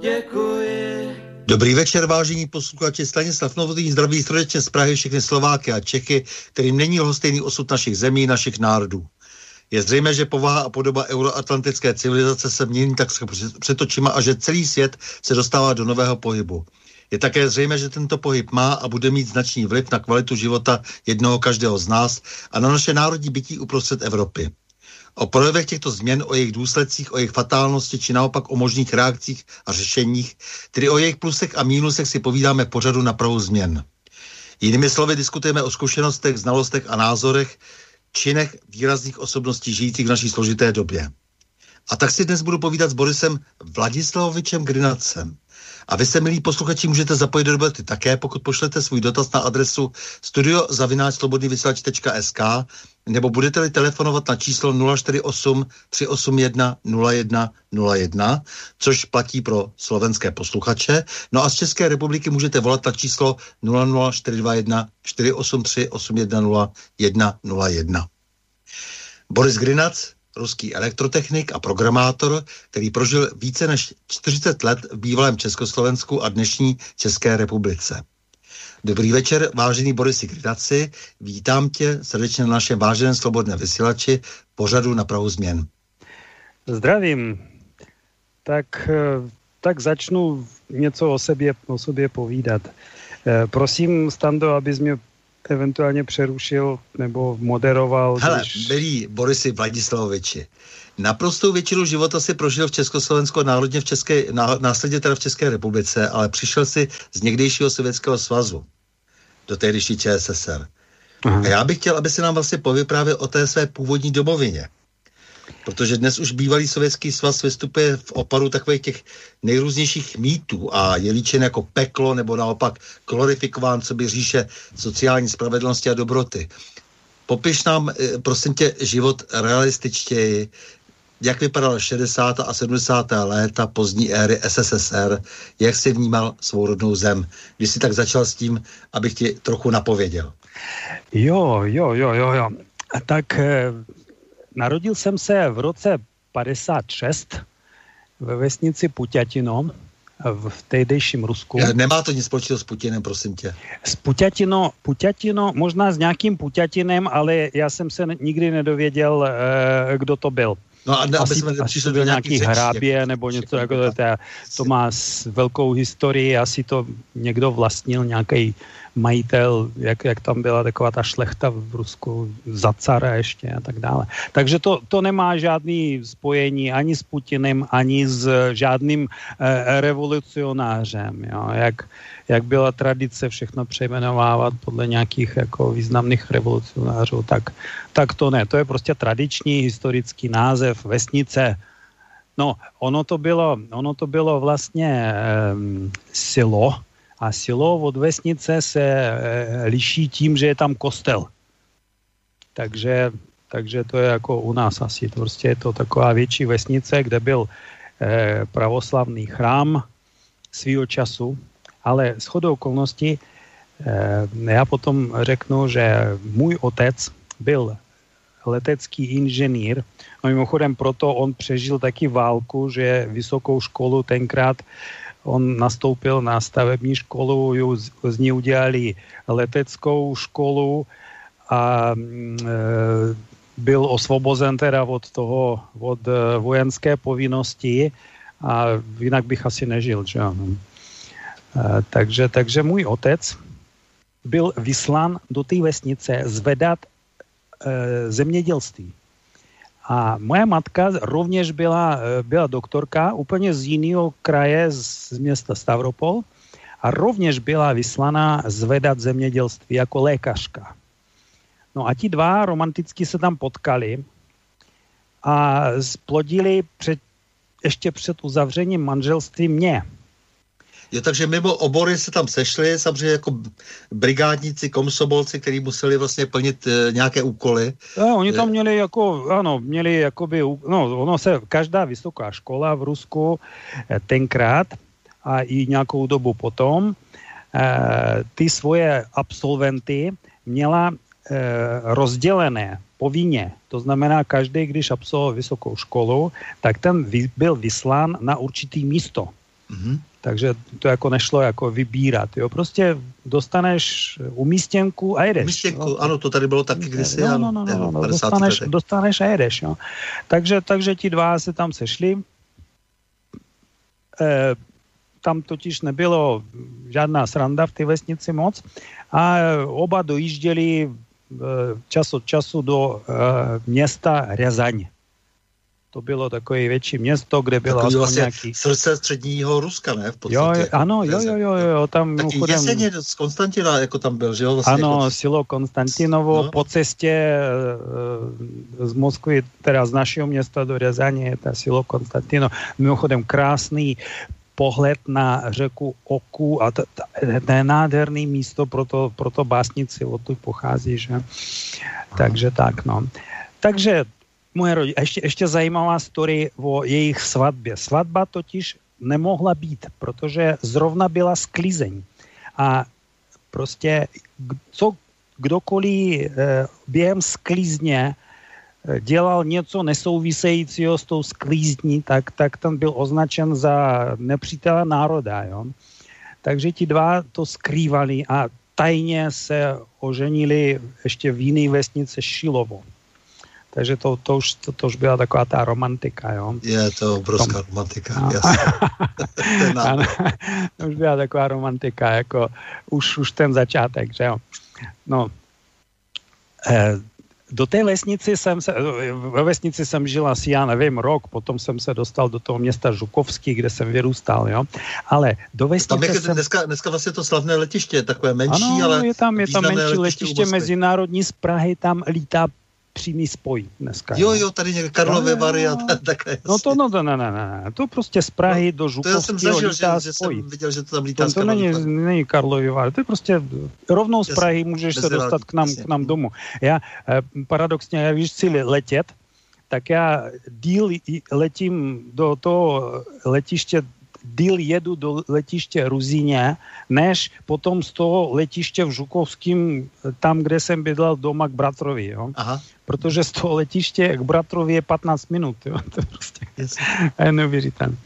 děkuji. Dobrý večer, vážení posluchači. Stanislav Novotný zdraví srdečně z Prahy všechny Slováky a Čechy, kterým není lhostejný osud našich zemí, našich národů. Je zřejmé, že povaha a podoba euroatlantické civilizace se mění tak před očima a že celý svět se dostává do nového pohybu. Je také zřejmé, že tento pohyb má a bude mít značný vliv na kvalitu života jednoho každého z nás a na naše národní bytí uprostřed Evropy. O projevech těchto změn, o jejich důsledcích, o jejich fatálnosti či naopak o možných reakcích a řešeních, tedy o jejich plusech a mínusech si povídáme pořadu na prahu změn. Jinými slovy diskutujeme o zkušenostech, znalostech a názorech, činech výrazných osobností žijících v naší složité době. A tak si dnes budu povídat s Borisem Vladislavovičem Grinacem. A vy se, milí posluchači, můžete zapojit do debaty také, pokud pošlete svůj dotaz na adresu studiozavináčslobodnyvysílač.sk nebo budete-li telefonovat na číslo 048 381 01 01, což platí pro slovenské posluchače. No a z České republiky můžete volat na číslo 00421 483 810 101. Boris Grinac, ruský elektrotechnik a programátor, který prožil více než 40 let v bývalém Československu a dnešní České republice. Dobrý večer, vážený Borisi Grinaci. Vítám tě srdečně na našem váženém slobodné vysílači pořadu na Prahu změn. Zdravím. Tak, eh, tak začnu něco o sobě, o sobě povídat. Eh, prosím, Stando, abys mě eventuálně přerušil nebo moderoval. Hele, když... milí Borisy Vladislavoviči, naprostou většinu života si prožil v Československu národně v České, následně teda v České republice, ale přišel si z někdejšího Sovětského svazu do tehdejší ČSSR. Aha. A já bych chtěl, aby se nám vlastně povyprávěl o té své původní domovině. Protože dnes už bývalý sovětský svaz vystupuje v oparu takových těch nejrůznějších mýtů a je líčen jako peklo nebo naopak glorifikován, co by říše sociální spravedlnosti a dobroty. Popiš nám, eh, prosím tě, život realističtěji, jak vypadala 60. a 70. léta pozdní éry SSSR, jak si vnímal svou rodnou zem, když jsi tak začal s tím, abych ti trochu napověděl. Jo, jo, jo, jo, jo. Tak eh, Narodil jsem se v roce 56 ve vesnici Puťatino v tehdejším Rusku. Nemá to nic společného s Putinem, prosím tě. S Puťatino, Puťatino, možná s nějakým Puťatinem, ale já jsem se nikdy nedověděl, eh, kdo to byl. No a ne, asi, jsme asi to byl nějaký hrábě jako, nebo něco jako to, to, to má s velkou historii, asi to někdo vlastnil, nějaký majitel, jak, jak tam byla taková ta šlechta v Rusku za cara ještě a tak dále. Takže to, to nemá žádný spojení ani s Putinem, ani s žádným eh, revolucionářem. Jo. Jak, jak byla tradice všechno přejmenovávat podle nějakých jako významných revolucionářů, tak, tak to ne. To je prostě tradiční historický název vesnice. No, ono to bylo, ono to bylo vlastně um, silo, a silo od vesnice se e, liší tím, že je tam kostel. Takže, takže to je jako u nás asi. Prostě je to taková větší vesnice, kde byl e, pravoslavný chrám, svýho času, ale s chodou okolností já potom řeknu, že můj otec byl letecký inženýr. No mimochodem proto on přežil taky válku, že vysokou školu tenkrát on nastoupil na stavební školu, z, z ní udělali leteckou školu a e, byl osvobozen teda od toho, od e, vojenské povinnosti a jinak bych asi nežil, že ano. E, takže, takže můj otec byl vyslan do té vesnice zvedat e, zemědělství. A moja matka rovněž byla, e, byla doktorka úplně z jiného kraje, z města Stavropol a rovněž byla vyslaná zvedat zemědělství jako lékařka. No a ti dva romanticky se tam potkali a splodili před, ještě před uzavřením manželství mě. Jo, takže mimo obory se tam sešli, samozřejmě jako brigádníci, komsobolci, kteří museli vlastně plnit e, nějaké úkoly. No, oni tam měli jako, ano, měli jakoby, no, ono se, každá vysoká škola v Rusku e, tenkrát a i nějakou dobu potom, e, ty svoje absolventy měla e, rozdělené povinně. To znamená, každý, když absolvoval vysokou školu, tak ten vy, byl vyslán na určitý místo. Mm-hmm. Takže to jako nešlo jako vybírat. Jo? Prostě dostaneš umístěnku a jedeš. Umístěnku, jo? ano, to tady bylo taky kdysi. No, no, no, no, no, dostaneš, dostaneš a jedeš. Jo? Takže, takže ti dva se tam sešli. E, tam totiž nebylo žádná sranda v té vesnici moc a oba dojížděli e, čas od času do e, města Rezaň to bylo takové větší město, kde bylo aspoň vlastně nějaký... srdce středního Ruska, ne? V podstatě. Jo, ano, jo, jo, jo, jo, tam Taky chudem... Jeseně z Konstantina, jako tam byl, že jo? Vlastně ano, jako... silo Konstantinovo, no. po cestě uh, z Moskvy, teda z našeho města do Rezaně, je ta silo Konstantino. Mimochodem krásný pohled na řeku Oku a to, je nádherný místo, proto, proto básnici odtud pochází, že? Takže tak, no. Takže moje rodiče. Ještě, ještě zajímavá story o jejich svatbě. Svatba totiž nemohla být, protože zrovna byla sklizeň. A prostě co kdokoliv eh, během sklízně eh, dělal něco nesouvisejícího s tou sklízní, tak, tak ten byl označen za nepřítele národa. Jo? Takže ti dva to skrývali a tajně se oženili ještě v jiné vesnice Šilovo. Takže to, to, už, to, to už byla taková ta romantika, jo. Je to obrovská Tom. romantika, no. ano, to už byla taková romantika, jako už, už ten začátek, že jo. No, eh, do té vesnici jsem se, ve vesnici jsem žil asi, já nevím, rok, potom jsem se dostal do toho města Žukovský, kde jsem vyrůstal, jo. Ale do vesnice tam je jsem... dneska, dneska vlastně to slavné letiště, takové menší, ano, ale je tam, je tam menší letiště, letiště mezinárodní z Prahy, tam lítá přímý spoj dneska. Jo, jo, tady někde Karlové Vary a takhle. No to, no, no, no, no, no, to prostě z Prahy no, do Žukovského to já jsem zažil, že, že jsem viděl, že to tam lítá to, to není, není Karlovy Vary, to je prostě rovnou z Prahy můžeš se dostat k nám, k nám domů. Já eh, paradoxně, já víš, si letět, tak já díl letím do toho letiště díl jedu do letiště Ruzíně, než potom z toho letiště v Žukovském, tam, kde jsem bydlel doma k bratrovi. Jo? Aha. Protože z toho letiště k bratrovi je 15 minut. Jo? To je prostě yes. je neuvěřitelné.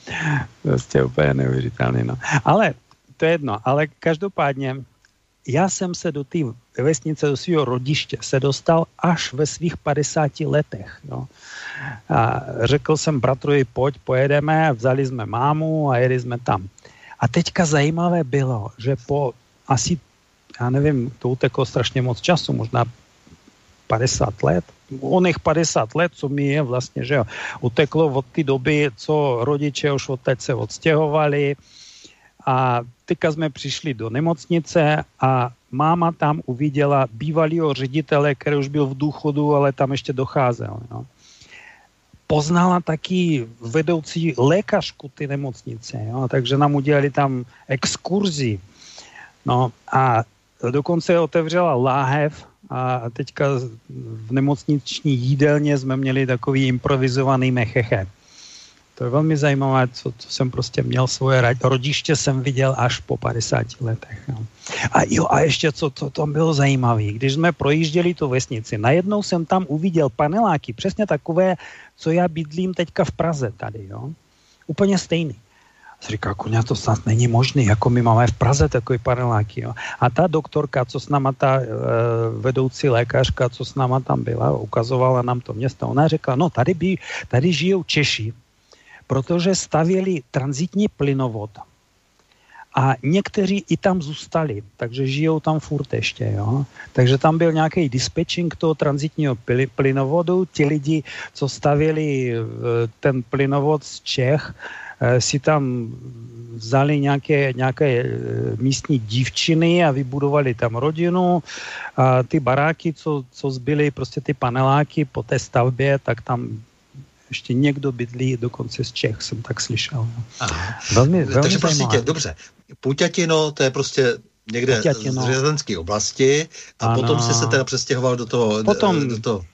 Prostě úplně neuvěřitelné. No. Ale to je jedno. Ale každopádně já jsem se do té vesnice, do svého rodiště se dostal až ve svých 50 letech. Jo. A řekl jsem bratrovi, pojď, pojedeme, vzali jsme mámu a jeli jsme tam. A teďka zajímavé bylo, že po asi, já nevím, to uteklo strašně moc času, možná 50 let, oných 50 let, co mi je vlastně, že jo, uteklo od té doby, co rodiče už odteď se odstěhovali a teďka jsme přišli do nemocnice a máma tam uviděla bývalého ředitele, který už byl v důchodu, ale tam ještě docházel. Jo poznala taky vedoucí lékařku ty nemocnice, jo? takže nám udělali tam exkurzi. No a dokonce otevřela láhev a teďka v nemocniční jídelně jsme měli takový improvizovaný mecheche. To je velmi zajímavé, co, co jsem prostě měl svoje rodiště jsem viděl až po 50 letech. Jo. A jo, a ještě co, co tam bylo zajímavé, když jsme projížděli tu vesnici, najednou jsem tam uviděl paneláky, přesně takové, co já bydlím teďka v Praze tady, jo. Úplně stejný. A říká, kuňa, to snad není možné, jako my máme v Praze takový paneláky. Jo. A ta doktorka, co s náma, ta e, vedoucí lékařka, co s náma tam byla, ukazovala nám to město, ona řekla, no tady, by, tady žijou Češi, protože stavěli transitní plynovod a někteří i tam zůstali, takže žijou tam furt ještě. Jo? Takže tam byl nějaký dispečing toho transitního plynovodu. Ti lidi, co stavěli eh, ten plynovod z Čech, eh, si tam vzali nějaké, nějaké eh, místní dívčiny a vybudovali tam rodinu. A ty baráky, co, co zbyly, prostě ty paneláky po té stavbě, tak tam ještě někdo bydlí dokonce z Čech, jsem tak slyšel. Aha. Velmi, velmi Takže prostě tě, dobře, Puťatino, to je prostě někde Puťatino. z řezenské oblasti a ano. potom jsi se teda přestěhoval do toho... Potom do toho,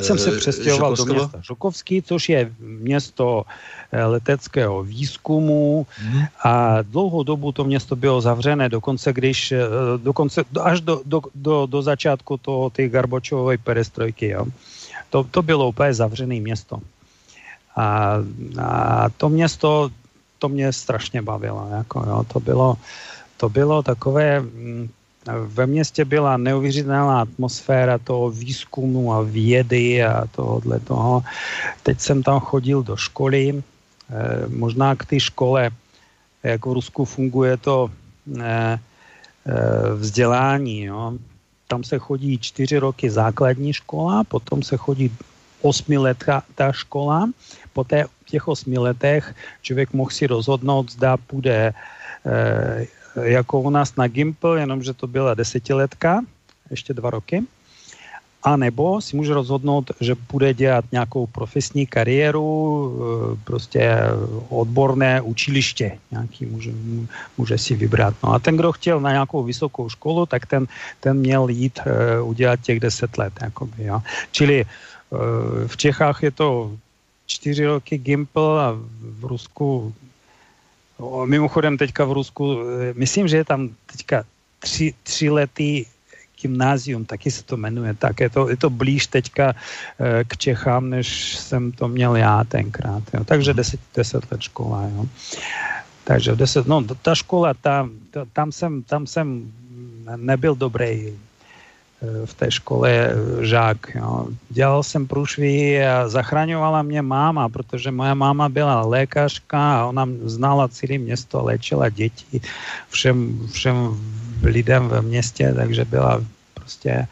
jsem se přestěhoval do města Žukovský, což je město eh, leteckého výzkumu hmm. a dlouhou dobu to město bylo zavřené, dokonce když, eh, dokonce až do, do, do, do začátku toho té Garbočovové perestrojky. Jo. To, to bylo úplně zavřené město. A, a to město, to mě strašně bavilo. Jako, jo, to, bylo, to bylo takové, mm, ve městě byla neuvěřitelná atmosféra toho výzkumu a vědy a tohohle toho. Teď jsem tam chodil do školy, eh, možná k té škole, jak v Rusku funguje to eh, eh, vzdělání. Jo tam se chodí čtyři roky základní škola, potom se chodí osmiletá ta škola. Po těch osmi letech člověk mohl si rozhodnout, zda půjde e, jako u nás na Gimple, jenomže to byla desetiletka, ještě dva roky a nebo si může rozhodnout, že bude dělat nějakou profesní kariéru, eh, prostě odborné učiliště, nějaký může, může si vybrat. No a ten, kdo chtěl na nějakou vysokou školu, tak ten, ten měl jít uh, udělat těch deset let. Jakoby, jo. Čili uh, v Čechách je to čtyři roky Gimple a v Rusku Mimochodem teďka v Rusku, myslím, že je tam teďka tři, tři lety gymnázium, taky se to jmenuje tak. Je to, je to blíž teďka eh, k Čechám, než jsem to měl já tenkrát. Jo. Takže 10, 10 let škola. Jo. Takže 10, no ta škola, ta, ta, tam, jsem, tam jsem nebyl dobrý eh, v té škole žák. Jo. Dělal jsem průšvy a zachraňovala mě máma, protože moje máma byla lékařka a ona znala celé město, léčila děti všem, všem lidem ve městě, takže byla prostě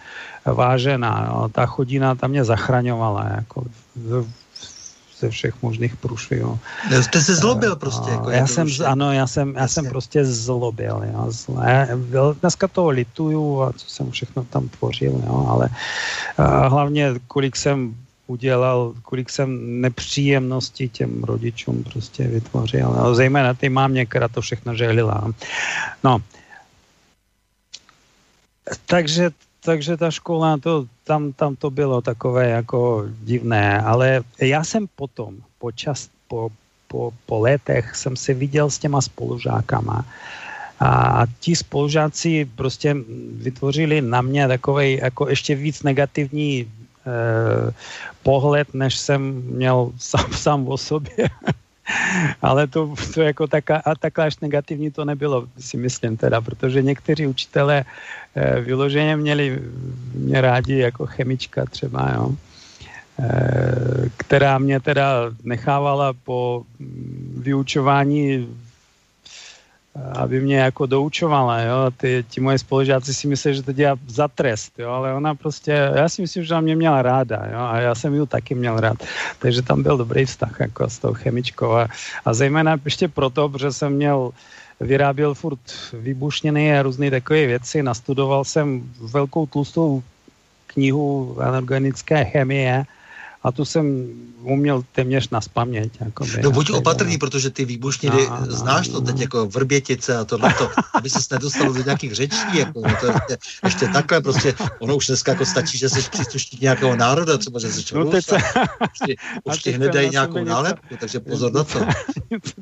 vážená. No. Ta chodina tam mě zachraňovala jako ze všech možných průšvihů. Jste se zlobil prostě. Jako já jsem, ano, já jsem, já jsem prostě zlobil. Jo, zle. Dneska toho lituju a co jsem všechno tam tvořil, jo, ale a hlavně kolik jsem udělal, kolik jsem nepříjemností těm rodičům prostě vytvořil. No, zejména ty mámě, která to všechno želila. No, takže, takže ta škola, to, tam, tam to bylo takové jako divné, ale já jsem potom, po, čas, po, po, po letech, jsem se viděl s těma spolužákama a ti spolužáci prostě vytvořili na mě takový jako ještě víc negativní eh, pohled, než jsem měl sám, sám o sobě. Ale to, to jako taká, a takhle až negativní to nebylo, si myslím teda, protože někteří učitelé eh, vyloženě měli mě rádi jako chemička třeba, jo, eh, která mě teda nechávala po vyučování aby mě jako doučovala, jo, ty, ti moje spolužáci si myslí, že to dělá za trest, jo, ale ona prostě, já si myslím, že ona mě měla ráda, jo, a já jsem ji taky měl rád, takže tam byl dobrý vztah jako s tou chemičkou a, a zejména ještě proto, protože jsem měl, vyráběl furt výbušniny a různé takové věci, nastudoval jsem velkou tlustou knihu anorganické chemie a tu jsem uměl téměř na spaměť. Jako no buď opatrný, protože ty výbušniny, no, no, znáš to teď jako vrbětice a tohle to, aby se nedostal do nějakých řečí, jako, no to ještě, ještě takhle prostě, ono už dneska jako stačí, že jsi příslušník nějakého národa, třeba, že jsi no, teď se... už, už ti hned dají nějakou nálepku, takže pozor na to. Něco,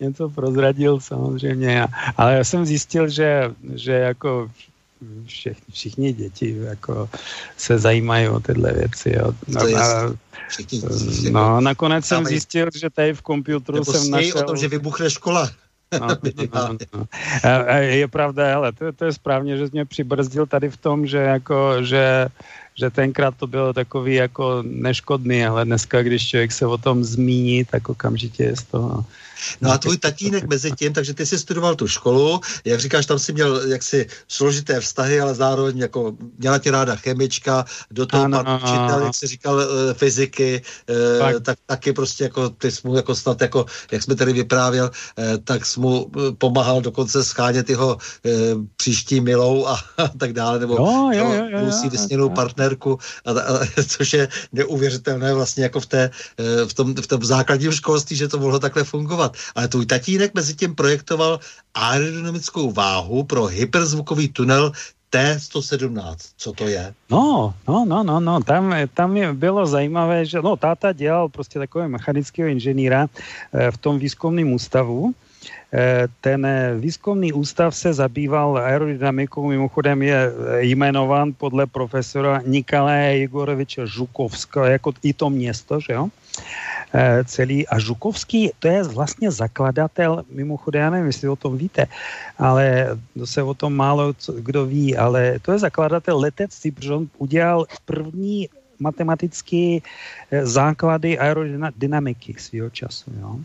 něco prozradil samozřejmě, ale já jsem zjistil, že, že jako všech, všichni děti jako se zajímají o tyhle věci. Jo. No, a, no, nakonec jsem zjistil, že tady v počítači jsem našel... o tom, že vybuchne škola. No, no, no, no. Je pravda, ale to, to je správně, že jsi mě přibrzdil tady v tom, že jako, že že tenkrát to bylo takový jako neškodný, ale dneska, když člověk se o tom zmíní, tak okamžitě je z toho No a tvůj tatínek mezi tím, takže ty jsi studoval tu školu, jak říkáš, tam si měl jaksi složité vztahy, ale zároveň jako měla tě ráda chemička, do toho ano, pan učitel, jak jsi říkal, eh, fyziky, eh, tak. tak taky prostě jako ty jsi mu jako snad jako, jak jsme tady vyprávěl, eh, tak jsi mu pomáhal dokonce schánět jeho příští milou a, a tak dále, nebo no, jo, jo, jo, musí vysněnou partnerku, a, a, což je neuvěřitelné vlastně jako v, té, v, tom, v tom základním školství, že to mohlo takhle fungovat. Ale tvůj tatínek mezi tím projektoval aerodynamickou váhu pro hyperzvukový tunel T-117, co to je? No, no, no, no, no, tam, tam je, bylo zajímavé, že no, táta dělal prostě takového mechanického inženýra e, v tom výzkumném ústavu. E, ten výzkumný ústav se zabýval aerodynamikou, mimochodem je jmenován podle profesora Nikolaje Jegoroviče Žukovského, jako i to město, že jo? Eh, celý. A Žukovský, to je vlastně zakladatel, mimochodem, já nevím, jestli o tom víte, ale to se o tom málo kdo ví, ale to je zakladatel letectví, protože on udělal první matematické eh, základy aerodynamiky svého času. Jo?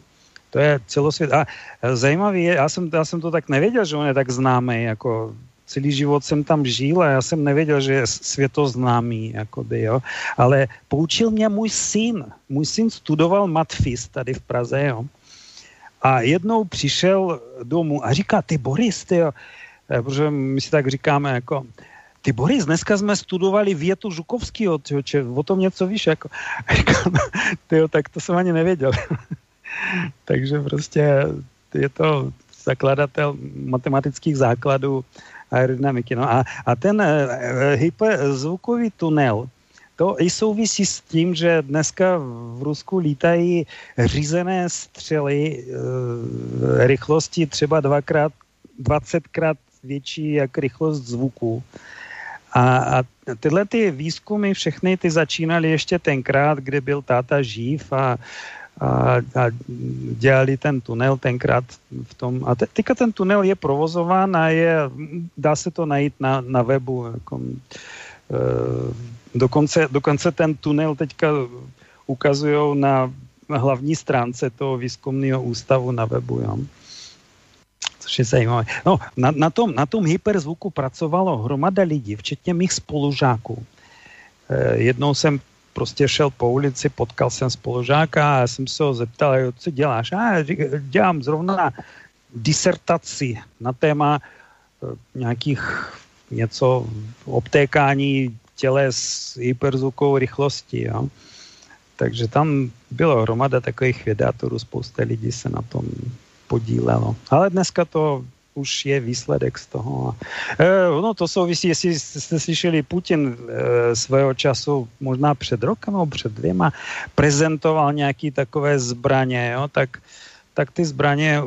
To je celosvět. A zajímavý je, já jsem, já jsem to tak nevěděl, že on je tak známý, jako celý život jsem tam žil a já jsem nevěděl, že je světoznámý, jakoby, jo. Ale poučil mě můj syn. Můj syn studoval matfis tady v Praze, jo. A jednou přišel domů a říká, ty Boris, ty jo, eh, protože my si tak říkáme, jako, ty Boris, dneska jsme studovali větu Žukovského, o tom něco víš, jako. A říkám, tyjo, tak to jsem ani nevěděl. Takže prostě je to zakladatel matematických základů aerodynamiky. No a, a ten uh, hyperzvukový tunel, to i souvisí s tím, že dneska v Rusku lítají řízené střely e, rychlosti třeba dvakrát, dvacetkrát větší jak rychlost zvuku. A, a tyhle ty výzkumy všechny ty začínaly ještě tenkrát, kdy byl táta živ a a, a dělali ten tunel tenkrát v tom. A te, teďka ten tunel je provozován a je, dá se to najít na, na webu. Jako, e, dokonce, dokonce ten tunel teďka ukazují na hlavní stránce toho výzkumného ústavu na webu. Jo. Což je zajímavé. No, na, na, tom, na tom hyperzvuku pracovalo hromada lidí, včetně mých spolužáků. E, jednou jsem prostě šel po ulici, potkal jsem spolužáka a jsem se ho zeptal, co děláš? A dělám zrovna disertaci na téma eh, nějakých něco obtékání těle s hyperzvukovou rychlostí. Jo. Takže tam bylo hromada takových vědátorů, spousta lidí se na tom podílelo. Ale dneska to už je výsledek z toho. E, no to souvisí, jestli jste slyšeli, Putin e, svého času, možná před rokem nebo před dvěma, prezentoval nějaký takové zbraně, jo, tak, tak ty zbraně,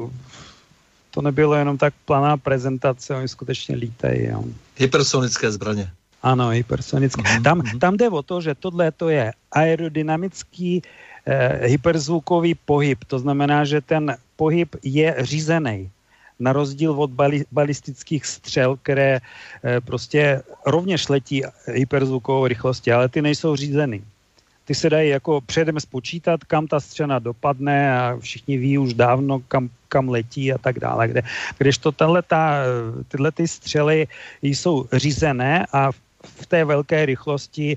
to nebylo jenom tak planá prezentace, oni skutečně lítají. Jo. Hypersonické zbraně. Ano, hypersonické. Mm-hmm. Tam, tam jde o to, že tohle to je aerodynamický e, hyperzvukový pohyb. To znamená, že ten pohyb je řízený na rozdíl od bali, balistických střel, které e, prostě rovněž letí hyperzvukovou rychlostí, ale ty nejsou řízeny. Ty se dají jako předem spočítat, kam ta střena dopadne a všichni ví už dávno, kam, kam letí a tak dále. Kde, když to tahleta, tyhle ty střely jsou řízené a v té velké rychlosti e,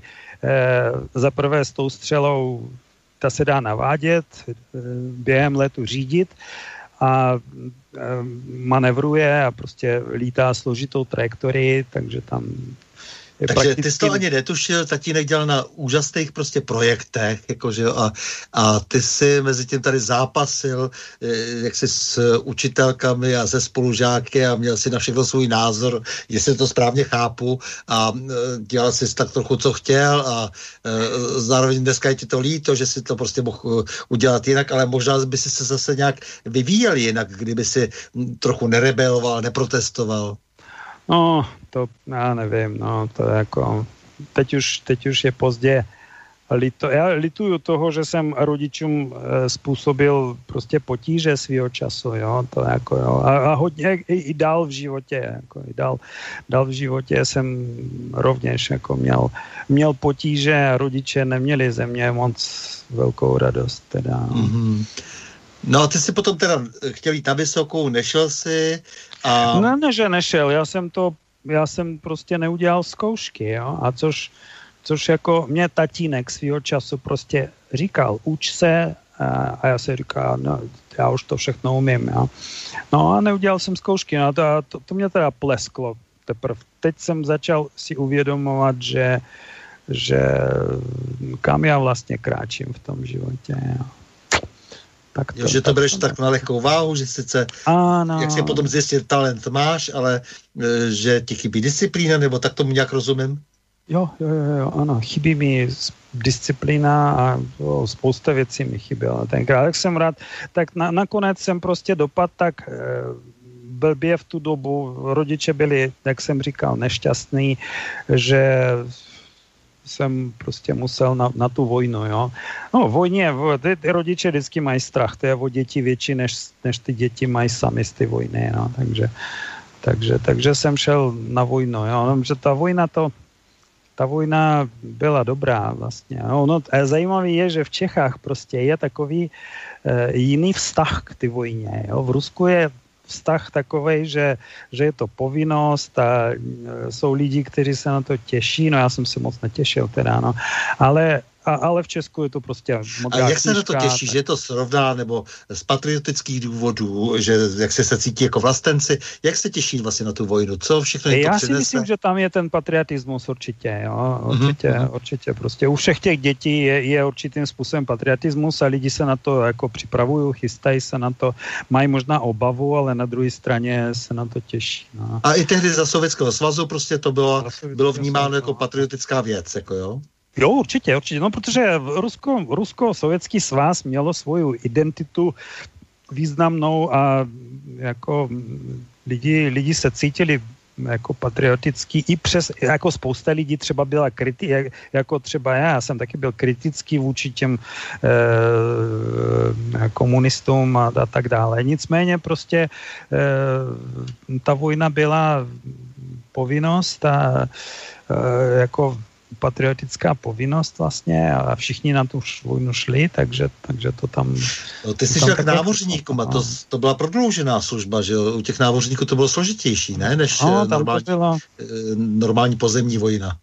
za prvé s tou střelou ta se dá navádět, e, během letu řídit a manevruje a prostě lítá složitou trajektorii, takže tam Je Takže prakticky... ty jsi to ani netušil, tatínek dělal na úžasných prostě projektech, jakože a, a ty si mezi tím tady zápasil, eh, jak jsi s učitelkami a se spolužáky a měl si na všechno svůj názor, jestli to správně chápu a eh, dělal si tak trochu, co chtěl a e, zároveň dneska je ti to líto, že si to prostě mohl udělat jinak, ale možná by si se zase nějak vyvíjel jinak, kdyby si trochu nerebeloval, neprotestoval. No, to já nevím, no, to je jako, teď už, teď už je pozdě. Lito, já lituju toho, že jsem rodičům e, způsobil prostě potíže svého času, jo, to jako, jo, a, a hodně i, i dál v životě, jako, i dál, dál v životě jsem rovněž jako měl, měl potíže a rodiče neměli ze mě moc velkou radost, teda. Mm-hmm. No a ty si potom teda chtěl jít na vysokou, nešel si a... No ne, že nešel, já jsem to, já jsem prostě neudělal zkoušky, jo, a což, což jako mě tatínek svýho času prostě říkal, uč se a, já si říkal, no, já už to všechno umím, jo. No a neudělal jsem zkoušky, no to, to, to mě teda plesklo teprve. Teď jsem začal si uvědomovat, že že kam já vlastně kráčím v tom životě. Jo. Tak to, jo, že to bereš tak na lehkou váhu, že sice, ano. jak si potom zjistit, talent máš, ale e, že ti chybí disciplína, nebo tak tomu nějak rozumím? Jo, jo, jo, jo, ano, chybí mi disciplína a jo, spousta věcí mi chyběla tenkrát. Jak jsem rád, tak na, nakonec jsem prostě dopad tak e, blbě v tu dobu. Rodiče byli, jak jsem říkal, nešťastní, že jsem prostě musel na, na tu vojnu, jo. No, vojně, ty, ty rodiče vždycky mají strach, to je o děti větší, než, než ty děti mají sami z ty vojny, no. takže, takže, takže jsem šel na vojnu, jo, no, že ta vojna to, ta vojna byla dobrá vlastně. No, no, a zajímavé je, že v Čechách prostě je takový e, jiný vztah k ty vojně. Jo. V Rusku je vztah takový, že, že je to povinnost a e, jsou lidi, kteří se na to těší, no já jsem se moc netěšil teda, no, ale a, ale v Česku je to prostě modrá A jak se na to těší, tak... že je to srovná, nebo z patriotických důvodů, že jak se se cítí jako vlastenci, jak se těší vlastně na tu vojnu, co všechno je Já si myslím, že tam je ten patriotismus určitě, jo, mhm, určitě, mm-hmm. určitě, prostě u všech těch dětí je, je určitým způsobem patriotismus a lidi se na to jako připravují, chystají se na to, mají možná obavu, ale na druhé straně se na to těší. No. A i tehdy za Sovětského svazu prostě to bylo, bylo vnímáno jako patriotická věc, jako jo? Jo, určitě, určitě. No, protože Rusko, Rusko-Sovětský svaz mělo svou identitu významnou a jako lidi, lidi se cítili jako patriotický i přes, jako spousta lidí třeba byla kriti, jako třeba já, já jsem taky byl kritický vůči těm e, komunistům a, a tak dále. Nicméně prostě e, ta vojna byla povinnost a e, jako patriotická povinnost vlastně a všichni na tu vojnu šli, takže, takže to tam... No, ty jsi šel k námořníkům a to, to byla prodloužená služba, že jo? U těch námořníků to bylo složitější, ne? Než no, eh, normální, bylo... Eh, normální pozemní vojna.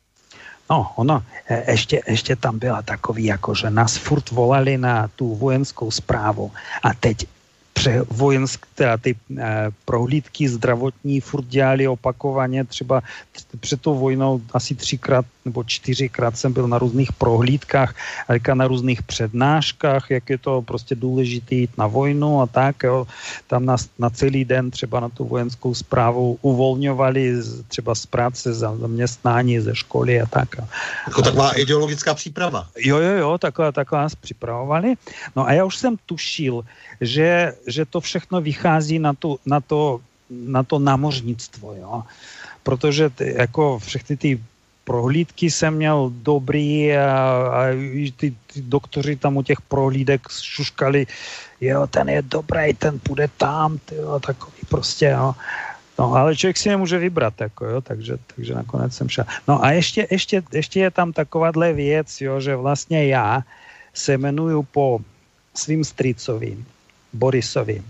No, ono, e, ještě, ještě tam byla takový, jako že nás furt volali na tu vojenskou zprávu a teď pře vojenské, teda ty e, prohlídky zdravotní furt dělali opakovaně, třeba před tou vojnou asi třikrát nebo čtyřikrát jsem byl na různých prohlídkách, a na různých přednáškách, jak je to prostě důležité jít na vojnu a tak, jo. Tam nás na celý den třeba na tu vojenskou zprávu uvolňovali třeba z práce, zaměstnání, ze školy a tak. Jako taková ideologická příprava. Jo, jo, jo, takhle, takhle nás připravovali. No a já už jsem tušil, že, že to všechno vychází na, tu, na, to, na to námořnictvo, jo. Protože ty, jako všechny ty prohlídky jsem měl dobrý a, a ty, ty doktoři tam u těch prohlídek šuškali, jo, ten je dobrý, ten půjde tam, tyjo, takový prostě, jo. No, ale člověk si nemůže vybrat, jako, jo, takže, takže nakonec jsem šel. No a ještě, ještě, ještě je tam takováhle věc, jo, že vlastně já se jmenuju po svým stricovi, Borisovi.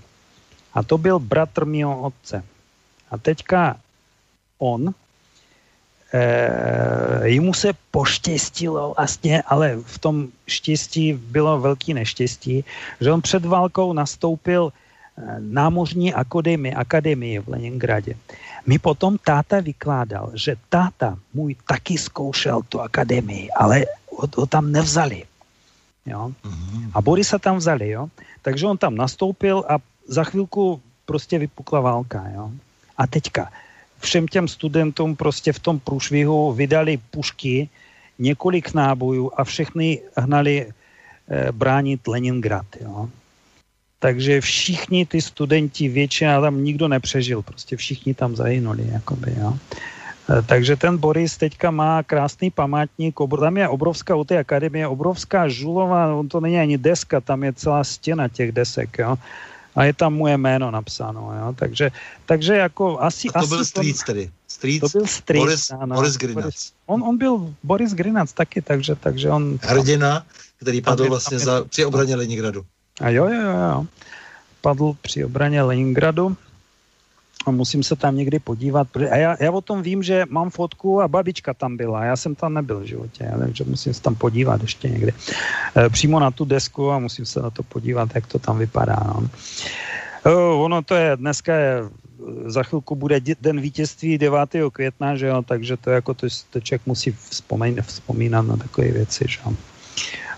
A to byl bratr mého otce. A teďka on e, jemu se poštěstilo vlastně, ale v tom štěstí bylo velký neštěstí, že on před válkou nastoupil námořní akademii, akademii v Leningradě, mi potom táta vykládal, že táta můj taky zkoušel tu akademii, ale ho, ho tam nevzali. Jo? Mhm. A Borisa tam vzali, jo? Takže on tam nastoupil a za chvilku prostě vypukla válka, jo? A teďka všem těm studentům prostě v tom průšvihu vydali pušky, několik nábojů a všechny hnali e, bránit Leningrad, jo? Takže všichni ty studenti, většina tam nikdo nepřežil, prostě všichni tam zahynuli, jakoby, jo. E, takže ten Boris teďka má krásný památník, tam je obrovská, u té akademie obrovská žulová, on to není ani deska, tam je celá stěna těch desek, jo. A je tam moje jméno napsáno, jo. Takže, takže jako asi... A to asi byl Street tedy. Street, to byl Street, Boris, ano, Boris Grinac. Boris, on, on byl Boris Grinac taky, takže, takže on... Hrdina, který padl vlastně za, při obraně Leningradu. A jo, jo, jo, jo. Padl při obraně Leningradu a musím se tam někdy podívat. A já, já o tom vím, že mám fotku a babička tam byla. Já jsem tam nebyl v životě, takže musím se tam podívat ještě někdy. E, přímo na tu desku a musím se na to podívat, jak to tam vypadá. No. E, ono to je, dneska je, za chvilku bude den vítězství 9. května, že jo, takže to jako to, to člověk musí vzpomínat, vzpomínat na takové věci, že jo.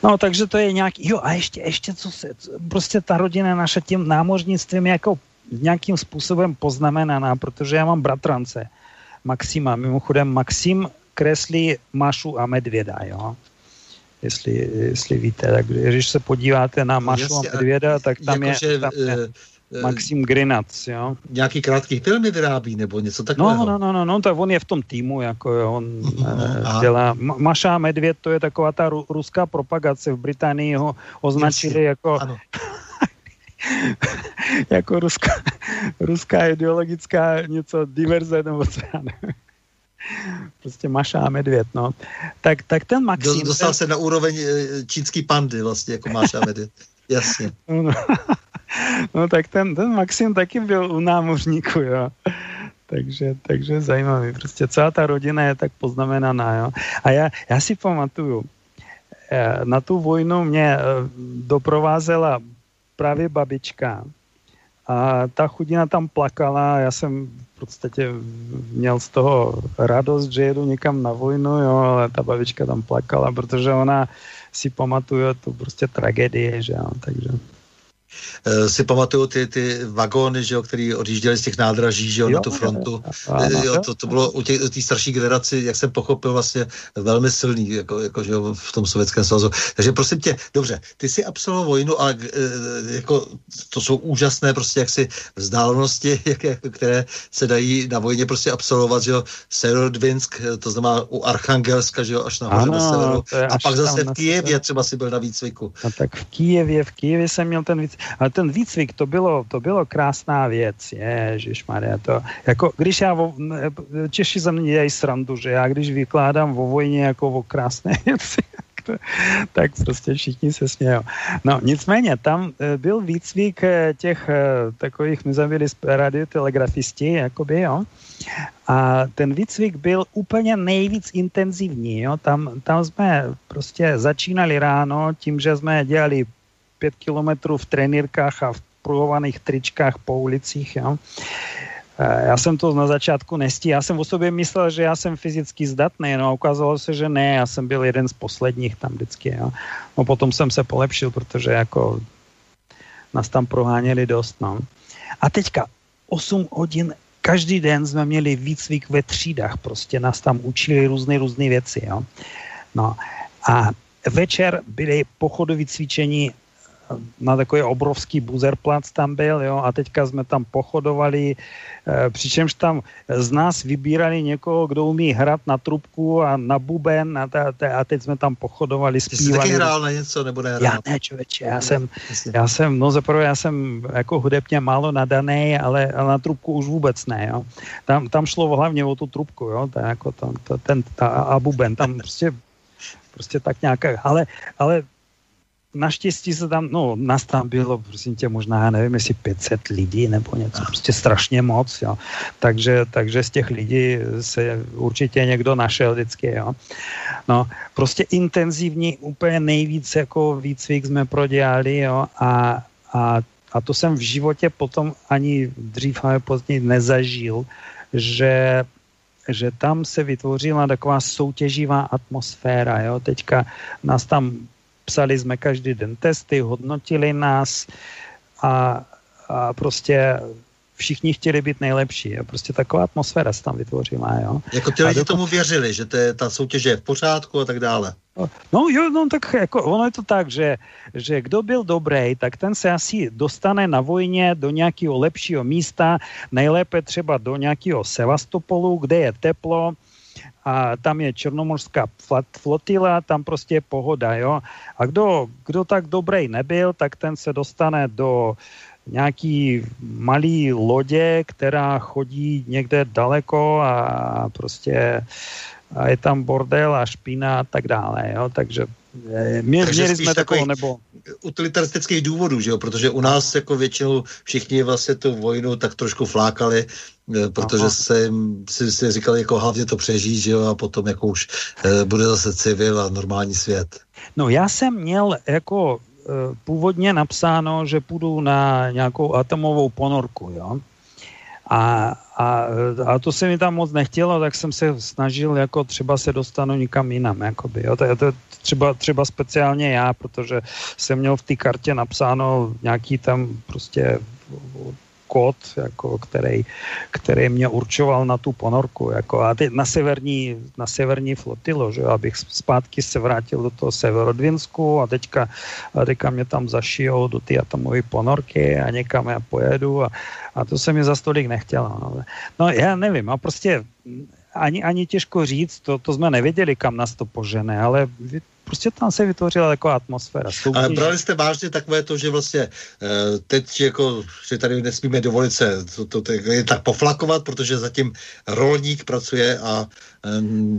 No, takže to je nějaký, jo a ještě, ještě co se, prostě ta rodina naša tím námořnictvím jako nějakým způsobem poznamenaná, protože já mám bratrance Maxima, mimochodem Maxim kreslí Mašu a Medvěda, jo jestli, jestli víte. Tak když se podíváte na no, Mašu no, a Medvěda, tak tam, jako, je, tam je eh, Eh, Maxim Grinac, jo. Nějaký krátký filmy vyrábí, nebo něco takového? No, no, no, no, no tak on je v tom týmu, jako jo, on no, dělá. Maša Medvěd, to je taková ta ru, ruská propagace, v Británii ho označili Jasně, jako... Ano. jako ruská, ruská ideologická něco diverze, nebo co já nevím prostě Maša a Medvěd, no. Tak, tak ten Maxim... Dostal ten... se na úroveň eh, čínský pandy vlastně, jako Maša a Medvěd. Jasně. No, no tak ten, ten Maxim taky byl u námořníku, jo. Takže, takže zajímavý. Prostě celá ta rodina je tak poznamenaná, jo. A já, já si pamatuju, eh, na tu vojnu mě eh, doprovázela právě babička. A ta chudina tam plakala, já jsem v podstatě měl z toho radost, že jedu někam na vojnu, jo, ale ta babička tam plakala, protože ona si pamatuje tu prostě tragédie, že jo, takže... Uh, si pamatuju ty, ty vagóny, že jo, který odjížděli z těch nádraží, že jo, jo na tu frontu. Jo, jo, to, to bylo u té u starší generaci, jak jsem pochopil, vlastně velmi silný, jako, jako že jo, v tom sovětském svazu. Takže prosím tě, dobře, ty si absolvoval vojnu, ale uh, jako, to jsou úžasné prostě jaksi vzdálenosti, jak, které se dají na vojně prostě absolvovat, že jo, Severodvinsk, to znamená u Archangelska, že jo, až nahoře do severu. A pak zase v Kijevě třeba si byl na výcviku. A tak v Kijevě, v Kijevě jsem měl ten výcvik ale ten výcvik, to bylo, to bylo krásná věc, Maria, to, jako, když já, vo, Češi za mě dělají srandu, že já když vykládám vo vojně jako o krásné věci, tak prostě všichni se smějou. No nicméně, tam e, byl výcvik e, těch e, takových, my jsme byli radiotelegrafisti, jakoby, jo, a ten výcvik byl úplně nejvíc intenzivní, jo, tam, tam jsme prostě začínali ráno tím, že jsme dělali pět kilometrů v trenírkách a v pruhovaných tričkách po ulicích. Jo. E, já jsem to na začátku nestí. Já jsem o sobě myslel, že já jsem fyzicky zdatný, no a ukázalo se, že ne, já jsem byl jeden z posledních tam vždycky. Jo. No potom jsem se polepšil, protože jako nás tam proháněli dost. No. A teďka 8 hodin každý den jsme měli výcvik ve třídách, prostě nás tam učili různé různé věci. Jo. No a večer byly pochodové cvičení na takový obrovský buzerplac tam byl, jo, a teďka jsme tam pochodovali, e, přičemž tam z nás vybírali někoho, kdo umí hrát na trubku a na buben a, ta, ta, a teď jsme tam pochodovali, zpívali. Jsi taky hrál na něco, nebo nehrál? Já ne, člověče, já jsem, já jsem, no zaprvé já jsem jako hudebně málo nadaný, ale, ale na trubku už vůbec ne, jo. Tam, tam šlo hlavně o tu trubku, jo, ta, jako tam, ta, ten, ta, a buben, tam prostě prostě tak nějaká, ale, ale naštěstí se tam, no, nás tam bylo, prosím tě, možná, já nevím, jestli 500 lidí nebo něco, prostě strašně moc, jo. Takže, takže z těch lidí se určitě někdo našel vždycky, jo. No, prostě intenzivní, úplně nejvíc jako výcvik jsme prodělali, jo, a, a a to jsem v životě potom ani dřív, ale později nezažil, že že tam se vytvořila taková soutěživá atmosféra. Jo? Teďka nás tam psali jsme každý den testy, hodnotili nás a, a prostě všichni chtěli být nejlepší. Jo? Prostě taková atmosféra se tam vytvořila. Jo? Jako ty lidi tomu věřili, že to je, ta soutěž je v pořádku a tak dále. No jo, no tak jako ono je to tak, že, že kdo byl dobrý, tak ten se asi dostane na vojně do nějakého lepšího místa, nejlépe třeba do nějakého Sevastopolu, kde je teplo, a tam je černomorská flotila, tam prostě je pohoda, jo. A kdo, kdo tak dobrý nebyl, tak ten se dostane do nějaký malý lodě, která chodí někde daleko a prostě a je tam bordel a špína a tak dále, jo, takže mě, Takže měli jsme takovou, nebo... utilitaristických důvodů, že jo, protože u nás jako většinou všichni vlastně tu vojnu tak trošku flákali, eh, protože Aha. se si, si říkali, jako hlavně to přežít, že jo, a potom jako už e, bude zase civil a normální svět. No já jsem měl jako e, původně napsáno, že půjdu na nějakou atomovou ponorku, jo, a, a, a to se mi tam moc nechtělo, tak jsem se snažil jako třeba se dostanu nikam jinam. Jakoby, jo. To, to třeba, třeba speciálně já, protože jsem měl v té kartě napsáno nějaký tam prostě kód, jako, který, který mě určoval na tu ponorku. Jako, a teď na severní, na severní flotilo, že, abych zpátky se vrátil do toho Severodvinsku a teďka, a teďka mě tam zašijou do ty atomové ponorky a někam já pojedu a, a to se mi za stolik nechtělo. No, no já nevím, a prostě ani, ani těžko říct, to, to jsme nevěděli, kam nás to požene, ale prostě tam se vytvořila taková atmosféra. Soutěž. Ale brali jste vážně takové to, že vlastně eh, teď jako, že tady nesmíme dovolit se to, to, to, je tak poflakovat, protože zatím rolník pracuje a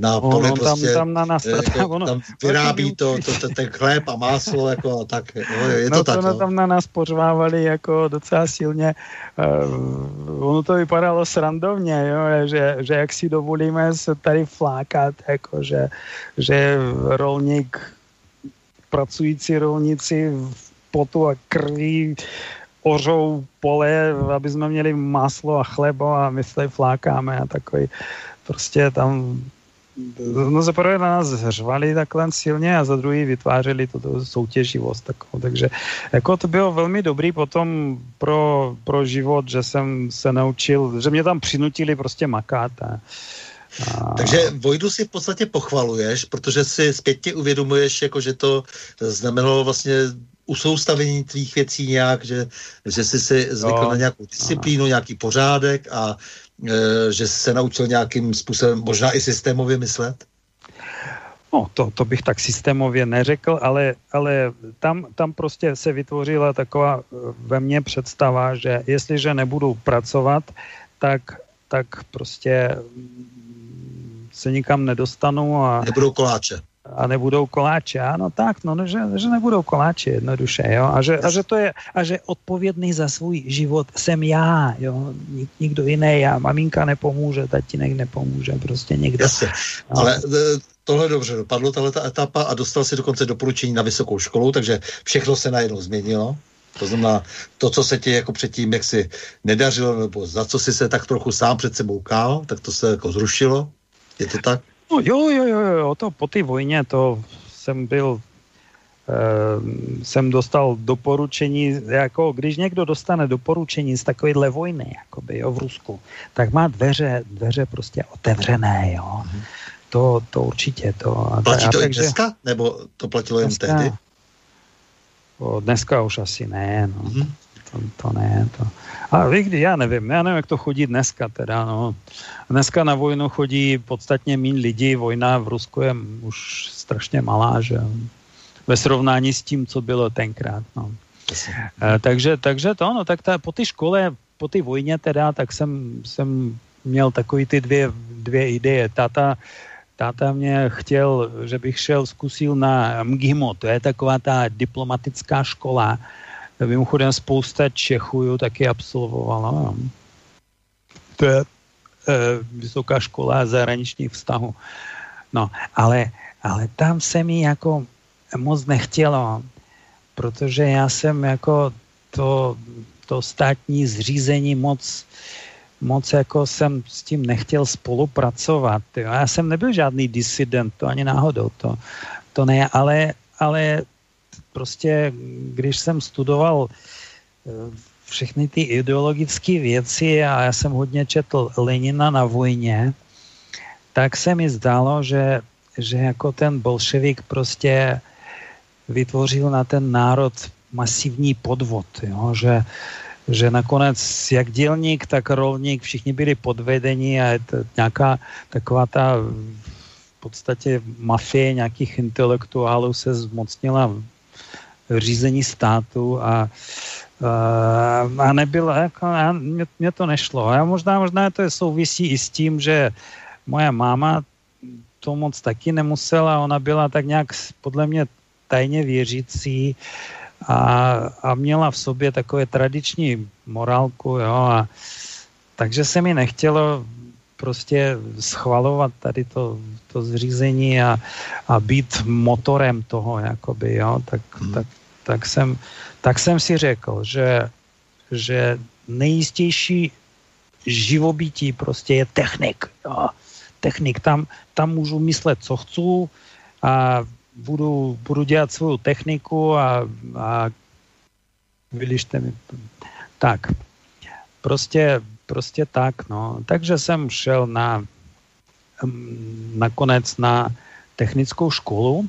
na poli no, prostě, tam, tam, na nás, jako, ono, tam vyrábí to, to, to, ten chléb a máslo, jako tak, no, je to no, tak. No. tam na nás pořvávali jako docela silně, uh, ono to vypadalo srandovně, jo, že, že jak si dovolíme se tady flákat, jako že, že rolník, pracující rolníci v potu a krví ořou pole, aby jsme měli máslo a chlebo a my se flákáme a takový prostě tam no za prvé na nás řvali takhle silně a za druhý vytvářeli tuto soutěživost takovou. Takže jako to bylo velmi dobrý potom pro, pro život, že jsem se naučil, že mě tam přinutili prostě makat. A, a... Takže Vojdu si v podstatě pochvaluješ, protože si zpětně uvědomuješ, jako že to znamenalo vlastně usoustavení tvých věcí nějak, že, že jsi si zvykl no, na nějakou disciplínu, no. nějaký pořádek a že jsi se naučil nějakým způsobem možná i systémově myslet? No, to, to bych tak systémově neřekl, ale, ale tam, tam prostě se vytvořila taková e, ve mně představa, že jestliže nebudu pracovat, tak, tak prostě se nikam nedostanu a... Nebudou koláče a nebudou koláče. Ano, tak, no, že, že nebudou koláče jednoduše, jo. A že, a že to je, a že odpovědný za svůj život jsem já, jo. Nik, nikdo jiný, já, maminka nepomůže, tatínek nepomůže, prostě někdo. Jasně, no. ale e, tohle dobře dopadlo, tahle ta etapa a dostal si dokonce doporučení na vysokou školu, takže všechno se najednou změnilo. To znamená, to, co se ti jako předtím, jak si nedařilo, nebo za co si se tak trochu sám před sebou kál, tak to se jako zrušilo. Je to tak? No jo, jo, jo, jo, to po té vojně to jsem byl Uh, jsem dostal doporučení, jako když někdo dostane doporučení z takovéhle vojny, jakoby, jo, v Rusku, tak má dveře, dveře prostě otevřené, jo. To, to určitě. To, Platí to takže, i dneska? Nebo to platilo jen tehdy? O, dneska už asi ne, no. Mm-hmm. To, to ne, to. A vy kdy, já nevím, já nevím, jak to chodí dneska teda, no. Dneska na vojnu chodí podstatně méně lidí, vojna v Rusku je už strašně malá, že ve srovnání s tím, co bylo tenkrát, no. E, takže, takže to, no, tak ta, po té škole, po té vojně teda, tak jsem, jsem měl takový ty dvě, dvě ideje. Tata, táta mě chtěl, že bych šel, zkusil na MGIMO, to je taková ta diplomatická škola, Mimochodem spousta Čechů ju taky absolvovala. To je e, vysoká škola zahraničních vztahů. No, ale, ale tam se mi jako moc nechtělo, protože já jsem jako to, to státní zřízení moc, moc jako jsem s tím nechtěl spolupracovat. Jo. Já jsem nebyl žádný disident, to ani náhodou, to, to ne, ale, ale prostě, když jsem studoval eh, všechny ty ideologické věci a já jsem hodně četl Lenina na vojně, tak se mi zdálo, že, že jako ten bolševik prostě vytvořil na ten národ masivní podvod, jo? Že, že nakonec jak dělník, tak rolník, všichni byli podvedeni a je to nějaká taková ta v podstatě mafie nějakých intelektuálů se zmocnila řízení státu a, a, a nebylo, jako, mě, mě to nešlo. A možná, možná to je souvisí i s tím, že moje máma to moc taky nemusela, ona byla tak nějak podle mě tajně věřící a, a měla v sobě takové tradiční morálku, jo, a takže se mi nechtělo prostě schvalovat tady to, to zřízení a, a být motorem toho, jakoby, jo, tak, hmm. tak, tak, jsem, tak jsem si řekl, že, že nejistější živobytí prostě je technik, jo. Technik, tam, tam můžu myslet, co chci a budu, budu dělat svou techniku a, a vylište mi. Tak, prostě, prostě tak, no. Takže jsem šel na nakonec na technickou školu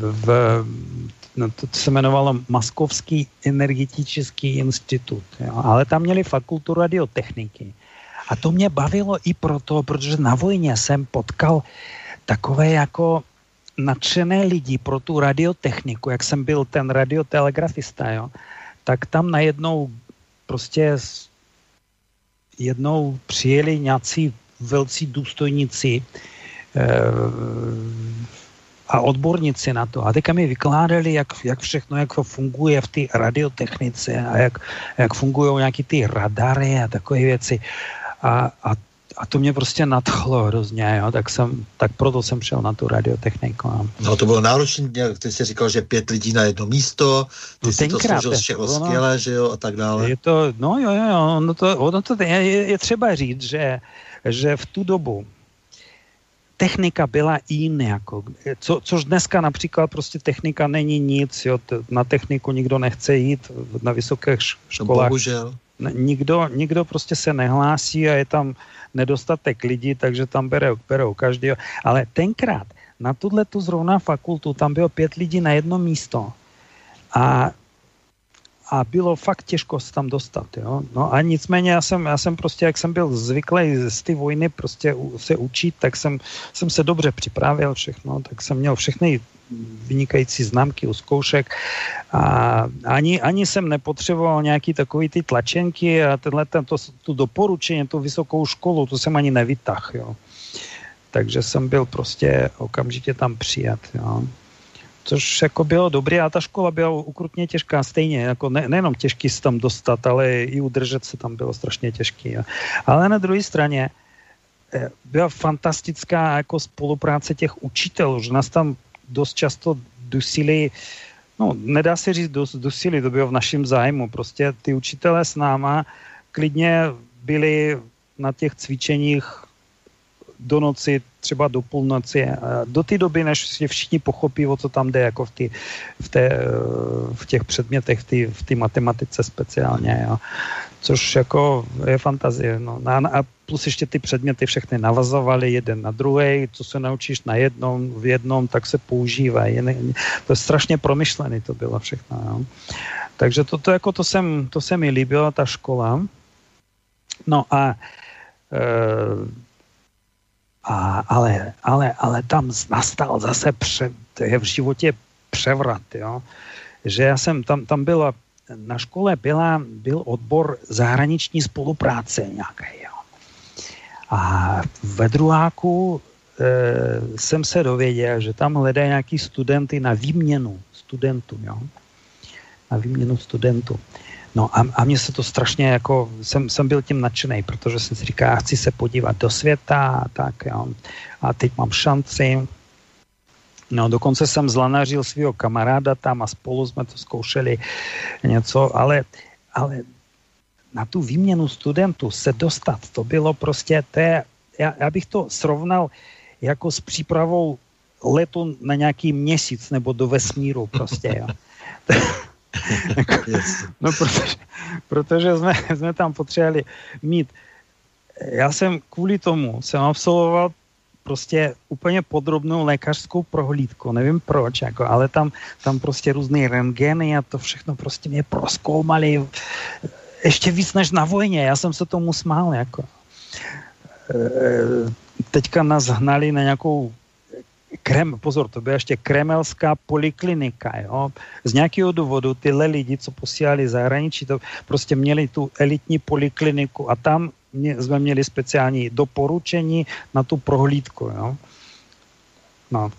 v, no to se jmenovalo Maskovský energetický institut, jo. ale tam měli fakultu radiotechniky. A to mě bavilo i proto, protože na vojně jsem potkal takové jako nadšené lidi pro tu radiotechniku, jak jsem byl ten radiotelegrafista, jo, tak tam najednou prostě jednou přijeli nějací velcí důstojníci e, a odborníci na to. A teďka mi vykládali, jak, jak všechno jak funguje v té radiotechnice a jak, jak fungují nějaké ty radary a takové věci. A, a a to mě prostě nadchlo hrozně, jo, tak jsem, tak proto jsem šel na tu radiotechniku. No, no to bylo náročné, ty jsi říkal, že pět lidí na jedno místo, ty no, jsi to složil z všeho skvěle, že jo, a tak dále. Je to, no jo, jo, jo, no to, ono to je, je třeba říct, že, že v tu dobu technika byla jiná, jako, co, což dneska například prostě technika není nic, jo, na techniku nikdo nechce jít na vysokých školách. Bohužel. Nikdo, nikdo prostě se nehlásí a je tam nedostatek lidí, takže tam berou, berou každý. Ale tenkrát na tuhle tu zrovna fakultu tam bylo pět lidí na jedno místo. A a bylo fakt těžko se tam dostat. Jo? No a nicméně já jsem, já jsem prostě, jak jsem byl zvyklý z ty vojny prostě se učit, tak jsem, jsem se dobře připravil všechno, tak jsem měl všechny vynikající známky u zkoušek a ani, ani jsem nepotřeboval nějaký takový ty tlačenky a tenhle, ten, to, tu doporučení, tu vysokou školu, to jsem ani nevytah, jo. Takže jsem byl prostě okamžitě tam přijat, jo což jako bylo dobré a ta škola byla ukrutně těžká stejně, jako ne, nejenom těžký se tam dostat, ale i udržet se tam bylo strašně těžký. Jo. Ale na druhé straně eh, byla fantastická jako spolupráce těch učitelů, že nás tam dost často dusili, no nedá se říct dost dusili, to bylo v našem zájmu, prostě ty učitelé s náma klidně byli na těch cvičeních do noci, třeba do půlnoci, do té doby, než si všichni pochopí, o co tam jde, jako v, tý, v, té, v těch předmětech, v té matematice speciálně. Jo. Což jako je fantazie. No. A, plus ještě ty předměty všechny navazovaly jeden na druhý, co se naučíš na jednom, v jednom, tak se používají. To je strašně promyšlený to bylo všechno. Jo. Takže to, to, jako to, jsem, to se mi líbilo, ta škola. No a e, a, ale, ale, ale tam nastal zase pře, je v životě převrat, jo? že já jsem, tam, tam byla, na škole byla, byl odbor zahraniční spolupráce nějaký. Jo? A ve druháku e, jsem se dověděl, že tam hledají nějaký studenty na výměnu studentů, na výměnu studentů. No a, a mně se to strašně jako, jsem, jsem byl tím nadšený, protože jsem si říkal, já chci se podívat do světa, tak jo. A teď mám šanci No, dokonce jsem zlanařil svého kamaráda tam a spolu jsme to zkoušeli něco, ale, ale na tu výměnu studentů se dostat, to bylo prostě, to je, já, já bych to srovnal jako s přípravou letu na nějaký měsíc nebo do vesmíru prostě, jo. no, protože, protože jsme, jsme tam potřebovali mít. Já jsem kvůli tomu, jsem absolvoval prostě úplně podrobnou lékařskou prohlídku, nevím proč, jako, ale tam, tam prostě různé rentgeny a to všechno prostě mě proskoumali ještě víc než na vojně, já jsem se tomu smál, jako. E, teďka nás hnali na nějakou Krem, pozor, to byla ještě kremelská poliklinika, jo. Z nějakého důvodu tyhle lidi, co posílali zahraničí, to prostě měli tu elitní polikliniku a tam mě, jsme měli speciální doporučení na tu prohlídku, jo. No.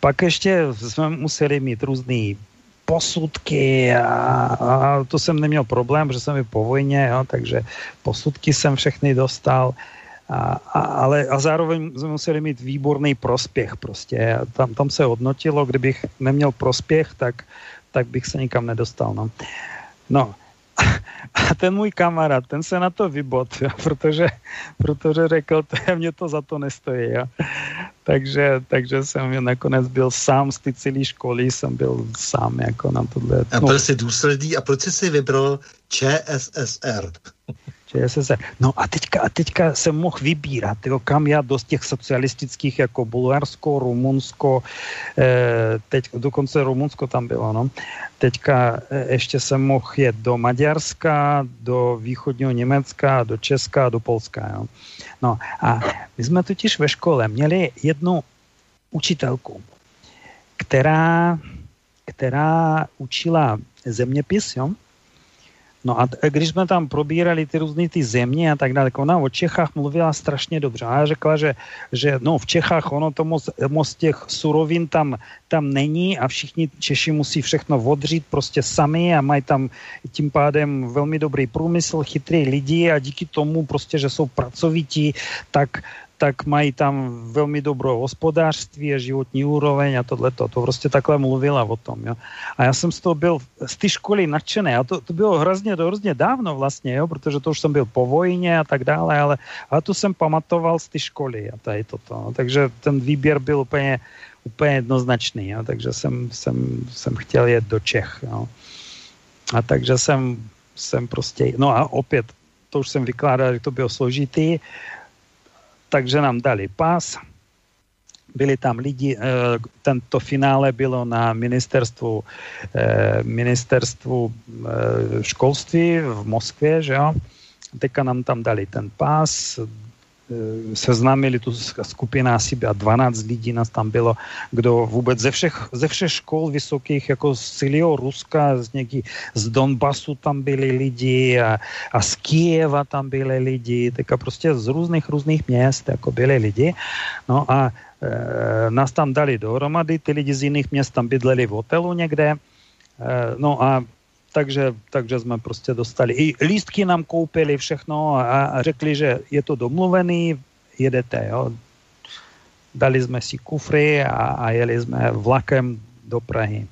Pak ještě jsme museli mít různý posudky a, a to jsem neměl problém, protože jsem i po vojně, jo, takže posudky jsem všechny dostal. A, a, ale a zároveň jsme museli mít výborný prospěch prostě. Tam, tam se hodnotilo, kdybych neměl prospěch, tak, tak bych se nikam nedostal. No, no a ten můj kamarád, ten se na to vybot, jo, protože, protože řekl, to mě to za to nestojí. Jo. Takže, takže jsem nakonec byl sám z ty celé školy, jsem byl sám jako na tohle. A byl jsi důsledný a proč jsi si vybral ČSSR? ČSSR. No a teďka, a teďka jsem mohl vybírat, jo, kam já do těch socialistických, jako Bulharsko, Rumunsko, eh, teď dokonce Rumunsko tam bylo, no. Teďka eh, ještě jsem mohl jet do Maďarska, do východního Německa, do Česka, do Polska, jo. No a my jsme totiž ve škole měli jednu učitelku, která, která učila zeměpis, jo, No a když jsme tam probírali ty různé ty země a tak dále, ona o Čechách mluvila strašně dobře. A řekla, že, že no, v Čechách ono to moc, moc těch surovin tam, tam není a všichni Češi musí všechno odřít prostě sami a mají tam tím pádem velmi dobrý průmysl, chytrý lidi a díky tomu prostě, že jsou pracovití, tak tak mají tam velmi dobrou hospodářství a životní úroveň a tohle To prostě takhle mluvila o tom. Jo. A já jsem z toho byl z té školy nadšený. A to, to bylo hrozně, hrozně dávno vlastně, jo, protože to už jsem byl po vojně a tak dále, ale, ale to jsem pamatoval z té školy a tady toto. No. Takže ten výběr byl úplně, úplně jednoznačný. Jo. Takže jsem, jsem, jsem chtěl jet do Čech. Jo. A takže jsem, jsem prostě, no a opět, to už jsem vykládal, že to bylo složitý, takže nám dali pás, byli tam lidi, eh, tento finále bylo na ministerstvu, eh, ministerstvu eh, školství v Moskvě, že jo. Teďka nám tam dali ten pás, seznámili tu skupina asi 12 lidí nás tam bylo, kdo vůbec ze všech, ze všech škol vysokých, jako z celého Ruska, z něký, z Donbasu tam byli lidi a, a z Kijeva tam byli lidi, tak prostě z různých různých měst jako byli lidi. No a e, nás tam dali dohromady, ty lidi z jiných měst tam bydleli v hotelu někde, e, no a takže, takže jsme prostě dostali. I lístky nám koupili všechno a, řekli, že je to domluvený, jedete, jo. Dali jsme si kufry a, a jeli jsme vlakem do Prahy.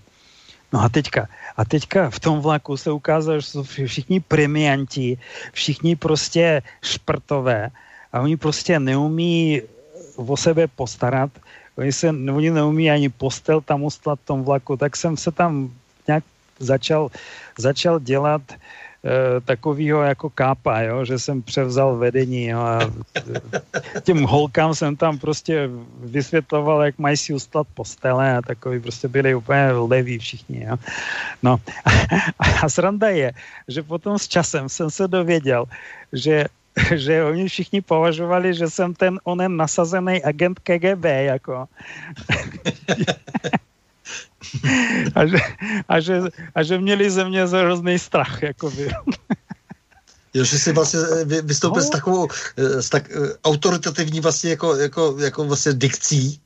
No a teďka, a teďka v tom vlaku se ukázalo, že jsou všichni premianti, všichni prostě šprtové a oni prostě neumí o sebe postarat, oni, se, oni neumí ani postel tam ustat v tom vlaku, tak jsem se tam začal, začal dělat e, takovýho jako kápa, jo, že jsem převzal vedení jo, a těm holkám jsem tam prostě vysvětloval, jak mají si ustat postele a takový prostě byli úplně leví všichni. Jo. No a, a sranda je, že potom s časem jsem se dověděl, že že oni všichni považovali, že jsem ten onen nasazený agent KGB, jako. A, že, a, že, a že měli ze mě hrozný strach. Jakoby. Jo, že jsi vlastně eh, vystoupil no. s takovou eh, s tak eh, autoritativní vlastně jako, jako, jako vlastně dikcí.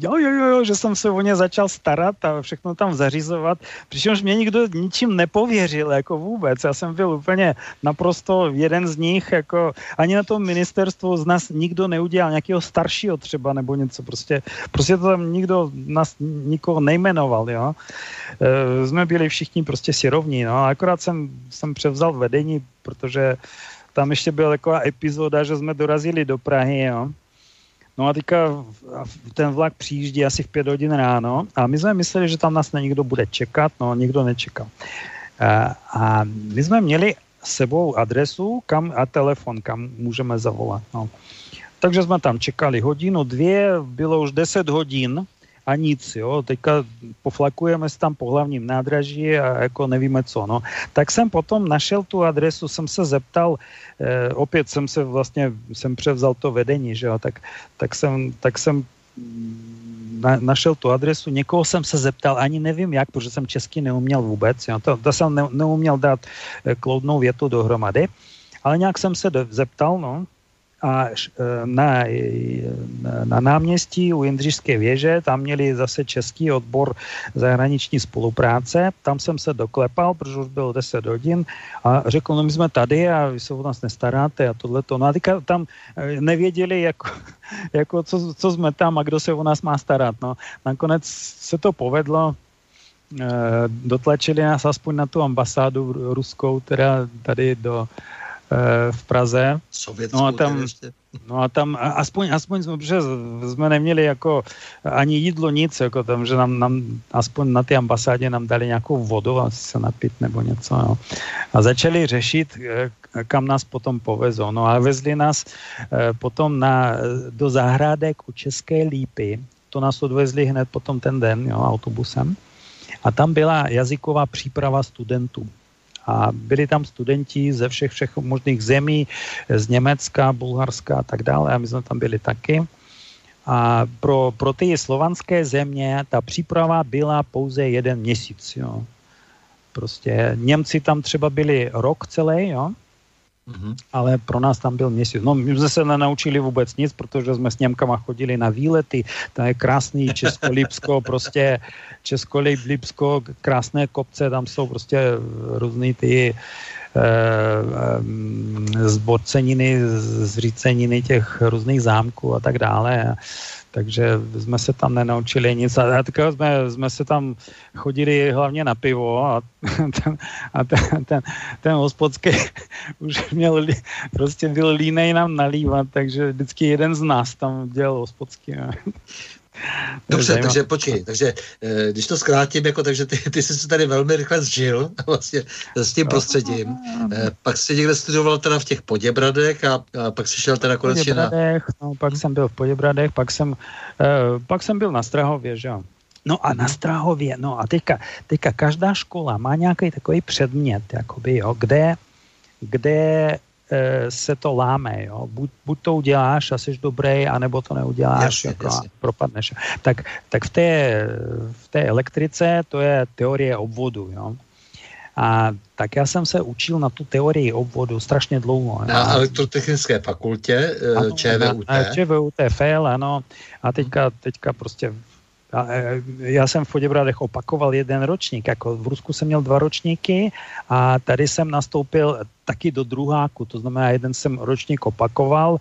Jo, jo, jo, jo, že jsem se o ně začal starat a všechno tam zařizovat, přičemž mě nikdo ničím nepověřil, jako vůbec. Já jsem byl úplně naprosto jeden z nich, jako ani na tom ministerstvu z nás nikdo neudělal nějakého staršího třeba nebo něco, prostě, prostě to tam nikdo nás nikoho nejmenoval, jo. E, jsme byli všichni prostě si rovní, no, akorát jsem, jsem převzal vedení protože tam ještě byla taková epizoda, že jsme dorazili do Prahy, jo. No a teďka ten vlak přijíždí asi v pět hodin ráno a my jsme mysleli, že tam nás někdo bude čekat, no nikdo nečekal. A, a my jsme měli sebou adresu kam a telefon, kam můžeme zavolat. No. Takže jsme tam čekali hodinu, dvě, bylo už 10 hodin a nic, jo. Teďka poflakujeme se tam po hlavním nádraží a jako nevíme co, no. Tak jsem potom našel tu adresu, jsem se zeptal, eh, opět jsem se vlastně, jsem převzal to vedení, že jo, tak, tak jsem, tak jsem na, našel tu adresu, někoho jsem se zeptal, ani nevím jak, protože jsem česky neuměl vůbec, jo. To, to jsem ne, neuměl dát eh, kloudnou větu dohromady, ale nějak jsem se zeptal, no, a e, na, na náměstí u Jindřišské věže, tam měli zase český odbor zahraniční spolupráce, tam jsem se doklepal, protože už bylo 10 hodin a řekl, no my jsme tady a vy se o nás nestaráte a tohle to. No a teďka tam e, nevěděli, jako, jako co, co jsme tam a kdo se o nás má starat. No. Nakonec se to povedlo, dotlačili nás aspoň na tu ambasádu ruskou, teda tady do Eh, v Praze. Sovětskou no a tam, no a tam aspoň, aspoň jsme, protože jsme neměli jako ani jídlo, nic, jako tam, že nám, nám aspoň na té ambasádě nám dali nějakou vodu a se napít nebo něco. No. A začali řešit, eh, kam nás potom povezou. No a vezli nás eh, potom na, do zahrádek u České lípy. To nás odvezli hned potom ten den jo, autobusem. A tam byla jazyková příprava studentů a byli tam studenti ze všech, všech možných zemí, z Německa, Bulharska a tak dále a my jsme tam byli taky. A pro, pro ty slovanské země ta příprava byla pouze jeden měsíc. Jo. Prostě Němci tam třeba byli rok celý, jo, Mm-hmm. Ale pro nás tam byl měsíc. No, my jsme se nenaučili vůbec nic, protože jsme s Němkama chodili na výlety. To je krásný Českolipsko, prostě Českolipsko, krásné kopce, tam jsou prostě různý ty eh, eh, zborceniny, zříceniny těch různých zámků a tak dále takže jsme se tam nenaučili nic a tak jsme, jsme se tam chodili hlavně na pivo a ten, a ten, ten, ten hospodský už měl, prostě byl línej nám nalívat, takže vždycky jeden z nás tam dělal hospodský. Dobře, takže počkej, takže eh, když to zkrátím, jako, takže ty, ty jsi se tady velmi rychle zžil vlastně s tím prostředím. Eh, pak jsi někde studoval teda v těch Poděbradech a, a pak jsi šel teda konečně na... No, pak jsem byl v Poděbradech, pak jsem, eh, pak jsem byl na Strahově, že jo. No a na Strahově, no a teďka, teďka každá škola má nějaký takový předmět, jakoby, jo, kde, kde se to láme, jo. Buď, buď to uděláš a jsi dobrý, anebo to neuděláš jasně, jako jasně. a propadneš. Tak, tak v, té, v té elektrice to je teorie obvodu, jo. A tak já jsem se učil na tu teorii obvodu strašně dlouho. Na elektrotechnické fakultě e, ano, ČVUT. Na, na ČVUT, FEL, ano. A teďka, teďka prostě E, já jsem v Poděbradech opakoval jeden ročník, jako v Rusku jsem měl dva ročníky a tady jsem nastoupil taky do druháku, to znamená, jeden jsem ročník opakoval,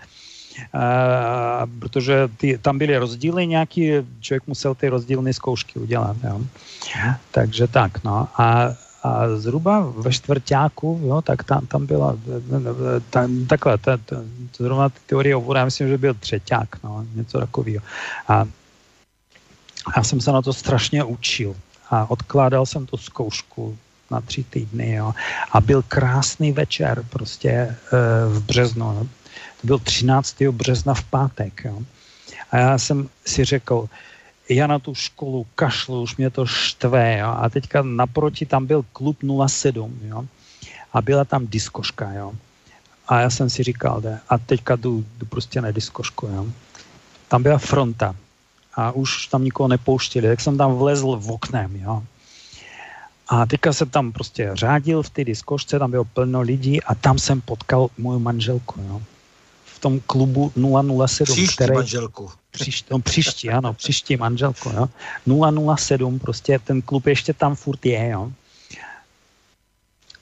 Uh, protože ty, tam byly rozdíly nějaký, člověk musel ty rozdílné zkoušky udělat. Jo. Takže tak, no. A, a zhruba ve čtvrtáku, jo, tak tam, tam byla tam, takhle, ta, ta, zrovna teorie obvodu, já myslím, že byl třeťák, no, něco takového. A já jsem se na to strašně učil a odkládal jsem tu zkoušku na tři týdny, jo. A byl krásný večer prostě e, v březnu. To byl 13. března v pátek, jo. A já jsem si řekl, já na tu školu kašlu, už mě to štve, jo. A teďka naproti tam byl klub 07, jo. A byla tam diskoška, jo. A já jsem si říkal, de, a teďka jdu, jdu prostě na diskošku, jo. Tam byla fronta a už tam nikoho nepouštěli, tak jsem tam vlezl v oknem, jo. A teďka se tam prostě řádil v té diskošce, tam bylo plno lidí a tam jsem potkal moju manželku, jo. V tom klubu 007, příští který... manželku. Příští, no, příští, ano, příští manželku, jo. 007, prostě ten klub ještě tam furt je, jo.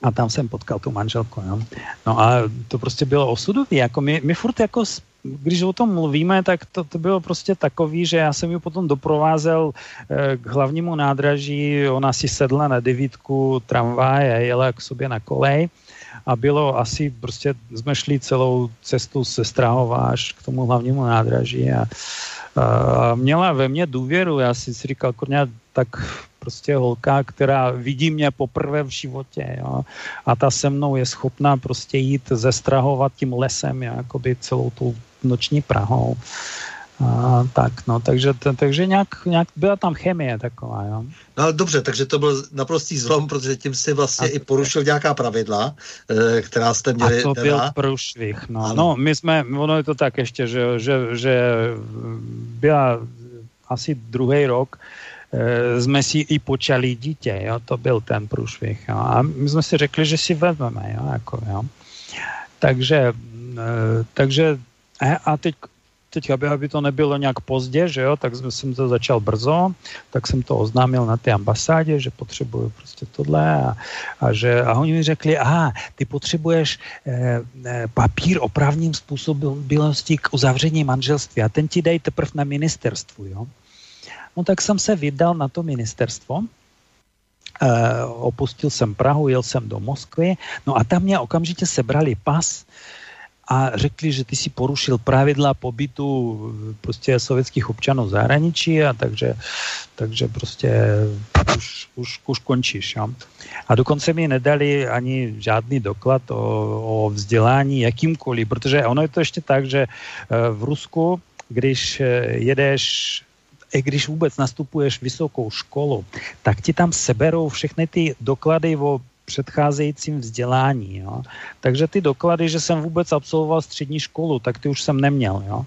A tam jsem potkal tu manželku, jo. No a to prostě bylo osudový, jako my, my furt jako když o tom mluvíme, tak to, to bylo prostě takový, že já jsem ji potom doprovázel eh, k hlavnímu nádraží, ona si sedla na devítku tramvaj a jela k sobě na kolej a bylo asi, prostě jsme šli celou cestu se Strahova až k tomu hlavnímu nádraží a, a měla ve mně důvěru, já si říkal, kurňa, tak prostě holka, která vidí mě poprvé v životě, jo, a ta se mnou je schopná prostě jít zestrahovat tím lesem, jakoby celou tu noční Prahou. A, tak, no, takže, takže nějak, nějak byla tam chemie taková, jo. No ale dobře, takže to byl naprostý zlom, protože tím si vlastně a, i porušil nějaká pravidla, e, která jste měli. A to teda... byl průšvih, no. Ano. No, my jsme, ono je to tak ještě, že, že, že byla asi druhý rok, jsme si i počali dítě, jo, to byl ten průšvih, jo. A my jsme si řekli, že si vezmeme, jo, jako, jo. Takže, e, takže a teď, teď aby, aby to nebylo nějak pozdě, že jo, tak jsem to začal brzo, tak jsem to oznámil na té ambasádě, že potřebuju prostě tohle a, a, že, a oni mi řekli, aha, ty potřebuješ eh, eh, papír o právním způsobilosti k uzavření manželství a ten ti dej teprve na ministerstvu, jo. No tak jsem se vydal na to ministerstvo, Uh, opustil jsem Prahu, jel jsem do Moskvy, no a tam mě okamžitě sebrali pas, a řekli, že ty si porušil pravidla pobytu prostě sovětských občanů v zahraničí a takže, takže prostě už, už, už končíš. Jo? A dokonce mi nedali ani žádný doklad o, o vzdělání jakýmkoliv, protože ono je to ještě tak, že eh, v Rusku, když eh, jedeš když vůbec nastupuješ vysokou školu, tak ti tam seberou všechny ty doklady o předcházejícím vzdělání. Jo. Takže ty doklady, že jsem vůbec absolvoval střední školu, tak ty už jsem neměl. Jo.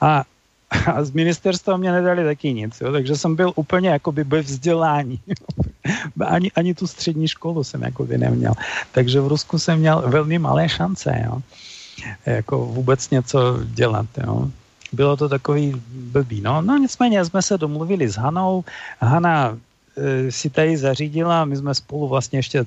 A, a z ministerstva mě nedali taky nic, jo. takže jsem byl úplně jakoby bez vzdělání. ani, ani tu střední školu jsem jakoby neměl. Takže v Rusku jsem měl velmi malé šance, jo. jako vůbec něco dělat. Jo bylo to takový blbý. No, no nicméně jsme se domluvili s Hanou. Hana Eh, si tady zařídila, my jsme spolu vlastně ještě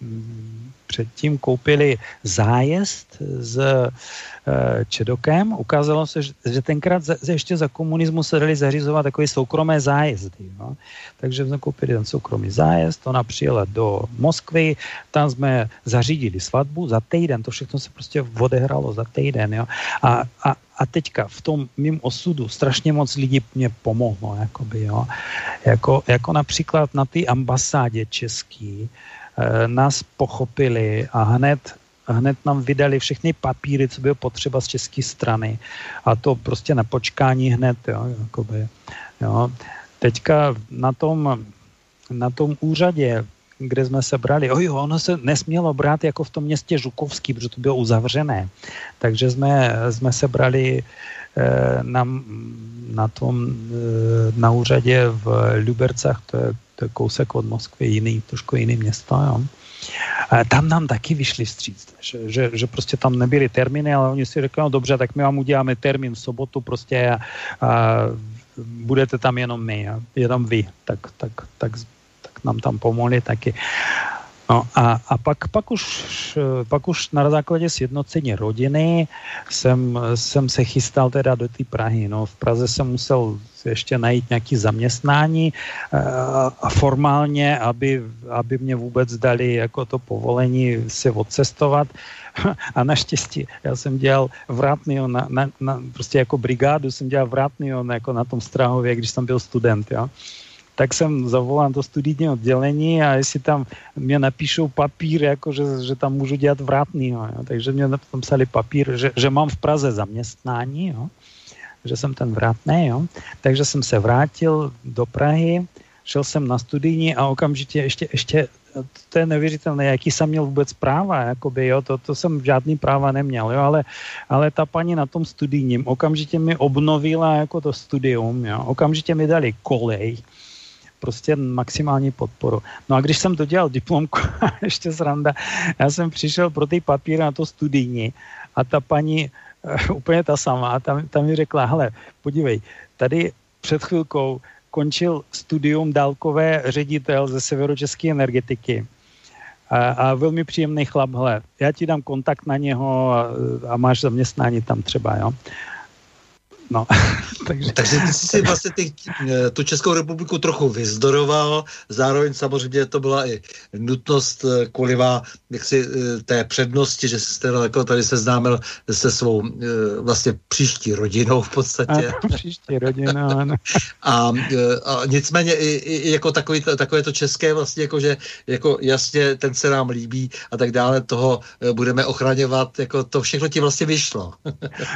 mm, předtím koupili zájezd s eh, Čedokem. Ukázalo se, že tenkrát ještě za komunismu se dali zařizovat takové soukromé zájezdy. Jo. Takže jsme koupili ten soukromý zájezd, ona přijela do Moskvy, tam jsme zařídili svatbu za týden, to všechno se prostě odehralo za týden. Jo. A, a, a teďka v tom mým osudu strašně moc lidí mě pomohlo, jakoby, jo. Jako, jako například na té ambasádě český e, nás pochopili a hned hned nám vydali všechny papíry, co bylo potřeba z české strany. A to prostě na počkání hned, jo, jakoby, jo. Teďka na tom, na tom úřadě kde jsme se brali. Oj, ono se nesmělo brát jako v tom městě Žukovský, protože to bylo uzavřené. Takže jsme, jsme se brali eh, na, na tom, eh, na úřadě v Libercách, to je, to je kousek od Moskvy, jiný, trošku jiný město, jo. Tam nám taky vyšli vstříc, že, že, že prostě tam nebyly termíny, ale oni si řekli, no dobře, tak my vám uděláme termín v sobotu prostě a, a budete tam jenom my, a jenom vy, tak, tak, tak nám tam pomohli taky. No a, a pak, pak, už, pak už na základě sjednocení rodiny jsem, jsem se chystal teda do té Prahy. No, v Praze jsem musel ještě najít nějaké zaměstnání eh, a formálně, aby, aby mě vůbec dali jako to povolení se odcestovat. A naštěstí já jsem dělal vrátný na, na, na, prostě jako brigádu jsem dělal vrátný jako na tom Strahově, když jsem byl student. Jo tak jsem zavolám do studijní oddělení a jestli tam mě napíšou papír, jako že, že tam můžu dělat vrátný. Jo. Takže mě tam psali papír, že, že mám v Praze zaměstnání, jo. Že jsem ten vrátný. Jo. Takže jsem se vrátil do Prahy, šel jsem na studijní a okamžitě ještě, ještě to je neuvěřitelné, jaký jsem měl vůbec práva, jakoby, jo, to, to jsem žádný práva neměl, jo, ale, ale ta paní na tom studijním okamžitě mi obnovila jako to studium, jo, okamžitě mi dali kolej, prostě maximální podporu. No a když jsem dodělal diplomku, ještě zranda, já jsem přišel pro ty papíry na to studijní a ta paní úplně ta samá, tam, tam mi řekla, hele, podívej, tady před chvilkou končil studium dálkové ředitel ze severočeské energetiky. A, a velmi příjemný chlap, hele, já ti dám kontakt na něho a, a máš zaměstnání tam třeba, jo. No, takže... takže ty jsi si vlastně ty, eh, tu Českou republiku trochu vyzdoroval, zároveň samozřejmě to byla i nutnost eh, kvůli jaksi eh, té přednosti, že jsi teda jako tady seznámil se svou vlastně příští rodinou v podstatě. A, příští rodina, ano. A, a nicméně i, i jako takový, takové to české vlastně, jako že jako jasně ten se nám líbí a tak dále, toho budeme ochraňovat, jako to všechno ti vlastně vyšlo.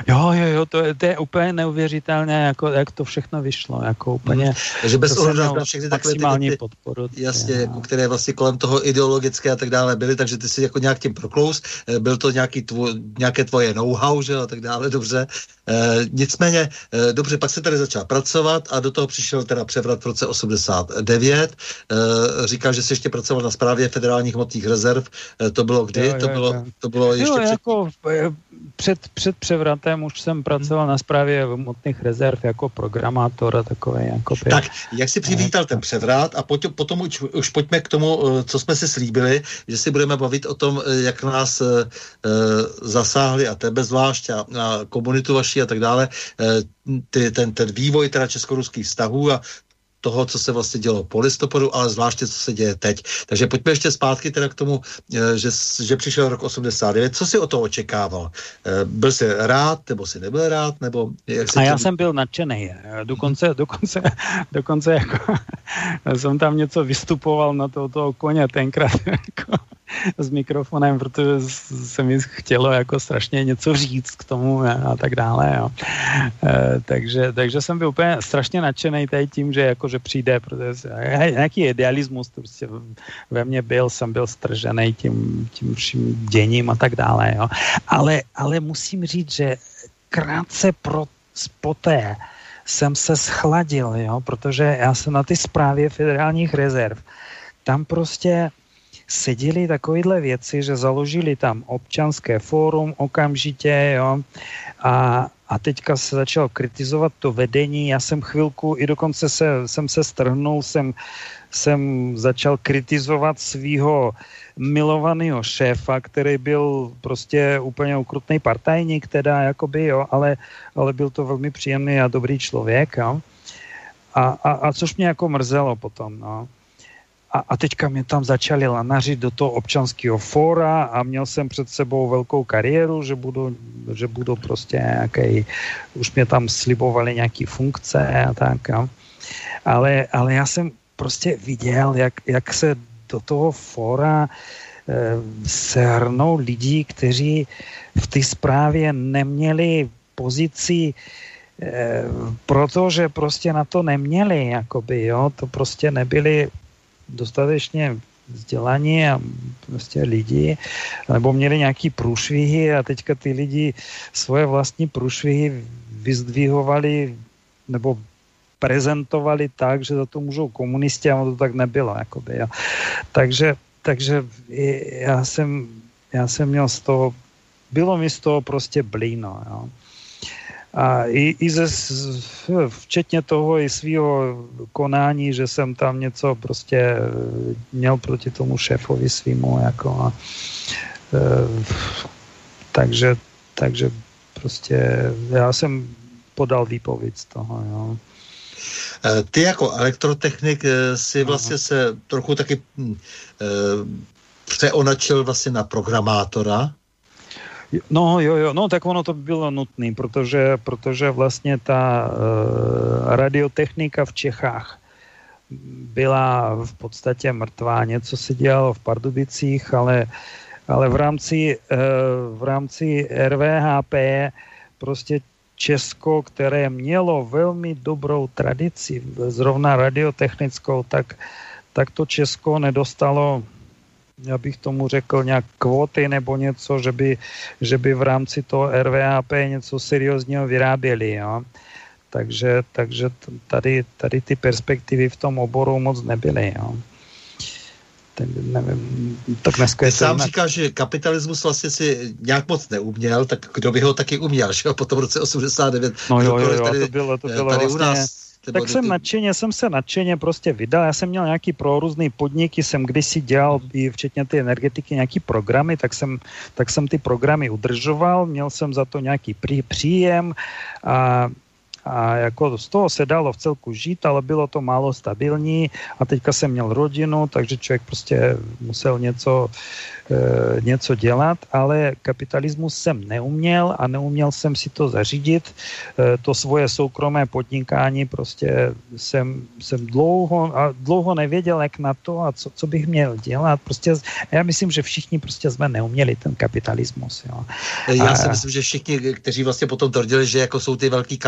jo, jo, jo, to to je úplně neuvěřitelné, jako, jak to všechno vyšlo, jako úplně. Hmm. Takže bez ohledu na všechny takové ty, ty, podporu. Jasně, jako, které vlastně kolem toho ideologické a tak dále byly, takže ty si jako nějak tím proklous, eh, byl to nějaký tvoj, nějaké tvoje know-how, že a tak dále, dobře. E, nicméně, e, dobře, pak se tady začal pracovat a do toho přišel teda převrat v roce 89. E, říkal, že jsi ještě pracoval na správě federálních hmotných rezerv. E, to bylo kdy? Jo, jo, to, bylo, jo. to bylo ještě jo, před... jako před, před převratem už jsem pracoval na správě hmotných rezerv jako programátor a takové jako... Tak, jak jsi přivítal ten převrat a potom, potom už, už pojďme k tomu, eh, co jsme si slíbili, že si budeme bavit o tom, eh, jak nás e, zasáhli a tebe zvlášť a, a komunitu vaší a tak dále, e, ty, ten, ten vývoj teda česko-ruských vztahů a toho, co se vlastně dělo po listopadu, ale zvláště, co se děje teď. Takže pojďme ještě zpátky teda k tomu, eh, že, že přišel rok 89. Co si o to očekával? Eh, byl jsi rád, nebo si nebyl rád, nebo jak A já jsem byl nadšený. Dokonce, dokonce, dokonce jako jsem tam něco vystupoval na toho, toho koně tenkrát. Jako, s mikrofonem, protože se mi chtělo jako strašně něco říct k tomu a tak dále. Jo. E, takže, takže jsem byl úplně strašně nadšený tady tím, že jako, že přijde, protože nějaký idealismus prostě ve mně byl, jsem byl stržený tím, tím vším děním a tak dále. Jo. Ale, ale musím říct, že krátce pro, poté jsem se schladil, jo, protože já jsem na ty zprávě federálních rezerv, tam prostě seděli takovýhle věci, že založili tam občanské fórum okamžitě, jo, a, a teďka se začal kritizovat to vedení, já jsem chvilku, i dokonce se, jsem se strhnul, jsem, jsem začal kritizovat svého milovaného šéfa, který byl prostě úplně ukrutný partajník, teda jakoby, jo, ale, ale byl to velmi příjemný a dobrý člověk, jo. A, a, a což mě jako mrzelo potom, no a, a teďka mě tam začali lanařit do toho občanského fóra a měl jsem před sebou velkou kariéru, že budu, že budu prostě nějaký, už mě tam slibovali nějaký funkce a tak. A. Ale, ale já jsem prostě viděl, jak, jak se do toho fóra e, sehrnou lidi, kteří v té zprávě neměli pozici e, protože prostě na to neměli, jakoby, jo, to prostě nebyli dostatečně vzdělaní a prostě lidi, nebo měli nějaký průšvihy a teďka ty lidi svoje vlastní průšvihy vyzdvihovali nebo prezentovali tak, že za to můžou komunisti a to tak nebylo. Jakoby, jo. Takže, takže já jsem, já jsem měl z toho, bylo mi z toho prostě blíno. Jo a i, i ze, včetně toho i svého konání, že jsem tam něco prostě e, měl proti tomu šéfovi svýmu, jako a, e, takže, takže prostě já jsem podal výpověď z toho, jo. E, ty jako elektrotechnik si vlastně se trochu taky e, přeonačil vlastně na programátora, No jo, jo, no tak ono to bylo nutné, protože, protože vlastně ta e, radiotechnika v Čechách byla v podstatě mrtvá. Něco se dělalo v Pardubicích, ale, ale v rámci, e, v rámci RVHP prostě Česko, které mělo velmi dobrou tradici, zrovna radiotechnickou, tak, tak to Česko nedostalo já bych tomu řekl nějak kvóty nebo něco, že by, že by v rámci toho RVAP něco seriózního vyráběli. Jo. takže, takže tady, tady ty perspektivy v tom oboru moc nebyly. Jo. Tak, nevím, tak dneska Ty sám říkáš, že kapitalismus vlastně si nějak moc neuměl, tak kdo by ho taky uměl, že jo, potom v roce 89. No jo, jo, jo, tady, to bylo, to bylo tady vlastně, u nás tak jsem ty... nadšeně, jsem se nadšeně prostě vydal. Já jsem měl nějaký pro různý podniky, jsem kdysi dělal i včetně ty energetiky nějaký programy, tak jsem, tak jsem ty programy udržoval, měl jsem za to nějaký pří, příjem a a jako z toho se dalo v celku žít, ale bylo to málo stabilní a teďka jsem měl rodinu, takže člověk prostě musel něco e, něco dělat, ale kapitalismus jsem neuměl a neuměl jsem si to zařídit. E, to svoje soukromé podnikání prostě jsem, jsem dlouho, a dlouho nevěděl, jak na to a co, co bych měl dělat. Prostě já myslím, že všichni prostě jsme neuměli ten kapitalismus. Jo. Já a, si myslím, že všichni, kteří vlastně potom tvrdili, že jako jsou ty velký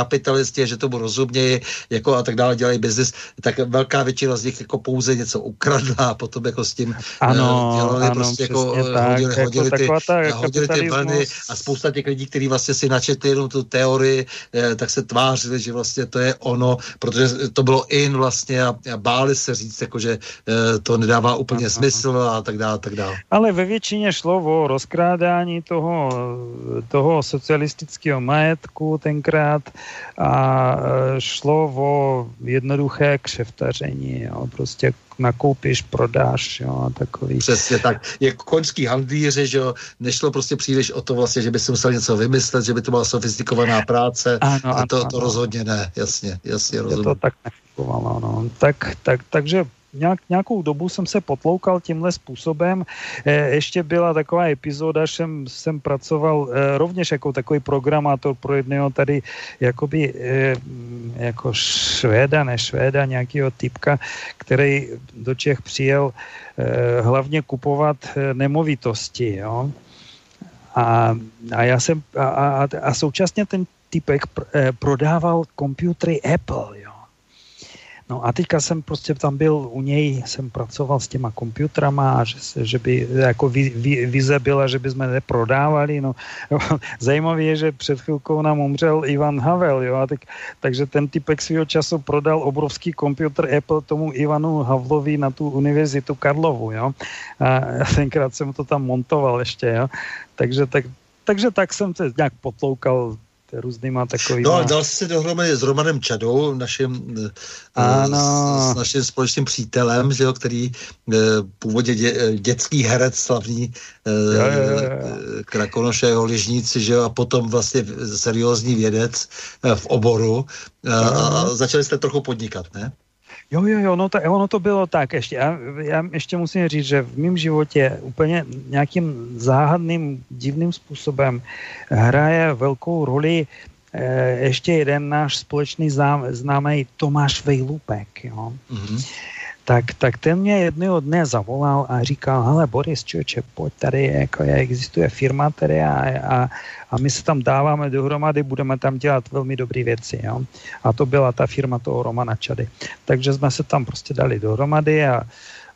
kapitalisti, že tomu rozumějí jako a tak dále, dělají biznis, tak velká většina z nich jako pouze něco ukradla a potom jako s tím ano, dělali ano, prostě jako tak, hodili, jako hodili, ty, ta hodili ty vlny a spousta těch lidí, kteří vlastně si načetli jenom tu teorii, eh, tak se tvářili, že vlastně to je ono, protože to bylo in vlastně a, a báli se říct, jako, že eh, to nedává úplně Aha. smysl a tak dále, tak dále. Ale ve většině šlo o rozkrádání toho, toho socialistického majetku tenkrát a eh, šlo o jednoduché kšeftaření, jo, prostě nakoupíš, prodáš, jo, a takový. Přesně tak. Je koňský handlíři, že jo, nešlo prostě příliš o to vlastně, že by si musel něco vymyslet, že by to byla sofistikovaná práce. Ano, a to, ano, to ano. rozhodně ne, jasně, jasně. Je to tak nefungovalo, no. Tak, tak, takže nějak, nějakou dobu jsem se potloukal tímhle způsobem. E, ještě byla taková epizoda, že jsem, jsem pracoval e, rovněž jako takový programátor pro jedného tady jakoby e, jako švéda, ne švéda, nějakého typka, který do Čech přijel hlavně kupovat nemovitosti, jo. A, a já jsem, a, a, a současně ten typek pr, prodával počítače Apple. No a teďka jsem prostě tam byl u něj, jsem pracoval s těma komputrama že, že by jako vy, vy, vize byla, že by jsme neprodávali. No. Zajímavé je, že před chvilkou nám umřel Ivan Havel, jo, a tak, takže ten typek svého času prodal obrovský komputer Apple tomu Ivanu Havlovi na tu univerzitu Karlovu, jo. A tenkrát jsem to tam montoval ještě, jo. Takže tak, takže tak jsem se nějak potloukal různýma takovými. No a dal jsi se dohromady s Romanem Čadou, naším, eh, ano. S, s naším společným přítelem, že jo, který eh, původně dě, dětský herec slavný eh, Krakonoše ližníci, že jo, a potom vlastně seriózní vědec v oboru. A, a začali jste trochu podnikat, ne? Jo, jo, jo, no to, ono to bylo tak ještě. Já, já ještě musím říct, že v mém životě úplně nějakým záhadným, divným způsobem hraje velkou roli eh, ještě jeden náš společný známý Tomáš Vejlupek, jo. Mm-hmm tak, tak ten mě jednoho dne zavolal a říkal, hele Boris, člověče, pojď tady, jako je, existuje firma tady a, a, a my se tam dáváme dohromady, budeme tam dělat velmi dobré věci. Jo? A to byla ta firma toho Romana Čady. Takže jsme se tam prostě dali dohromady a,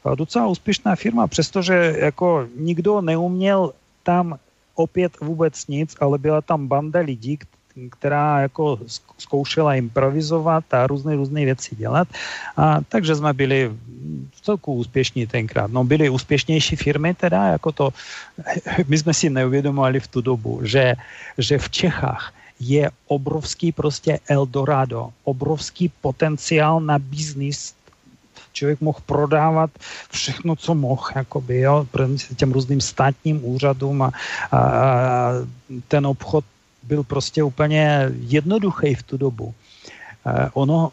a docela úspěšná firma, přestože jako nikdo neuměl tam opět vůbec nic, ale byla tam banda lidí, která jako zkoušela improvizovat a různé různé věci dělat. A, takže jsme byli v celku úspěšní tenkrát. No byly úspěšnější firmy teda, jako to, my jsme si neuvědomovali v tu dobu, že, že v Čechách je obrovský prostě Eldorado, obrovský potenciál na biznis člověk mohl prodávat všechno, co mohl, jakoby, jo, těm různým státním úřadům a, a, a ten obchod byl prostě úplně jednoduchý v tu dobu. Uh, ono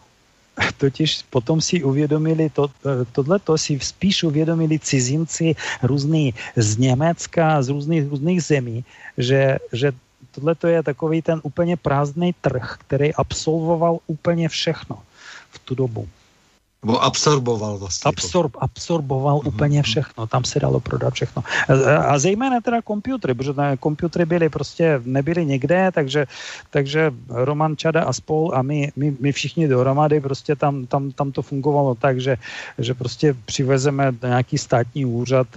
totiž potom si uvědomili, to, e, tohle to si spíš uvědomili cizinci různý z Německa, z různých, různých zemí, že, že tohle to je takový ten úplně prázdný trh, který absolvoval úplně všechno v tu dobu. Nebo absorboval vlastně. Absorb, absorboval uh-huh. úplně všechno, tam se dalo prodat všechno. A, a zejména teda počítače, protože počítače byly prostě, nebyly někde, takže, takže Roman Čada a spol a my, my, my všichni dohromady, prostě tam, tam, tam to fungovalo tak, že, že prostě přivezeme nějaký státní úřad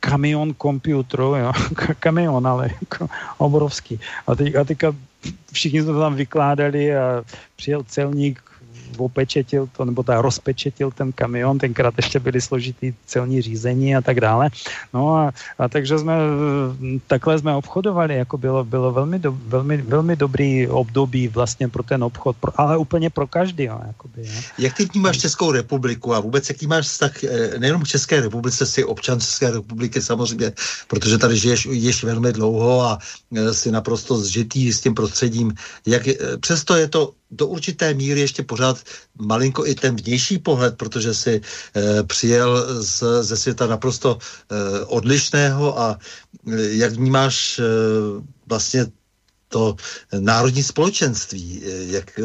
kamion komputeru, jo, kamion, ale jako obrovský. A, teď, a teďka všichni to tam vykládali a přijel celník opečetil to, nebo ta rozpečetil ten kamion, tenkrát ještě byly složitý celní řízení a tak dále. No a, a takže jsme, takhle jsme obchodovali, jako bylo, bylo velmi, do, velmi, velmi dobrý období vlastně pro ten obchod, pro, ale úplně pro každý. Jakoby, jo. Jak ty vnímáš Českou republiku a vůbec jaký máš vztah eh, nejenom v České republice, si občan České republiky samozřejmě, protože tady žiješ, žiješ velmi dlouho a eh, si naprosto zžitý s tím prostředím. Jak, eh, přesto je to do určité míry ještě pořád malinko i ten vnější pohled, protože si e, přijel z, ze světa naprosto e, odlišného a e, jak vnímáš e, vlastně to národní společenství, jak,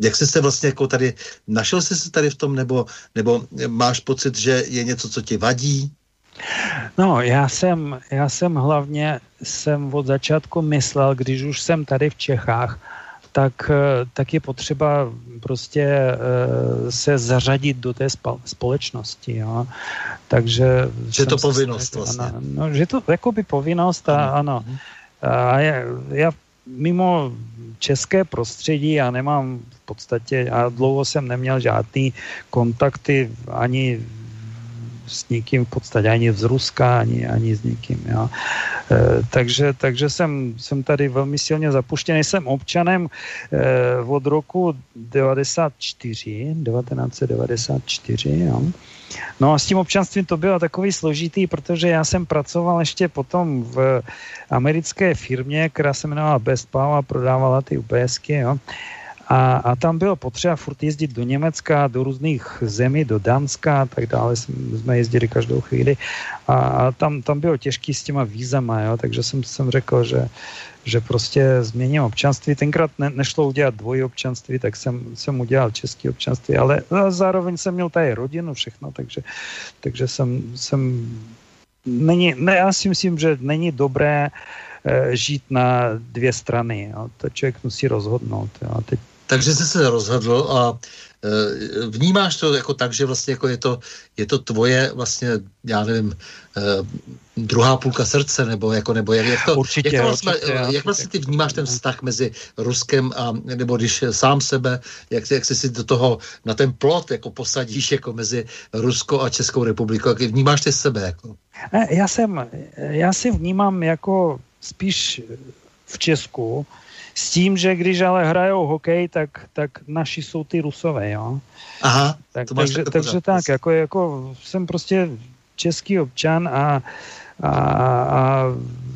jak jsi se vlastně jako tady, našel jsi se tady v tom, nebo, nebo máš pocit, že je něco, co ti vadí? No, já jsem, já jsem hlavně jsem od začátku myslel, když už jsem tady v Čechách, tak, eh, tak je potřeba prostě eh, se zařadit do té společnosti. Jo. Takže... Že je to povinnost vlastně. Ano, no, že to jako by povinnost a ano. Mhm. A já, já mimo české prostředí já nemám v podstatě, a dlouho jsem neměl žádný kontakty ani s nikým v podstatě, ani z Ruska, ani, ani s nikým. Jo. E, takže, takže jsem, jsem tady velmi silně zapuštěný. Jsem občanem e, od roku 94, 1994, jo. No a s tím občanstvím to bylo takový složitý, protože já jsem pracoval ještě potom v americké firmě, která se jmenovala Best Power prodávala ty UPSky, jo. A, a tam bylo potřeba furt jezdit do Německa, do různých zemí, do Dánska a tak dále. Jsme jezdili každou chvíli. A, a tam, tam bylo těžký s těma vízama, jo? takže jsem, jsem řekl, že, že prostě změním občanství. Tenkrát ne, nešlo udělat dvojí občanství, tak jsem, jsem udělal český občanství, ale zároveň jsem měl tady rodinu, všechno, takže, takže jsem, jsem není, ne, já si myslím, že není dobré e, žít na dvě strany. Jo. To člověk musí rozhodnout. Jo. Teď takže jsi se rozhodl a e, vnímáš to jako tak, že vlastně jako je to, je to tvoje vlastně, já nevím, e, druhá půlka srdce, nebo jako, nebo jak, jak to, určitě, jak, to vlastně, určitě, jak určitě. vlastně ty vnímáš ten vztah mezi Ruskem a, nebo když sám sebe, jak, jak si do toho, na ten plot jako posadíš jako mezi Rusko a Českou republikou, jak vnímáš ty sebe jako? E, já jsem, já si vnímám jako spíš v Česku, s tím, že když ale hrajou hokej, tak, tak naši jsou ty rusové, jo. Aha, tak, to takže, takže tak, jako, jako jsem prostě český občan a, a, a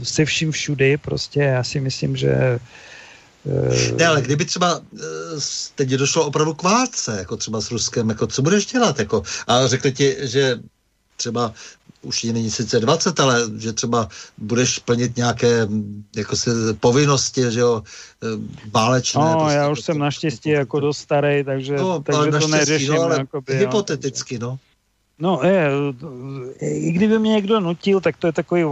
se vším všudy, prostě já si myslím, že eh, ne, ale kdyby třeba eh, teď došlo opravdu k válce, jako třeba s Ruskem, jako co budeš dělat? Jako, a řekli ti, že třeba už je není sice 20, ale že třeba budeš plnit nějaké jako se, povinnosti, že jo, e, válečné. No, prostě, já už jsem naštěstí jako dost starý, takže, no, takže to neřeším. No, ale jakoby, hypoteticky, no. No, je, i kdyby mě někdo nutil, tak to je takový,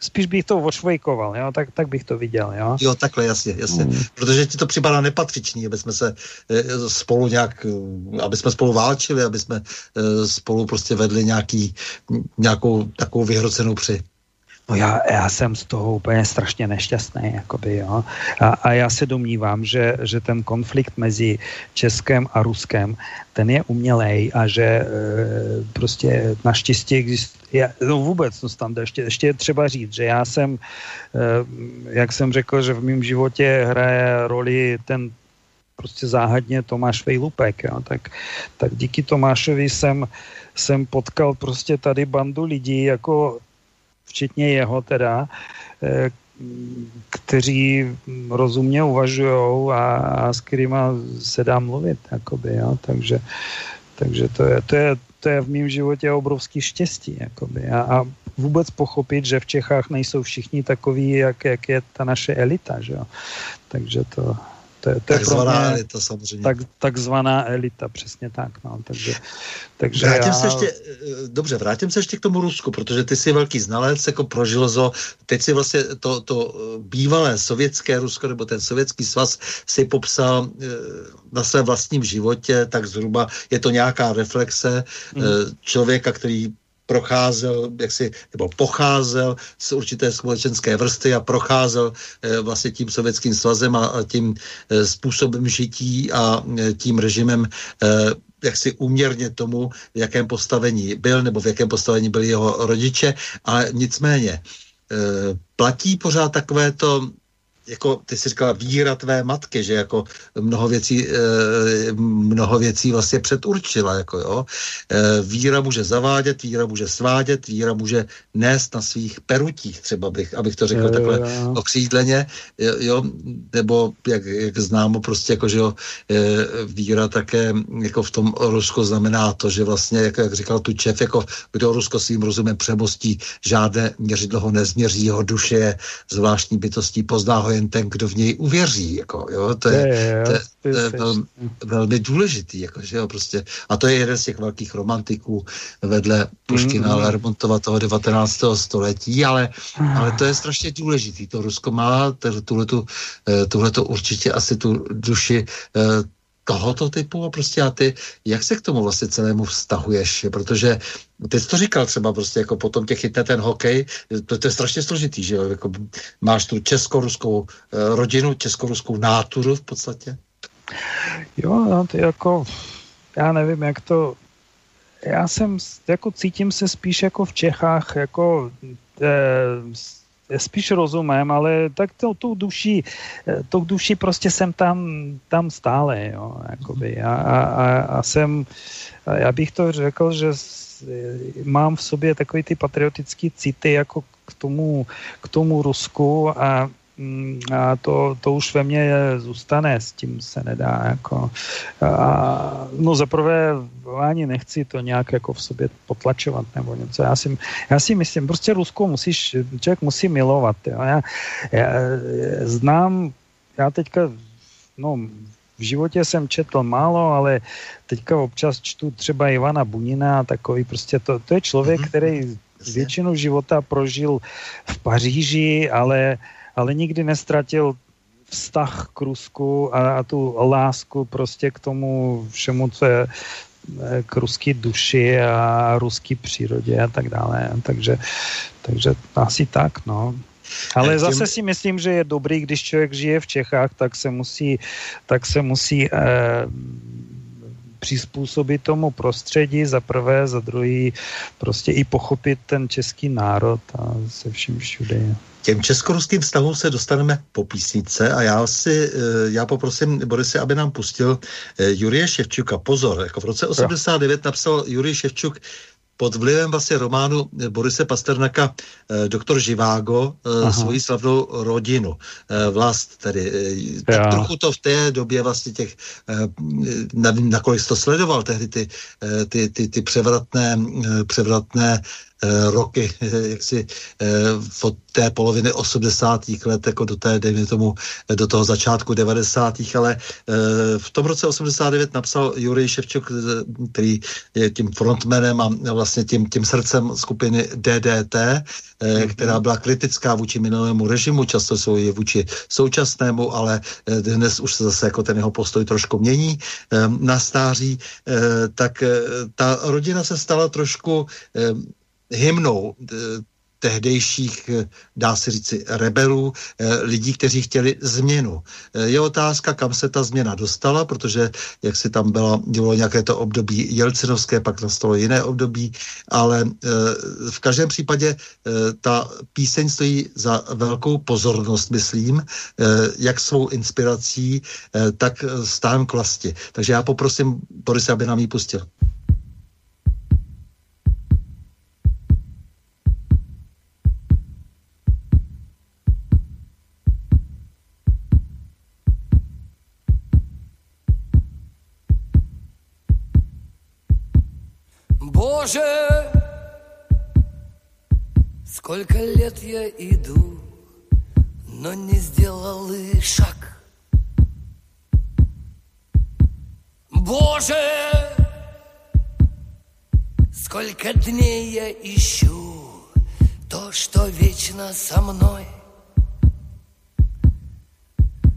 spíš bych to ošvejkoval, jo, tak, tak bych to viděl, jo. Jo, takhle, jasně, jasně. Hmm. Protože ti to připadá nepatřičný, aby jsme se e, spolu nějak, aby jsme spolu válčili, aby jsme e, spolu prostě vedli nějaký, nějakou takovou vyhrocenou při. No já, já jsem z toho úplně strašně nešťastný, jakoby, jo. A, a já se domnívám, že, že ten konflikt mezi Českem a Ruskem, ten je umělej a že e, prostě naštěstí existuje, no vůbec, no tam ještě, ještě je třeba říct, že já jsem, e, jak jsem řekl, že v mém životě hraje roli ten prostě záhadně Tomáš Vejlupek, jo, tak, tak díky Tomášovi jsem, jsem potkal prostě tady bandu lidí, jako včetně jeho teda, eh, kteří rozumně uvažují a, a s kterými se dá mluvit, jakoby, jo? takže, takže to, je, to, je, to je v mém životě obrovský štěstí. Jakoby. A, a vůbec pochopit, že v Čechách nejsou všichni takový, jak, jak je ta naše elita. Že jo? Takže to, to, to takzvaná je pro mě elita samozřejmě. Tak, takzvaná elita, přesně tak. No. Takže, takže vrátím já... se ještě, eh, dobře, vrátím se ještě k tomu Rusku, protože ty jsi velký znalec, jako pro železo. Teď si vlastně to, to eh, bývalé sovětské Rusko, nebo ten sovětský svaz si popsal eh, na svém vlastním životě, tak zhruba je to nějaká reflexe hmm. člověka, který procházel, jak si, nebo pocházel z určité společenské vrstvy a procházel e, vlastně tím sovětským svazem a, tím e, způsobem žití a e, tím režimem jak si úměrně tomu, v jakém postavení byl, nebo v jakém postavení byli jeho rodiče, ale nicméně platí pořád takové to jako ty jsi říkala, víra tvé matky, že jako mnoho věcí, e, mnoho věcí vlastně předurčila, jako jo. E, víra může zavádět, víra může svádět, víra může nést na svých perutích, třeba bych, abych to řekl jo, takhle jo. okřídleně, jo, nebo jak, jak známo prostě jako, že jo, víra také jako v tom Rusko znamená to, že vlastně, jak, jak říkal tu Čef, jako kdo Rusko svým rozumem přemostí, žádné měřidlo ho nezměří, jeho duše je zvláštní bytostí, pozná ho jen ten, kdo v něj uvěří. Jako, jo? To je, je, to je, to je velmi, velmi důležitý. Jako, že jo? Prostě, a to je jeden z těch velkých romantiků vedle Puškina mm, mm. Lermontova toho 19. století, ale, ale to je strašně důležitý. To Rusko má tuhletu, eh, tuhleto určitě asi tu duši eh, tohoto typu a prostě a ty, jak se k tomu vlastně celému vztahuješ, protože ty jsi to říkal třeba prostě jako potom tě chytne ten hokej, to, to je strašně složitý, že jo, jako máš tu českoruskou eh, rodinu, českoruskou náturu v podstatě. Jo, no, ty jako, já nevím, jak to, já jsem, jako cítím se spíš jako v Čechách, jako eh, spíš rozumím, ale tak to, tou duší, eh, tou duší prostě jsem tam, tam stále, jo, jakoby. A, a, a, jsem, já bych to řekl, že mám v sobě takový ty patriotický city jako k tomu, k tomu Rusku a a to, to už ve mně zůstane, s tím se nedá jako, a, no zaprvé ani nechci to nějak jako v sobě potlačovat nebo něco, já si, já si myslím, prostě Rusko musíš, člověk musí milovat, jo. Já, já znám, já teďka, no v životě jsem četl málo, ale teďka občas čtu třeba Ivana Bunina, takový prostě, to, to je člověk, mm-hmm. který většinu života prožil v Paříži, ale ale nikdy nestratil vztah k Rusku a, a tu lásku prostě k tomu všemu, co je eh, k ruský duši a ruský přírodě a tak dále. Takže, takže asi tak, no. Ale zase si myslím, že je dobrý, když člověk žije v Čechách, tak se musí, tak se musí eh, přizpůsobit tomu prostředí, za prvé, za druhý prostě i pochopit ten český národ a se vším všude. Těm českoruským vztahům se dostaneme po písnice a já si, eh, já poprosím Borisy, aby nám pustil eh, Jurie Ševčuka. Pozor, jako v roce 89 napsal Jurie Ševčuk pod vlivem vlastně románu Borise Pasternaka eh, Doktor Živágo eh, Aha. svoji slavnou rodinu. Eh, vlast tedy. Tak trochu to v té době vlastně těch, nevím, nakolik to sledoval, tehdy ty, ty, ty, ty převratné, převratné Eh, roky, jak si eh, od té poloviny 80. let jako do té, dejme tomu, do toho začátku 90. ale eh, v tom roce 89 napsal Jurij Ševčuk, který je tím frontmanem a vlastně tím, tím srdcem skupiny DDT, mm-hmm. která byla kritická vůči minulému režimu, často jsou i vůči současnému, ale dnes už se zase jako ten jeho postoj trošku mění na stáří, tak ta rodina se stala trošku hymnou eh, tehdejších, eh, dá se říci, rebelů, eh, lidí, kteří chtěli změnu. Je otázka, kam se ta změna dostala, protože jak si tam bylo, bylo nějaké to období Jelcinovské, pak nastalo jiné období, ale v každém případě ta píseň stojí za velkou pozornost, myslím, jak svou inspirací, tak stávám k vlasti. Takže já poprosím Boris, aby nám ji pustil. Боже, сколько лет я иду, но не сделал и шаг. Боже, сколько дней я ищу то, что вечно со мной.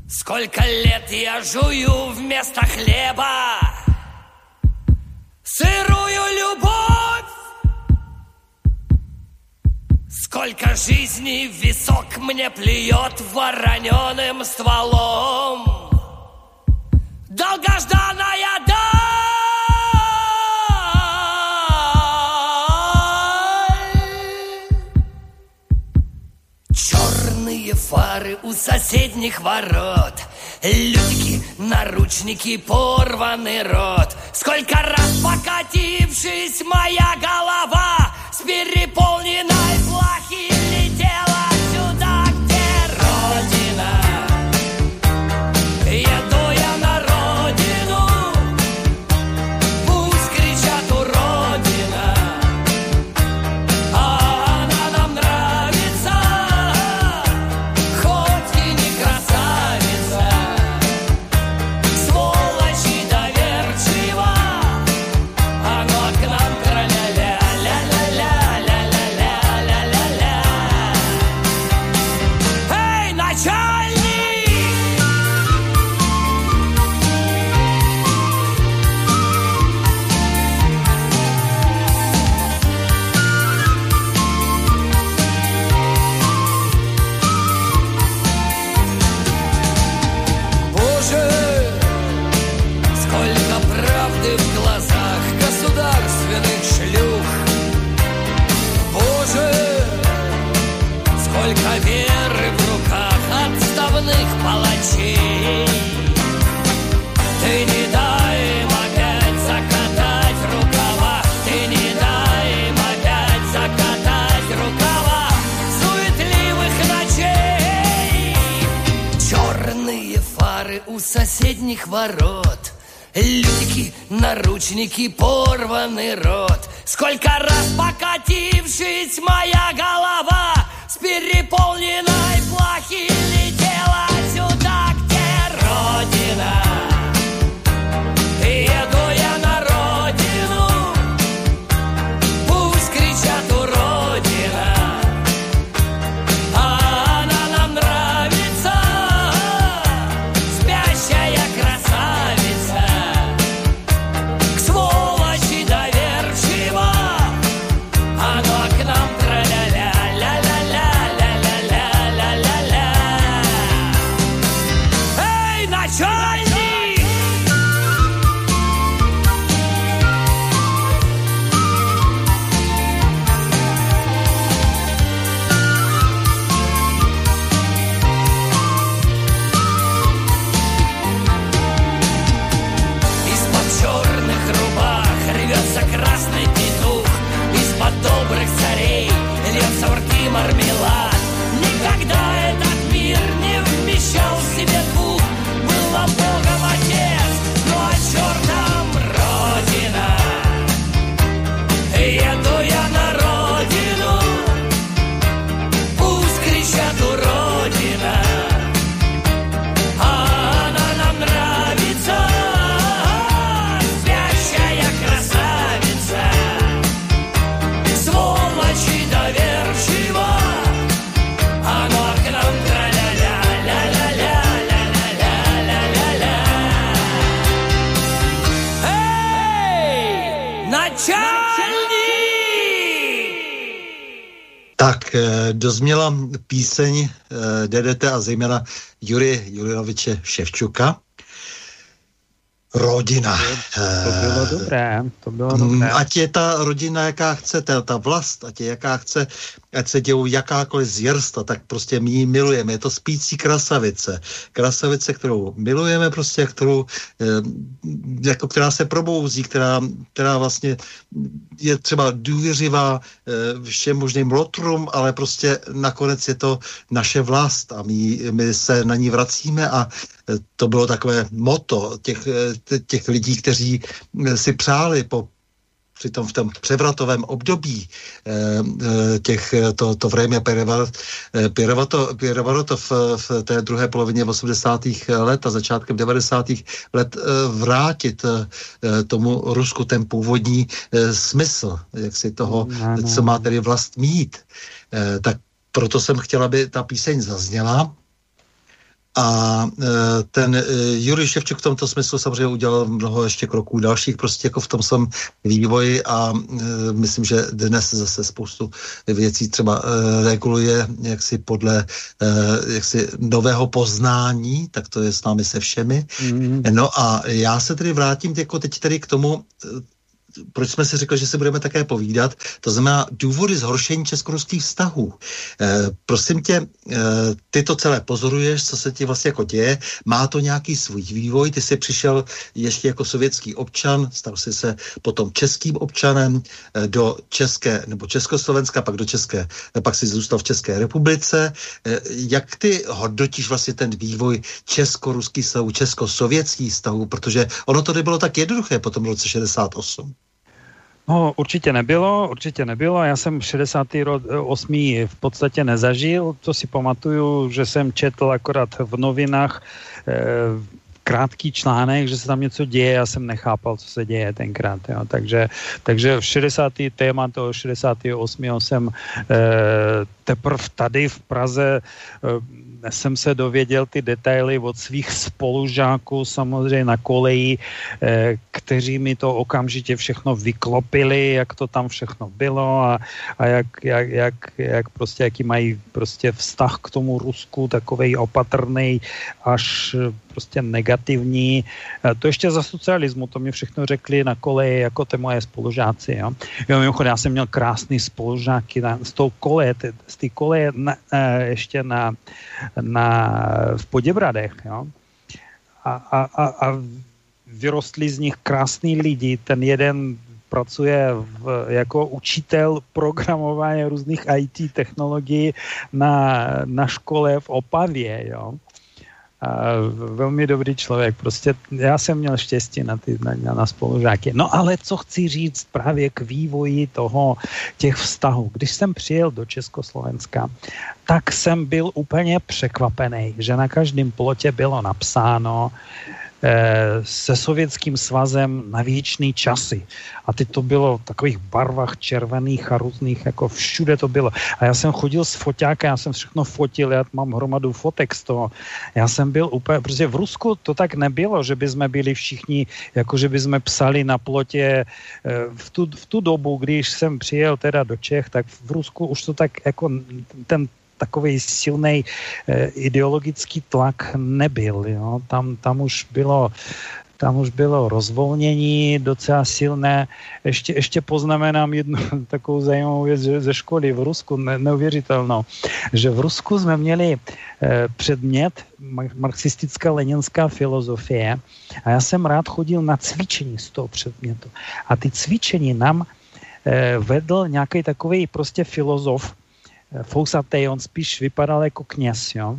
Сколько лет я жую вместо хлеба сырую любовь. Сколько жизней висок мне плюет вороненым стволом. Долгожданная даль. Черные фары у соседних ворот. Лютики, наручники, порванный рот. Сколько раз покатившись моя голова с переполненной сколько веры в руках отставных палачей. Ты не дай им опять закатать рукава, ты не дай им опять закатать рукава суетливых ночей. Черные фары у соседних ворот. Лютики, наручники, порванный рот. Сколько раз покатившись моя голова переполнена Dozměla píseň eh, DDT a zejména Jury Jurinoviče Ševčuka. Rodina. To bylo Eh, dobré, to bylo Mm, dobré. Ať je ta rodina, jaká chce, ta, ta vlast, ať je jaká chce, ať se dějou jakákoliv zjersta, tak prostě my ji milujeme. Je to spící krasavice. Krasavice, kterou milujeme prostě, kterou, eh, jako, která se probouzí, která, která vlastně je třeba důvěřivá eh, všem možným lotrům, ale prostě nakonec je to naše vlast a my, my se na ní vracíme a to bylo takové moto těch, eh, těch lidí, kteří eh, si přáli po přitom v tom převratovém období eh, eh, těch, eh, to, to vrejmě Pierovato v, v té druhé polovině 80. let a začátkem 90. let eh, vrátit eh, tomu Rusku ten původní eh, smysl, jak si toho, Ano. co má tedy vlast mít. Eh, tak proto jsem chtěla, aby ta píseň zazněla. A e, ten e, Jurij Ševčuk v tomto smyslu samozřejmě udělal mnoho ještě kroků dalších prostě jako v tom svém vývoji a e, myslím, že dnes zase spoustu věcí třeba reguluje jaksi podle jaksi nového poznání, tak to je s námi se všemi. Mm. No a já se tedy vrátím jako teď tedy k tomu, proč jsme si řekli, že se budeme také povídat, to znamená důvody zhoršení česko-ruských vztahů. E, prosím tě, e, ty to celé pozoruješ, co se ti vlastně jako děje, má to nějaký svůj vývoj, ty jsi přišel ještě jako sovětský občan, stal jsi se potom českým občanem e, do České, nebo Československa, pak do České, pak si zůstal v České republice. E, jak ty hodnotíš vlastně ten vývoj česko-ruských vztahů, česko-sovětských vztahů, protože ono to nebylo tak jednoduché po tom roce 68. No, určitě nebylo, určitě nebylo. Já jsem 68. v podstatě nezažil. To si pamatuju, že jsem četl akorát v novinách eh, krátký článek, že se tam něco děje, já jsem nechápal, co se děje tenkrát. Jo. Takže, takže v 60. téma toho 68. jsem eh, teprve tady v Praze eh, jsem se dověděl ty detaily od svých spolužáků samozřejmě na koleji, eh, kteří mi to okamžitě všechno vyklopili, jak to tam všechno bylo a, a jak, jak, jak, jak prostě, jaký mají prostě vztah k tomu Rusku, takovej opatrný až prostě negativní. Eh, to ještě za socialismu, to mi všechno řekli na koleji, jako ty moje spolužáci. Jo. jo mimochodem, já jsem měl krásný spolužáky na, z toho koleje, z té koleje na, eh, ještě na, na, v Poděbradech. Jo. A, a, a, a vyrostli z nich krásní lidi. Ten jeden pracuje v, jako učitel programování různých IT technologií na, na škole v Opavě. Jo velmi dobrý člověk. Prostě já jsem měl štěstí na, ty, na, na spolužáky. No ale co chci říct právě k vývoji toho, těch vztahů. Když jsem přijel do Československa, tak jsem byl úplně překvapený, že na každém plotě bylo napsáno, Eh, se sovětským svazem na věčný časy. A teď to bylo v takových barvách červených a různých, jako všude to bylo. A já jsem chodil s foťákem, já jsem všechno fotil, já mám hromadu fotek z toho. Já jsem byl úplně, protože v Rusku to tak nebylo, že by jsme byli všichni, jako že by jsme psali na plotě eh, v tu, v tu dobu, když jsem přijel teda do Čech, tak v Rusku už to tak jako ten takový silný eh, ideologický tlak nebyl. Jo? Tam, tam už bylo tam už bylo rozvolnění docela silné. Ještě, ještě poznamenám jednu takovou zajímavou věc ze školy v Rusku, ne, neuvěřitelnou, že v Rusku jsme měli eh, předmět marxistická leninská filozofie a já jsem rád chodil na cvičení z toho předmětu. A ty cvičení nám eh, vedl nějaký takový prostě filozof, fousatý, on spíš vypadal jako kněz, jo.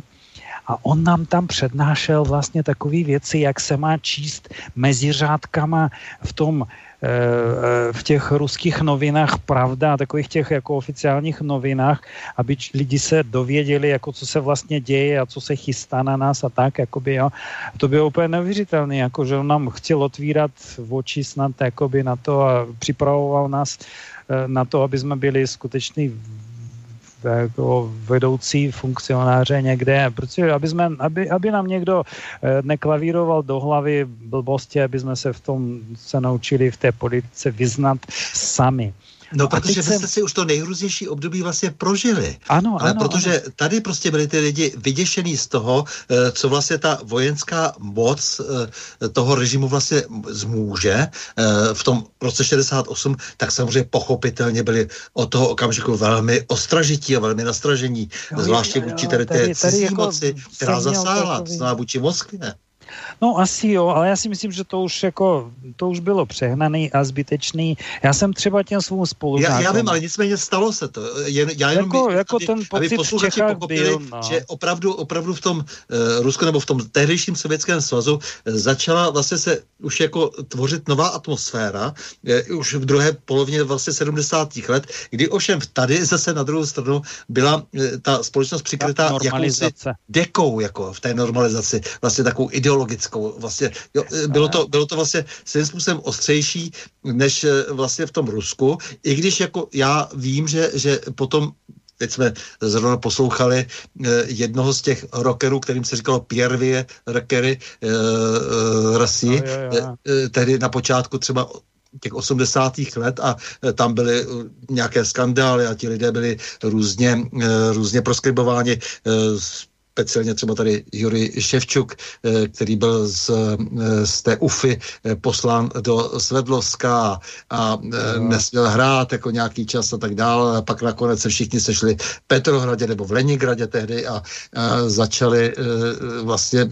A on nám tam přednášel vlastně takové věci, jak se má číst mezi řádkama v tom, eh, eh, v těch ruských novinách Pravda, takových těch jako oficiálních novinách, aby lidi se dověděli, jako co se vlastně děje a co se chystá na nás a tak, jakoby, jo. To bylo úplně neuvěřitelné, jako, že on nám chtěl otvírat oči snad jakoby na to a připravoval nás eh, na to, aby jsme byli skuteční jako vedoucí funkcionáře někde, protože aby, jsme, aby, aby nám někdo eh, neklavíroval do hlavy blbosti, aby jsme se v tom se naučili v té politice vyznat sami. No, protože vy jste si už to nejrůznější období vlastně prožili. Ano, Ale ano. protože ano. tady prostě byli ty lidi vyděšený z toho, eh, co vlastně ta vojenská moc eh, toho režimu vlastně zmůže eh, v tom roce 68, tak samozřejmě pochopitelně byli od toho okamžiku velmi ostražití a velmi nastražení, zvláště vůči tady té cizí jako moci, která zasáhla, to vůči Moskvě. No asi jo, ale já si myslím, že to už jako, to už bylo přehnaný a zbytečný. Já jsem třeba těm svým spolužákům... Já, já vím, ale nicméně stalo se to. Jen, já jenom jako, jako aby, ten pocit v Čechách byl, no. že opravdu, opravdu v tom uh, Rusku nebo v tom tehdejším sovětském svazu uh, začala vlastně se už jako tvořit nová atmosféra, uh, už v druhé polovině vlastně 70. let, kdy ovšem tady zase na druhou stranu byla uh, ta společnost přikrytá jakousi dekou, jako v té normalizaci, vlastně takovou ideologickou politickou. Vlastně, jo, bylo, to, bylo to vlastně svým způsobem ostřejší než e, vlastně v tom Rusku, i když jako já vím, že, že potom teď jsme zrovna poslouchali jednoho z těch rockerů, kterým se říkalo Pierre rockery uh, rasy, no, tehdy na počátku třeba těch 80. let a tam byly nějaké skandály a ti lidé byli různě, různě proskribováni speciálně třeba tady Juri Ševčuk, eh, který byl z, eh, z té UFy eh, poslán do Svedlovska a nesměl hrát jako nějaký čas a tak dále. Pak nakonec se všichni sešli v Petrohradě nebo v Leningradě tehdy a, a začali vlastně,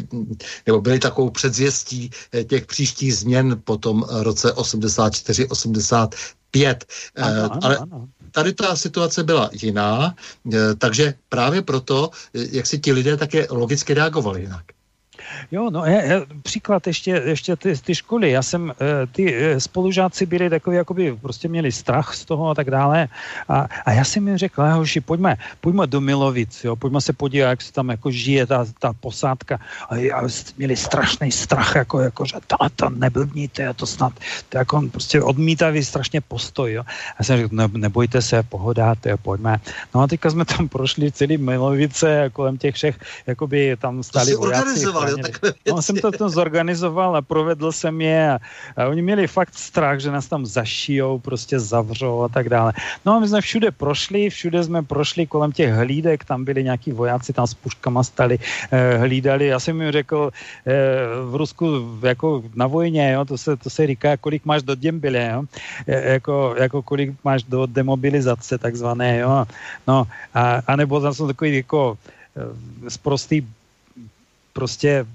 nebo byli takovou předzvěstí těch příštích změn po tom roce 84-85. Ano, ano, ale ano tady ta situace byla jiná, e, takže právě proto, e, jak si ti lidé také logicky reagovali jinak. Jo, no je, je, příklad ještě, ještě ty, ty školy. Já jsem, eh, ty eh, spolužáci byli takový, jakoby prostě měli strach z toho a tak dále. A, a já jsem jim řekl, hoši, pojďme, pojďme do Milovic, jo, pojďme se podívat, jak se tam jako žije ta, ta posádka. A, a měli strašný strach, jako, jako že to neblbníte, to snad, to jako prostě odmítavý strašně postoj, jo. Já jsem řekl, ne, nebojte se, pohoda, to je, pojďme. No a teďka jsme tam prošli celý Milovice, kolem těch všech, jakoby tam stali vojáci takové věci. No, jsem to tam zorganizoval a provedl jsem je a, a oni měli fakt strach, že nás tam zašijou, prostě zavřou a tak dále. No a my jsme všude prošli, všude jsme prošli kolem těch hlídek, tam byli nějaký vojáci, tam s puškama stali, eh, hlídali. Já jsem jim řekl, eh, v Rusku jako na vojně, jo, to, se, to se říká, kolik máš do děmbile, jo, e, jako, jako kolik máš do demobilizace takzvané, jo. No, a, a nebo tam jsou takový jako eh, prostě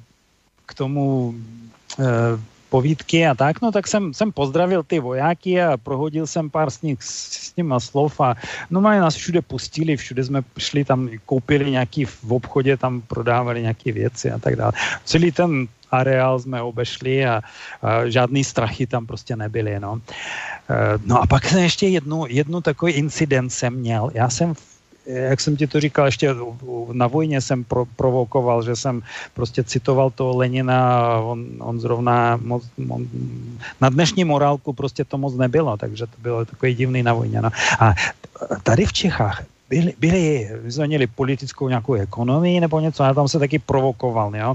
k tomu e, povídky a tak, no tak jsem, jsem pozdravil ty vojáky a prohodil jsem pár s, nich, s, nima slov a no mají nás všude pustili, všude jsme šli tam, koupili nějaký v obchodě, tam prodávali nějaké věci a tak dále. Celý ten areál jsme obešli a, a žádný strachy tam prostě nebyly, no. E, no a pak jsem ještě jednu, jednu takový incident jsem měl. Já jsem v jak jsem ti to říkal, ještě na vojně jsem pro, provokoval, že jsem prostě citoval toho Lenina on, on zrovna moc, on, na dnešní morálku prostě to moc nebylo, takže to bylo takový divný na vojně. No. A tady v Čechách byli, byli vyzvanili politickou nějakou ekonomii nebo něco, já tam se taky provokoval, jo.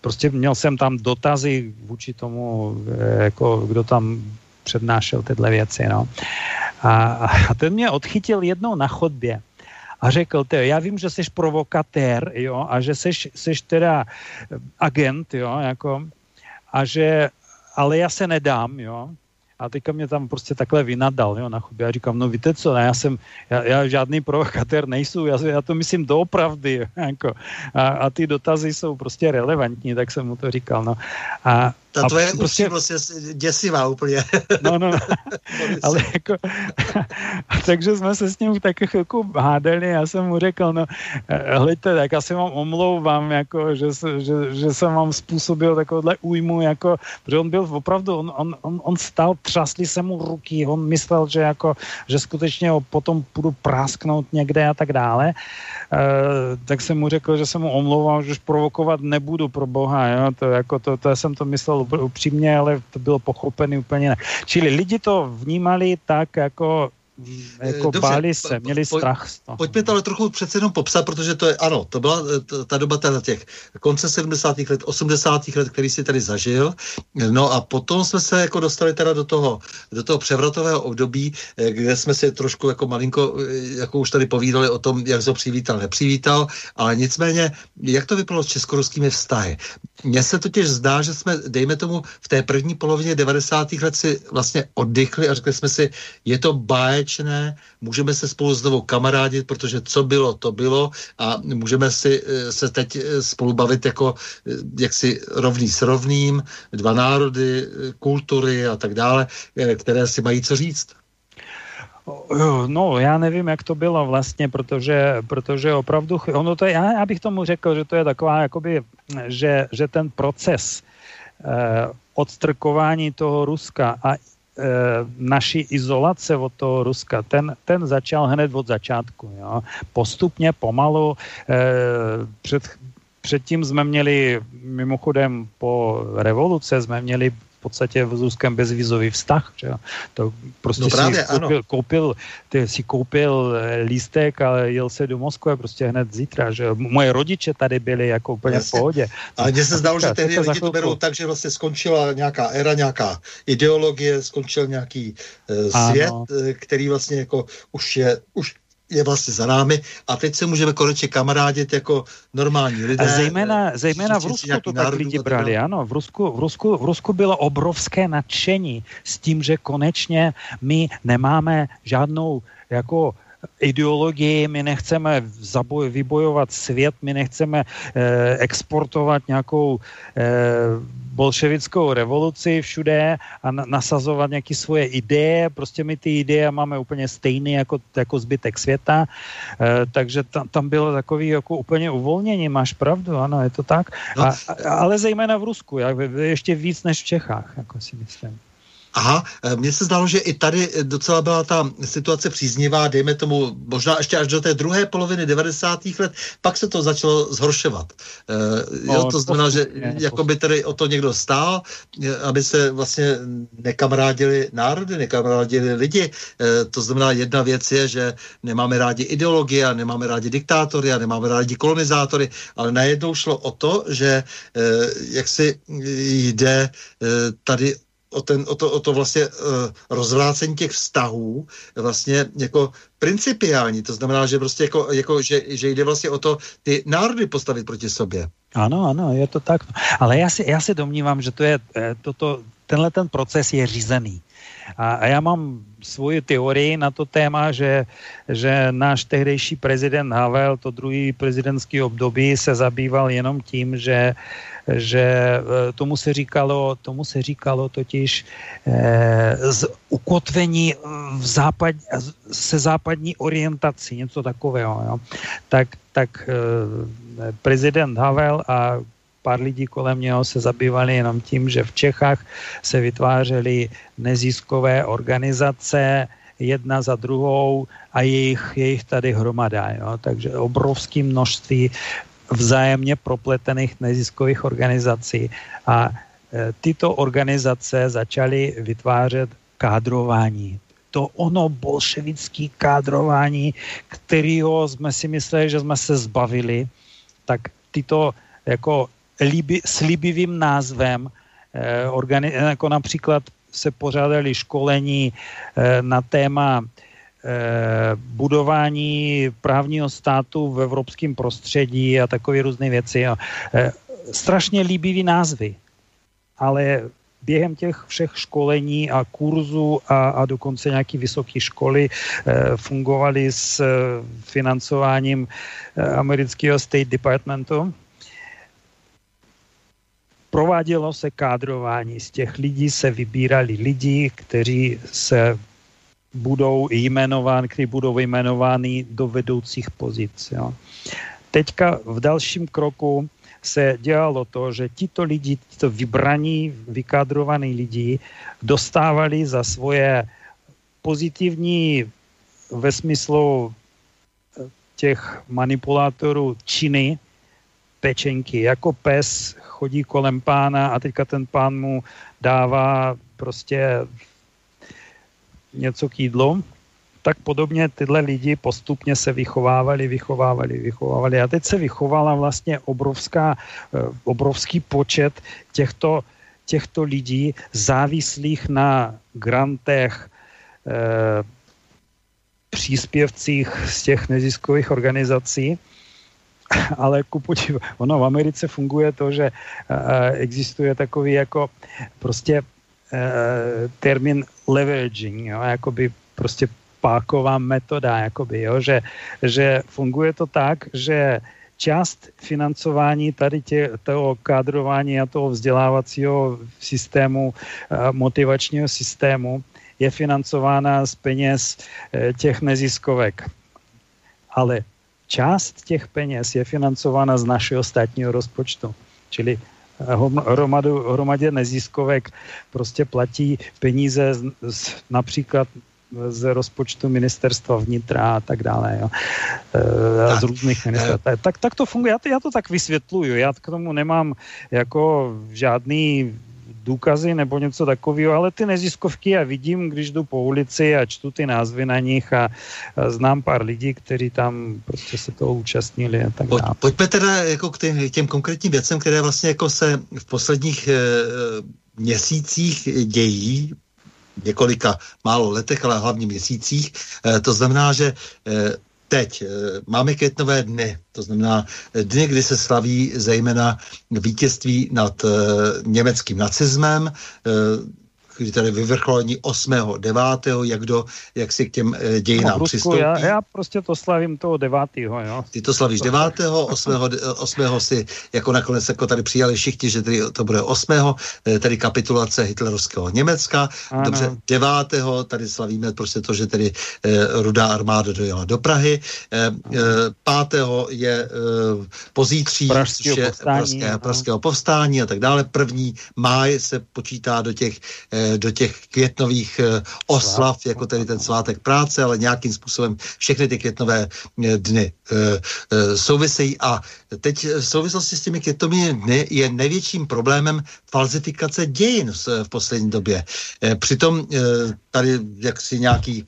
Prostě měl jsem tam dotazy vůči tomu, eh, jako kdo tam přednášel tyhle věci, no. A, a ten mě odchytil jednou na chodbě a řekl, te, já vím, že jsi provokatér, jo, a že jsi, jsi teda agent, jo, jako, a že, ale já se nedám, jo, a teďka mě tam prostě takhle vynadal, jo, na chubě. Já říkám, no víte co, já jsem, já, já žádný provokatér nejsou, já, já to myslím doopravdy, jako. A, a ty dotazy jsou prostě relevantní, tak jsem mu to říkal, no. A, ta tvoje a prostě, upřímnost je děsivá úplně. No, no, no. ale jako, takže jsme se s ním tak chvilku hádali, já jsem mu řekl, no, hleďte, tak se vám omlouvám, jako, že, že, že jsem vám způsobil takovouhle újmu, jako, protože on byl opravdu, on, on, on, on stál, třasli se mu ruky, on myslel, že jako, že skutečně ho potom půjdu prásknout někde a tak dále. Uh, tak jsem mu řekl, že se mu omlouvám, že už provokovat nebudu pro Boha, jo, to, jako to, to jsem to myslel upřímně, ale to bylo pochopené úplně ne. Čili lidi to vnímali tak, jako jako Dobře, báli se, měli po, strach toho. Pojďme to ale trochu přece jenom popsat, protože to je, ano, to byla ta, ta doba teda těch konce 70. let, 80. let, který si tady zažil. No a potom jsme se jako dostali teda do toho, do toho převratového období, eh, kde jsme si trošku jako malinko, eh, jako už tady povídali o tom, jak to přivítal, nepřivítal, ale nicméně, jak to vypadalo s českoruskými vztahy? Mně se totiž zdá, že jsme, dejme tomu, v té první polovině 90. let si vlastně oddychli a řekli jsme si, je to báječ vyřešené, můžeme se spolu znovu kamarádit, protože co bylo, to bylo a můžeme si eh, se teď eh, spolu bavit jako eh, jaksi rovný s rovným, dva národy, kultury a tak dále, které si mají co říct. No, já nevím, jak to bylo vlastně, protože, protože opravdu, ono to je, já, bych tomu řekl, že to je taková, jakoby, že, že ten proces eh, odstrkování toho Ruska a naší izolace od toho Ruska, ten, ten začal hned od začátku. Jo. Postupně, pomalu, e, před, předtím jsme měli, mimochodem po revoluce jsme měli podstatě s Ruskem bezvizový vztah. Že? To prostě no právě, si koupil, koupil, ty si koupil eh, lístek a jel se do Moskvy prostě hned zítra. Že? Moje rodiče tady byli jako úplně Jasně. v pohodě. A mně se zdalo, že tehdy lidi to berou tak, že vlastně skončila nějaká éra, nějaká ideologie, skončil nějaký uh, svět, ano. který vlastně jako už je, už je vlastně za námi a teď se můžeme konečně kamarádit jako normální lidé. A zejména, zejména v Rusku to tak lidi brali, ano. V Rusku, v, Rusku, v Rusku bylo obrovské nadšení s tím, že konečně my nemáme žádnou jako ideologii, my nechceme zaboj, vybojovat svět, my nechceme eh, exportovat nějakou eh, bolševickou revoluci všude a na, nasazovat nějaké svoje ideje, prostě my ty ideje máme úplně stejné jako, jako zbytek světa, eh, takže tam, tam bylo takový jako úplně uvolnění, máš pravdu, ano, je to tak, no. a, ale zejména v Rusku, jak, ještě víc než v Čechách, jako si myslím. Aha, e, mně se zdalo, že i tady docela byla ta situace příznivá, dejme tomu možná ještě až do té druhé poloviny 90. let, pak se to začalo zhoršovat. E, no, jo, to znamená, že jako by tady o to někdo stál, aby se vlastně nekamarádili národy, nekamarádili lidi. To znamená, jedna věc je, že nemáme rádi ideologie a nemáme rádi diktátory a nemáme rádi kolonizátory, ale najednou šlo o to, že jak si jde tady o, ten, o, to, o to vlastně uh, rozvrácení těch vztahů vlastně jako principiální. To znamená, že prostě jako, jako že, že jde vlastně o to ty národy postavit proti sobě. Ano, ano, je to tak. Ale já si, já si domnívám, že to je, eh, toto, tenhle ten proces je řízený. A, a já mám svoji teorii na to téma, že, že náš tehdejší prezident Havel to druhý prezidentský období se zabýval jenom tím, že že e, tomu se říkalo, tomu se říkalo totiž eh, z ukotvení v západ, se západní orientací, něco takového. Jo. Tak, tak eh, prezident Havel a pár lidí kolem něho se zabývali jenom tím, že v Čechách se vytvářely neziskové organizace, jedna za druhou a jejich, jejich tady hromada. Jo? Takže obrovské množství vzájemně propletených neziskových organizací a e, tyto organizace začaly vytvářet kádrování. To ono bolševické kádrování, kterého jsme si mysleli, že jsme se zbavili, tak tyto jako líbi, s líbivým názvem, eh, organi- jako například se pořádali školení eh, na téma eh, budování právního státu v evropském prostředí a takové různé věci. A, eh, strašně líbivý názvy, ale během těch všech školení a kurzů a, a dokonce nějaké vysoké školy eh, fungovaly s eh, financováním eh, amerického State Departmentu provádělo se kádrování. Z těch lidí se vybírali lidi, kteří se budou jmenováni, kteří budou jmenováni do vedoucích pozic. Jo. Teďka v dalším kroku se dělalo to, že tito lidi, tito vybraní, vykádrovaní lidi dostávali za svoje pozitivní ve smyslu těch manipulátorů činy, pečenky. Jako pes chodí kolem pána a teďka ten pán mu dává prostě něco k jídlu, tak podobně tyhle lidi postupně se vychovávali, vychovávali, vychovávali. A teď se vychovala vlastně obrovská, eh, obrovský počet těchto, těchto lidí závislých na grantech, eh, příspěvcích z těch neziskových organizací ale ku podivu, ono v Americe funguje to, že uh, existuje takový jako prostě termín leveraging, jo, jakoby prostě páková metoda, jakoby, jo, že, že funguje to tak, že část financování tady tě, toho kádrování a toho vzdělávacího systému, motivačního systému je financována z peněz těch neziskovek. Ale část těch peněz je financována z našeho státního rozpočtu. Čili eh, hromadu, hromadě neziskovek prostě platí peníze z, z, například z rozpočtu ministerstva vnitra a tak dále. Jo. E, z různých ministerstv. E, tak, tak to funguje. Já to, já to tak vysvětluju. Já k tomu nemám jako žádný důkazy nebo něco takového, ale ty neziskovky já vidím, když jdu po ulici a čtu ty názvy na nich a, a znám pár lidí, kteří tam prostě se toho účastnili a tak Pojď, Pojďme teda jako k těm, těm konkrétním věcem, které vlastně jako se v posledních e, měsících dějí, několika málo letech, ale hlavně měsících. E, to znamená, že e, teď máme květnové dny, to znamená dny, kdy se slaví zejména vítězství nad německým nacismem, tady vyvrcholení 8. 9. jak, do, jak si k těm e, dějinám no, přistoupí. Já, já prostě to slavím toho 9. Jo. Ty to slavíš 9. 8. 8. si jako nakonec jako tady přijali všichni, že tady to bude 8. Eh, tady kapitulace hitlerovského Německa. Ano. Dobře, 9. tady slavíme prostě to, že tady e, rudá armáda dojela do Prahy. E, 5. je e, pozítří pražského povstání, pražské, pražského povstání a tak dále. První máj se počítá do těch e, do těch květnových eh, oslav, jako tedy ten svátek práce, ale nějakým způsobem všechny ty květnové eh, dny eh, souvisejí. A teď v souvislosti s těmi květnovými dny je největším problémem falzifikace dějin v poslední době. Přitom tady jaksi nějaký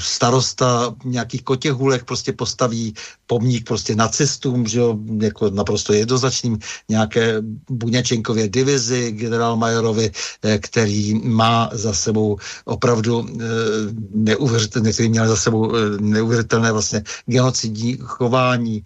starosta nějakých kotěhůlek prostě postaví pomník prostě nacistům, že jo, jako naprosto jednoznačným nějaké Buňačenkově divizi, generálmajorovi, který který má za sebou opravdu neuvěřitelné, který měl za sebou neuvěřitelné vlastně genocidní chování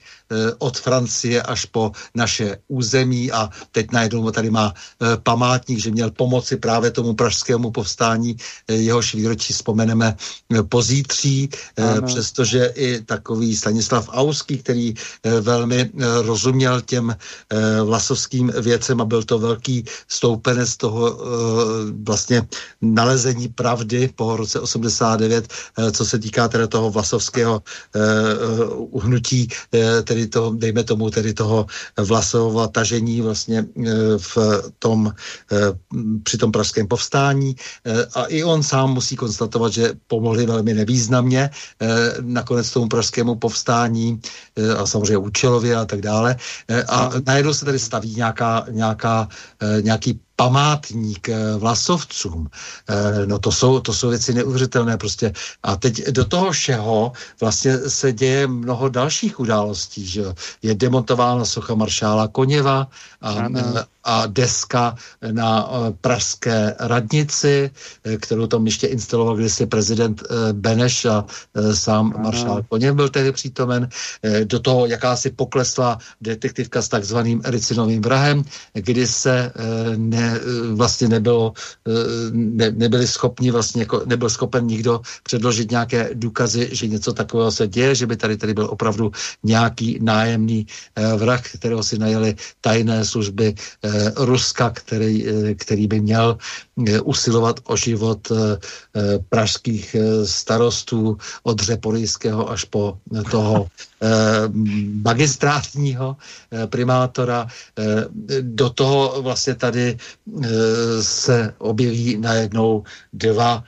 od Francie až po naše území a teď najednou tady má e, památník, že měl pomoci právě tomu pražskému povstání, e, jehož výročí vzpomeneme e, pozítří, e, přestože i takový Stanislav Auský, který velmi rozuměl těm vlasovským věcem a byl to velký stoupenec toho vlastně nalezení pravdy po roce 89, eh, co se týká teda toho vlasovského uh, uhnutí, uh, tedy to, dejme tomu, tedy toho vlasového tažení vlastně uh, v tom, uh, při tom pražském povstání uh, a i on sám musí konstatovat, že pomohli velmi nevýznamně nakonec tomu pražskému povstání a samozřejmě účelově a tak dále. A najednou se tady staví nějaká, nějaká, nějaký památník eh, vlasovcům. Eh, no to jsou, to jsou věci neuvěřitelné prostě. A teď do toho všeho vlastně se děje mnoho dalších událostí, že je demontována socha maršála Koněva a, a deska na eh, pražské radnici, eh, kterou tam ještě instaloval kdysi prezident eh, Beneš a sám maršál Koněv byl tehdy přítomen. Do toho jakási poklesla detektivka s takzvaným Ricinovým vrahem, kdy se ne, vlastně nebylo, ne, nebyli schopni vlastně, jako, nebyl schopen nikdo předložit nějaké důkazy, že něco takového se děje, že by tady tady byl opravdu nějaký nájemný vrah, kterého si najeli tajné služby Ruska, který, eh, který by měl eh, usilovat o život pražských starostů od Řeporyjského až po toho magistrátního primátora. Do toho vlastně tady se objeví najednou dva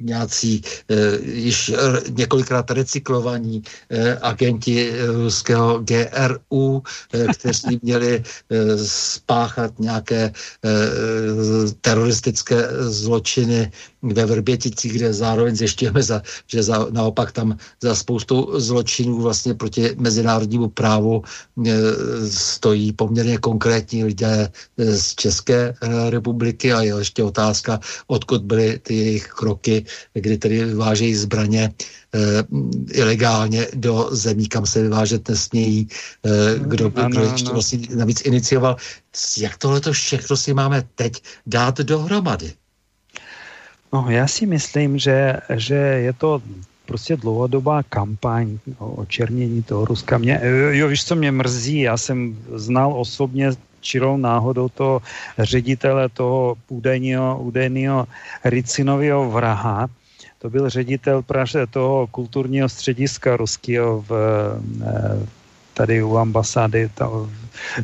nějací e, již několikrát recyklovaní e, agenti ruského GRU, e, kteří měli e, spáchat nějaké e, teroristické zločiny ve Vrběticích, kde zároveň zjišťujeme, za, že za, naopak tam za spoustu zločinů vlastně proti mezinárodnímu právu e, stojí poměrně konkrétní lidé e, z České e, republiky a je ještě otázka, odkud byly ty jejich kroky, kdy tedy vyvážejí zbraně e, ilegálně do zemí, kam se vyvážet nesmějí, e, kdo, ano, kdo ještě vlastně navíc inicioval. Jak tohle všechno si máme teď dát dohromady? No, já si myslím, že, že je to prostě dlouhodobá kampaň o černění toho Ruska. Mě, jo, víš, co mě mrzí, já jsem znal osobně čirou náhodou toho ředitele toho údajného, údajného Ricinového vraha, to byl ředitel Praže toho kulturního střediska ruského v, eh, tady u ambasády,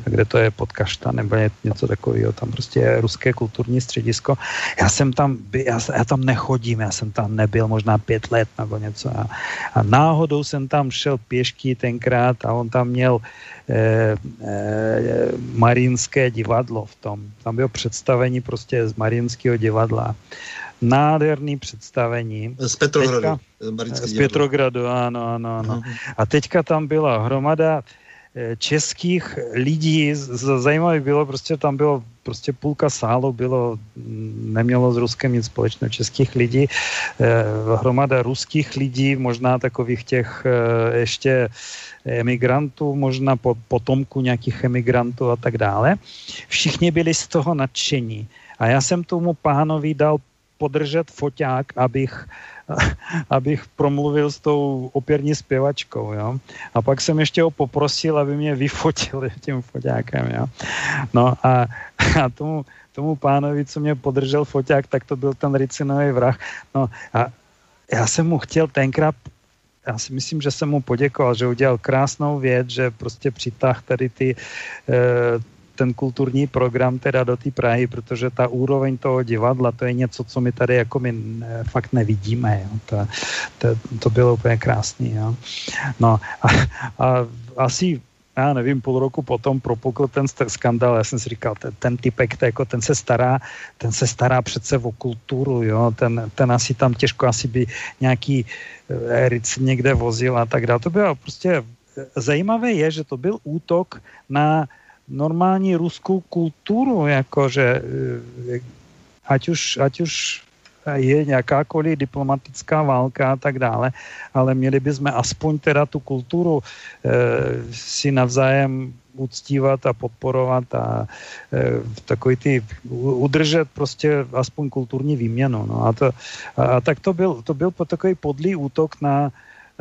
kde to je Podkašta nebo něco takového, tam prostě je ruské kulturní středisko. Já jsem tam, já, já tam nechodím, já jsem tam nebyl možná pět let nebo něco a, a náhodou jsem tam šel pěšky tenkrát a on tam měl eh, eh, Marínské divadlo v tom. Tam bylo představení prostě z Marínského divadla nádherný představení. Z Petrogradu. Teďka, z Petrogradu, ano, ano, ano. Uh-huh. A teďka tam byla hromada eh, českých lidí, zajímavé bylo, prostě tam bylo prostě půlka sálu bylo, mm, nemělo s Ruskem nic společného, českých lidí, eh, hromada ruských lidí, možná takových těch eh, ještě emigrantů, možná po, potomku nějakých emigrantů a tak dále. Všichni byli z toho nadšení. A já jsem tomu pánovi dal podržet foťák, abych, abych promluvil s tou operní zpěvačkou, jo. A pak jsem ještě ho poprosil, aby mě vyfotili tím foťákem, jo. No a, a tomu, tomu pánovi, co mě podržel foťák, tak to byl ten ricinový vrah. No a já jsem mu chtěl tenkrát já si myslím, že jsem mu poděkoval, že udělal krásnou věc, že prostě přitáhl tady ty, e, ten kulturní program teda do té Prahy, protože ta úroveň toho divadla, to je něco, co my tady jako my fakt nevidíme. Jo. To, to, to bylo úplně krásný. Jo. No a, a asi já nevím, půl roku potom propukl ten skandal, já jsem si říkal, ten, ten typek, to jako ten se stará, ten se stará přece o kulturu, jo, ten, ten asi tam těžko asi by nějaký eric někde vozil a tak dále. To bylo prostě zajímavé je, že to byl útok na normální ruskou kulturu, jakože eh, ať už, ať už je nějakákoliv diplomatická válka a tak dále, ale měli bychom aspoň teda tu kulturu e, si navzájem uctívat a podporovat a e, takový ty, udržet prostě aspoň kulturní výměnu. No a, to, a, a tak to byl, to byl takový podlý útok na,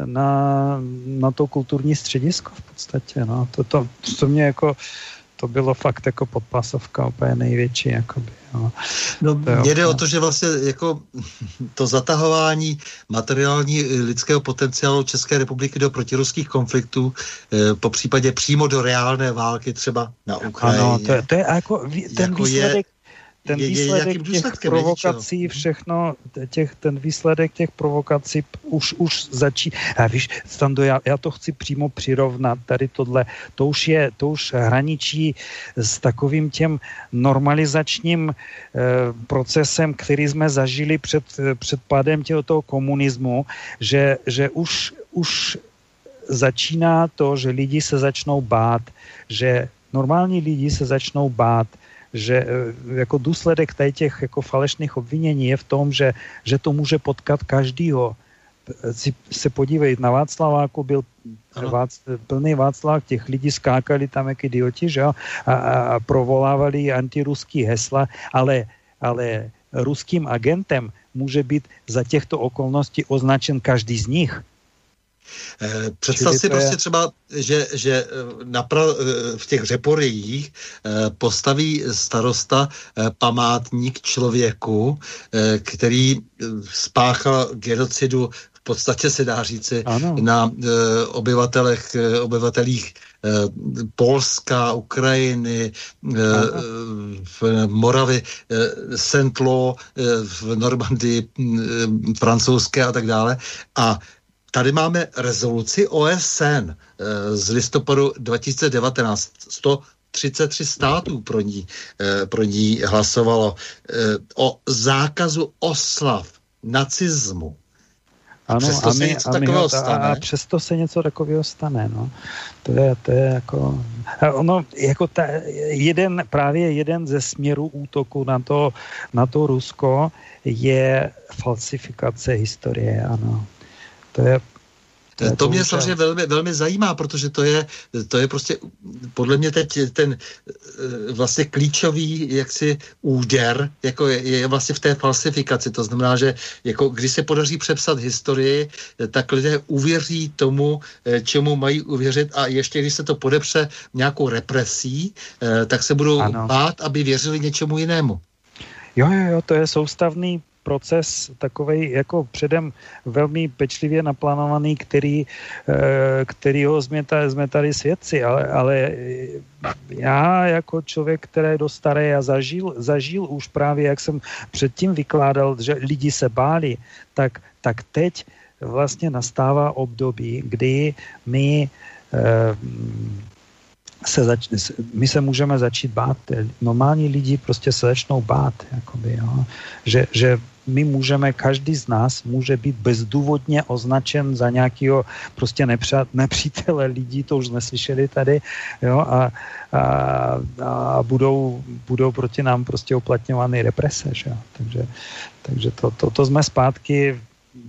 na, na to kulturní středisko v podstatě. No. To, to, to mě jako to bylo fakt jako podpasovka úplně největší. Jakoby, jo. No, mě jde o to, že vlastně jako to zatahování materiální lidského potenciálu České republiky do protiruských konfliktů, eh, po případě přímo do reálné války třeba na Ukrajině. Ano, to, to je jako ten jako výsledek, je, ten je, výsledek je těch provokací, všechno, těch, ten výsledek těch provokací už, už začí. A víš, Stando, já, já to chci přímo přirovnat, tady tohle, to už je, to už hraničí s takovým těm normalizačním eh, procesem, který jsme zažili před, před pádem těho toho komunismu, že, že už, už začíná to, že lidi se začnou bát, že normální lidi se začnou bát, že e, jako důsledek těch jako falešných obvinění je v tom, že, že to může potkat každýho. Si, se podívej, na Václaváku byl Vác, plný Václav, těch lidí skákali tam jak idioti, že jo, a, a provolávali antiruský hesla, ale, ale ruským agentem může být za těchto okolností označen každý z nich. Eh, představ si prostě je... třeba, že, že eh, napra, eh, v těch řeporiích postaví starosta památník člověku, který spáchal genocidu v podstatě se dá říci ano. na obyvatelech, obyvatelích Polska, Ukrajiny, v Moravy, Sentlo, v Normandii francouzské a tak dále. A Tady máme rezoluci OSN eh, z listopadu 2019. 133 států pro ní, eh, pro ní hlasovalo eh, o zákazu oslav nacismu. Ano, přesto a, my, se něco a, my ho, stane. a přesto se něco takového stane. No. To, je, to je jako... Ono, jako ta, jeden, právě jeden ze směrů útoku na to, na to Rusko je falsifikace historie, ano. To je to, to mě samozřejmě velmi, velmi zajímá, protože to je, to je prostě podle mě teď ten eh, vlastně klíčový jaksi úder, jako je, je vlastně v té falsifikaci. To znamená, že jako když se podaří přepsat historii, tak lidé uvěří tomu, eh, čemu mají uvěřit a ještě když se to podepře nějakou represí, eh, tak se budou ano. bát, aby věřili něčemu jinému. Jo, jo, jo, to je soustavný proces takový jako předem velmi pečlivě naplánovaný, který, který ho jsme tady, jsme tady svědci, ale, ale já jako člověk, který je dost starý a zažil, zažil už právě, jak jsem předtím vykládal, že lidi se báli, tak, tak teď vlastně nastává období, kdy my eh, se zač- my se můžeme začít bát. Normální lidi prostě se začnou bát. Jakoby, jo. Že, že my můžeme, každý z nás může být bezdůvodně označen za nějakého prostě nepřítele lidí, to už jsme slyšeli tady, jo, a, a, a budou, budou proti nám prostě uplatňovány represe, že. Takže, takže to, to, to jsme zpátky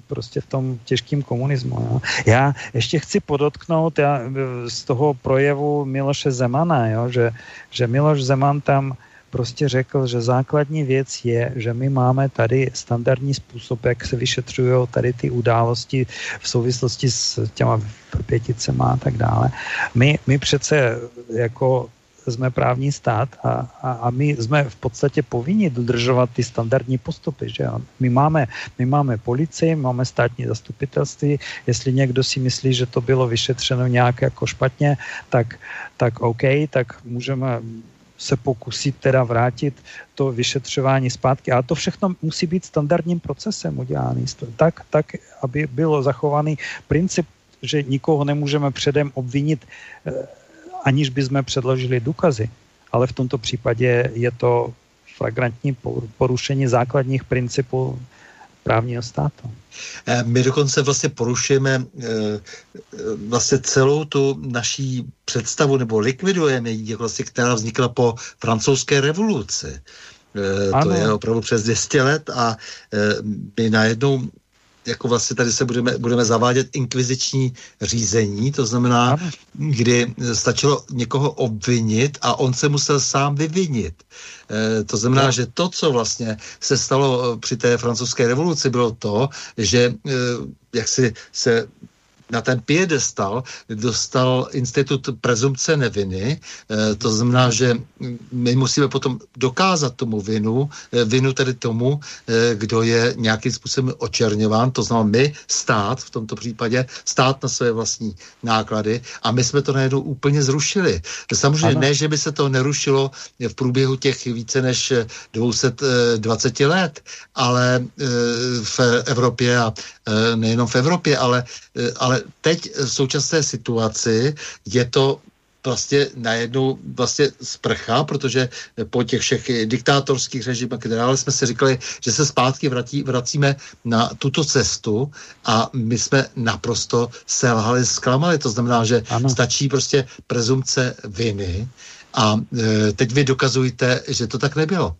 prostě v tom těžkém komunismu. Jo. Já ještě chci podotknout já, z toho projevu Miloše Zemana, jo, že, že Miloš Zeman tam prostě řekl, že základní věc je, že my máme tady standardní způsob, jak se vyšetřují tady ty události v souvislosti s těma pěticema a tak dále. My, my přece jako jsme právní stát a, a, a my jsme v podstatě povinni dodržovat ty standardní postupy. Že? My, máme, my máme policii, máme státní zastupitelství, jestli někdo si myslí, že to bylo vyšetřeno nějak jako špatně, tak, tak OK, tak můžeme se pokusit teda vrátit to vyšetřování zpátky. A to všechno musí být standardním procesem udělaný. Tak, tak aby bylo zachovaný princip, že nikoho nemůžeme předem obvinit eh, aniž by jsme předložili důkazy. Ale v tomto případě je to flagrantní porušení základních principů právního státu. Eh, my dokonce vlastně porušujeme eh, vlastně celou tu naší představu, nebo likvidujeme ji, jako vlastně, která vznikla po francouzské revoluci. Ano. Eh, to je opravdu přes 200 let a my najednou jako vlastně tady se budeme, budeme zavádět inkviziční řízení, to znamená, kdy stačilo někoho obvinit a on se musel sám vyvinit. E, to znamená, no. že to, co vlastně se stalo při té francouzské revoluci, bylo to, že e, jak si se na ten piedestal dostal institut prezumce neviny. E, to znamená, že my musíme potom dokázat tomu vinu, e, vinu tedy tomu, e, kdo je nějakým způsobem očerňován. To znamená my, stát v tomto případě, stát na své vlastní náklady a my jsme to najednou úplně zrušili. Samozřejmě ano. ne, že by se to nerušilo v průběhu těch více než 220 let, ale v Evropě a nejenom v Evropě, ale, ale ale teď v současné situaci je to vlastně najednou vlastně sprcha, protože po těch všech diktátorských režimech, které jsme si říkali, že se zpátky vrátí, vracíme na tuto cestu a my jsme naprosto selhali, zklamali. To znamená, že ano. stačí prostě prezumce viny a e, teď vy dokazujete, že to tak nebylo.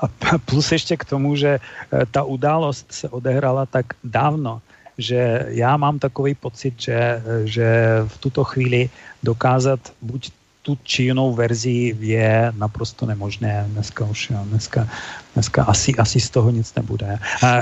A plus ještě k tomu, že e, ta událost se odehrala tak dávno, že já mám takový pocit, že, že v tuto chvíli dokázat buď tu či jinou verzi je naprosto nemožné. Dneska už, jo, dneska, dneska asi, asi z toho nic nebude. A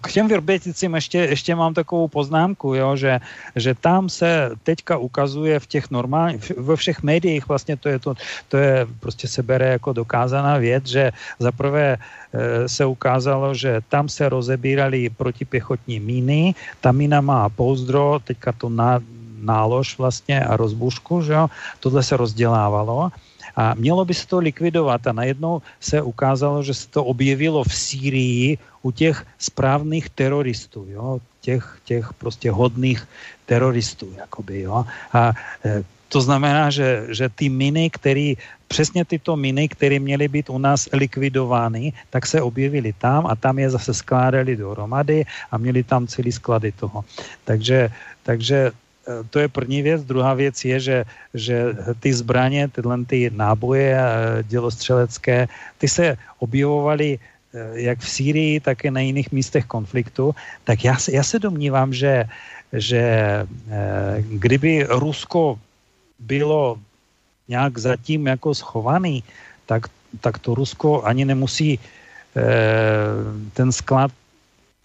k těm Vrběticím ještě, ještě mám takovou poznámku, jo, že, že tam se teďka ukazuje v těch normálních, ve všech médiích vlastně to je to, to je, prostě se bere jako dokázaná věc, že zaprvé e, se ukázalo, že tam se rozebírali protipěchotní míny, ta mína má pouzdro, teďka to na, nálož vlastně a rozbušku, že jo? tohle se rozdělávalo a mělo by se to likvidovat a najednou se ukázalo, že se to objevilo v Sýrii u těch správných teroristů, jo? Těch, těch prostě hodných teroristů, jakoby, jo? A e, to znamená, že, že ty miny, které přesně tyto miny, které měly být u nás likvidovány, tak se objevily tam a tam je zase skládali dohromady a měli tam celý sklady toho. Takže, takže to je první věc. Druhá věc je, že, že ty zbraně, tyhle ty náboje eh, dělostřelecké, ty se objevovaly eh, jak v Sýrii, tak i na jiných místech konfliktu, tak já já se domnívám, že, že kdyby Rusko bylo nějak zatím jako schovaný, tak, tak to Rusko ani nemusí ten sklad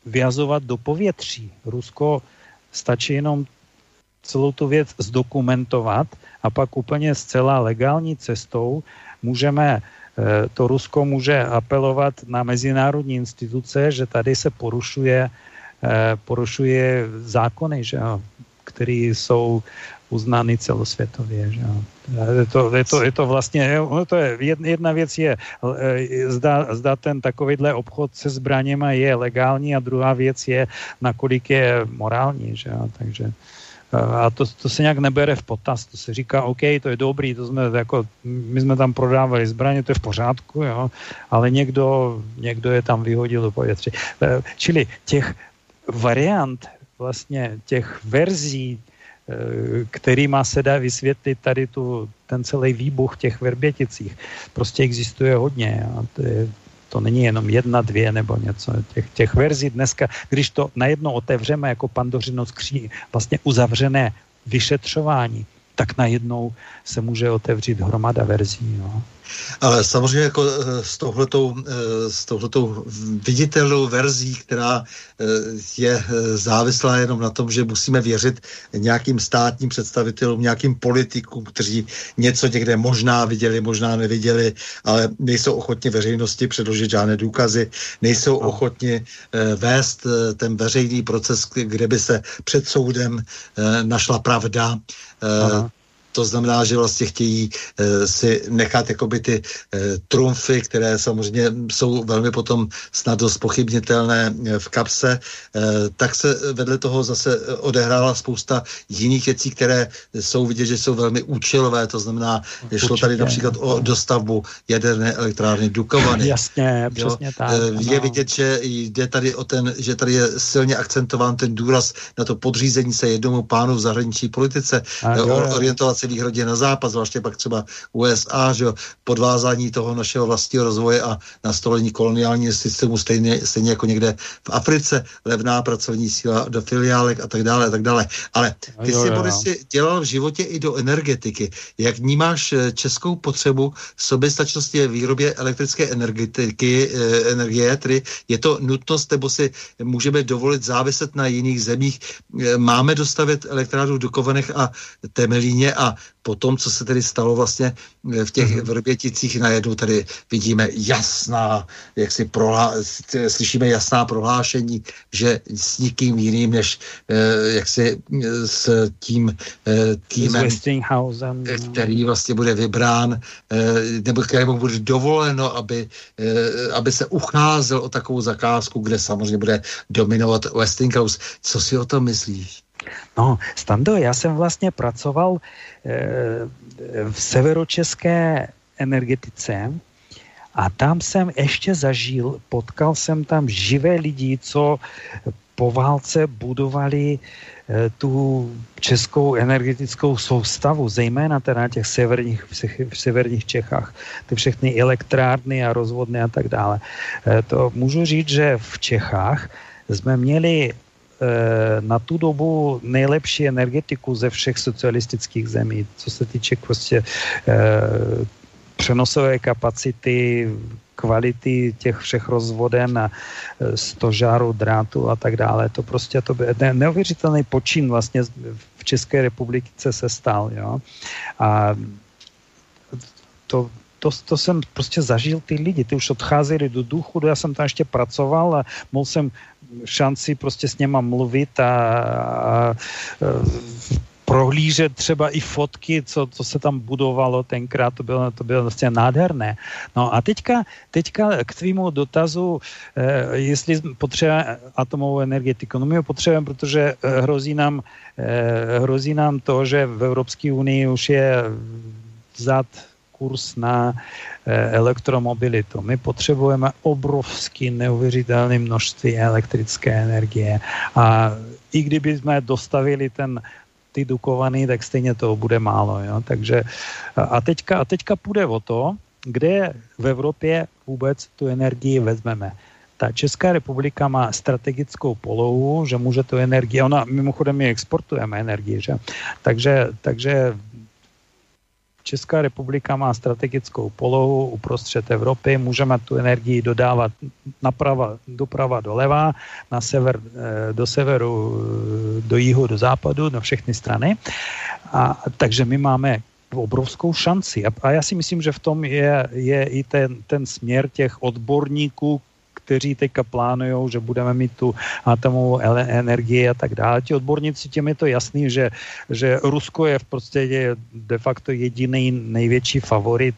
vyjazovat do povětří. Rusko stačí jenom celou tu věc zdokumentovat a pak úplně zcela legální cestou můžeme to Rusko může apelovat na mezinárodní instituce, že tady se porušuje, porušuje zákony, že které jsou uznány celosvětově. Že? Je, to, je, to, je to vlastně, to je, jedna věc je, zda, zda ten takovýhle obchod se zbraněma je legální a druhá věc je, nakolik je morální. Že? Takže a to, to se nějak nebere v potaz, to se říká, OK, to je dobrý, to jsme jako, my jsme tam prodávali zbraně, to je v pořádku, jo, ale někdo, někdo je tam vyhodil do povětří. E, čili těch variant, vlastně těch verzí, e, kterýma se dá vysvětlit tady tu, ten celý výbuch těch Verběticích. Prostě existuje hodně. A to je, to není jenom jedna, dvě nebo něco. Těch, těch verzí dneska, když to najednou otevřeme jako pandořino skříň, vlastně uzavřené vyšetřování, tak najednou se může otevřít hromada verzí. No. Ale samozřejmě jako eh, s touhletou, eh, s touhletou viditelnou verzí, která eh, je závislá jenom na tom, že musíme věřit nějakým státním představitelům, nějakým politikům, kteří něco někde možná viděli, možná neviděli, ale nejsou ochotni veřejnosti předložit žádné důkazy, nejsou ochotni vést ten veřejný proces, kde by se před soudem našla pravda. Aha to znamená, že vlastně chtějí e, si nechat jakoby ty e, trumfy, které samozřejmě jsou velmi potom snad dost pochybnitelné eh, v kapse, e, tak se vedle toho zase odehrála spousta jiných věcí, které jsou vidět, že jsou velmi účelové, to znamená, že šlo tady například o dostavbu jaderné elektrárny Dukovany. Jasně, přesně tak. Je vidět, že jde tady o ten, že tady je silně akcentován ten důraz na to podřízení se jednomu pánu v zahraniční politice, orientovat se výhrodě na západ, zvláště pak třeba USA, že podvázání toho našeho vlastního rozvoje a nastolení koloniálního systému stejně, stejně jako někde v Africe, levná pracovní síla do filiálek a tak dále a tak dále. Ale ty jo, jsi, jo, Boris, dělal v životě i do energetiky. Jak vnímáš eh, českou potřebu soběstačnosti ve výrobě elektrické energetiky, eh, energie, tedy je to nutnost, nebo si můžeme dovolit záviset na jiných zemích. Eh, máme dostavit elektrárnu v Dukovenech a Temelíně a po tom, co se tedy stalo vlastně eh, v těch mm-hmm. Vrběticích, najednou tady vidíme jasná, jak si prohlá, slyšíme jasná prohlášení, že s nikým jiným, než eh, jak si eh, s tím týmem, no. který vlastně bude vybrán, nebo kterému bude dovoleno, aby, aby se ucházel o takovou zakázku, kde samozřejmě bude dominovat Westinghouse. Co si o tom myslíš? No, Stando, já jsem vlastně pracoval e, v severočeské energetice a tam jsem ještě zažil, potkal jsem tam živé lidi, co po válce budovali e, tu českou energetickou soustavu, zejména teda na těch severních, v severních Čechách, ty všechny elektrárny a rozvodny a tak dále. E, to můžu říct, že v Čechách jsme měli Eh, na tu dobu nejlepší energetiku ze všech socialistických zemí, co se týče prostě eh, přenosové kapacity, kvality těch všech rozvoden a eh, stožáru, drátu a tak dále. To prostě to by, ne, neuvěřitelný počin vlastně v České republice se stal. Jo? A to, to, to jsem prostě zažil ty lidi, ty už odcházeli do důchodu, já jsem tam ještě pracoval a mohl jsem šanci prostě s něma mluvit a, a prohlížet třeba i fotky, co, co se tam budovalo tenkrát, to bylo, to bylo vlastně nádherné. No a teďka, teďka k tvýmu dotazu, eh, jestli potřebujeme atomovou energetiku. No my ho potřebujeme, protože eh, hrozí nám, eh, hrozí nám to, že v Evropské unii už je vzat kurz na elektromobilitu. My potřebujeme obrovský neuvěřitelné množství elektrické energie a i kdyby jsme dostavili ten ty dukovaný, tak stejně to bude málo. Jo? Takže, a, teďka, a teďka půjde o to, kde v Evropě vůbec tu energii vezmeme. Ta Česká republika má strategickou polohu, že může tu energii, ona mimochodem my exportujeme energii, že? Takže, takže Česká republika má strategickou polohu uprostřed Evropy, můžeme tu energii dodávat naprava, doprava doleva, na sever, eh, do severu, eh, do jihu, do západu, na všechny strany. A, takže my máme obrovskou šanci. A, a já si myslím, že v tom je, je i ten, ten směr těch odborníků, kteří teďka plánují, že budeme mít tu atomovou energii a tak dále. Ti odborníci, těm je to jasný, že, že Rusko je v podstatě de facto jediný největší favorit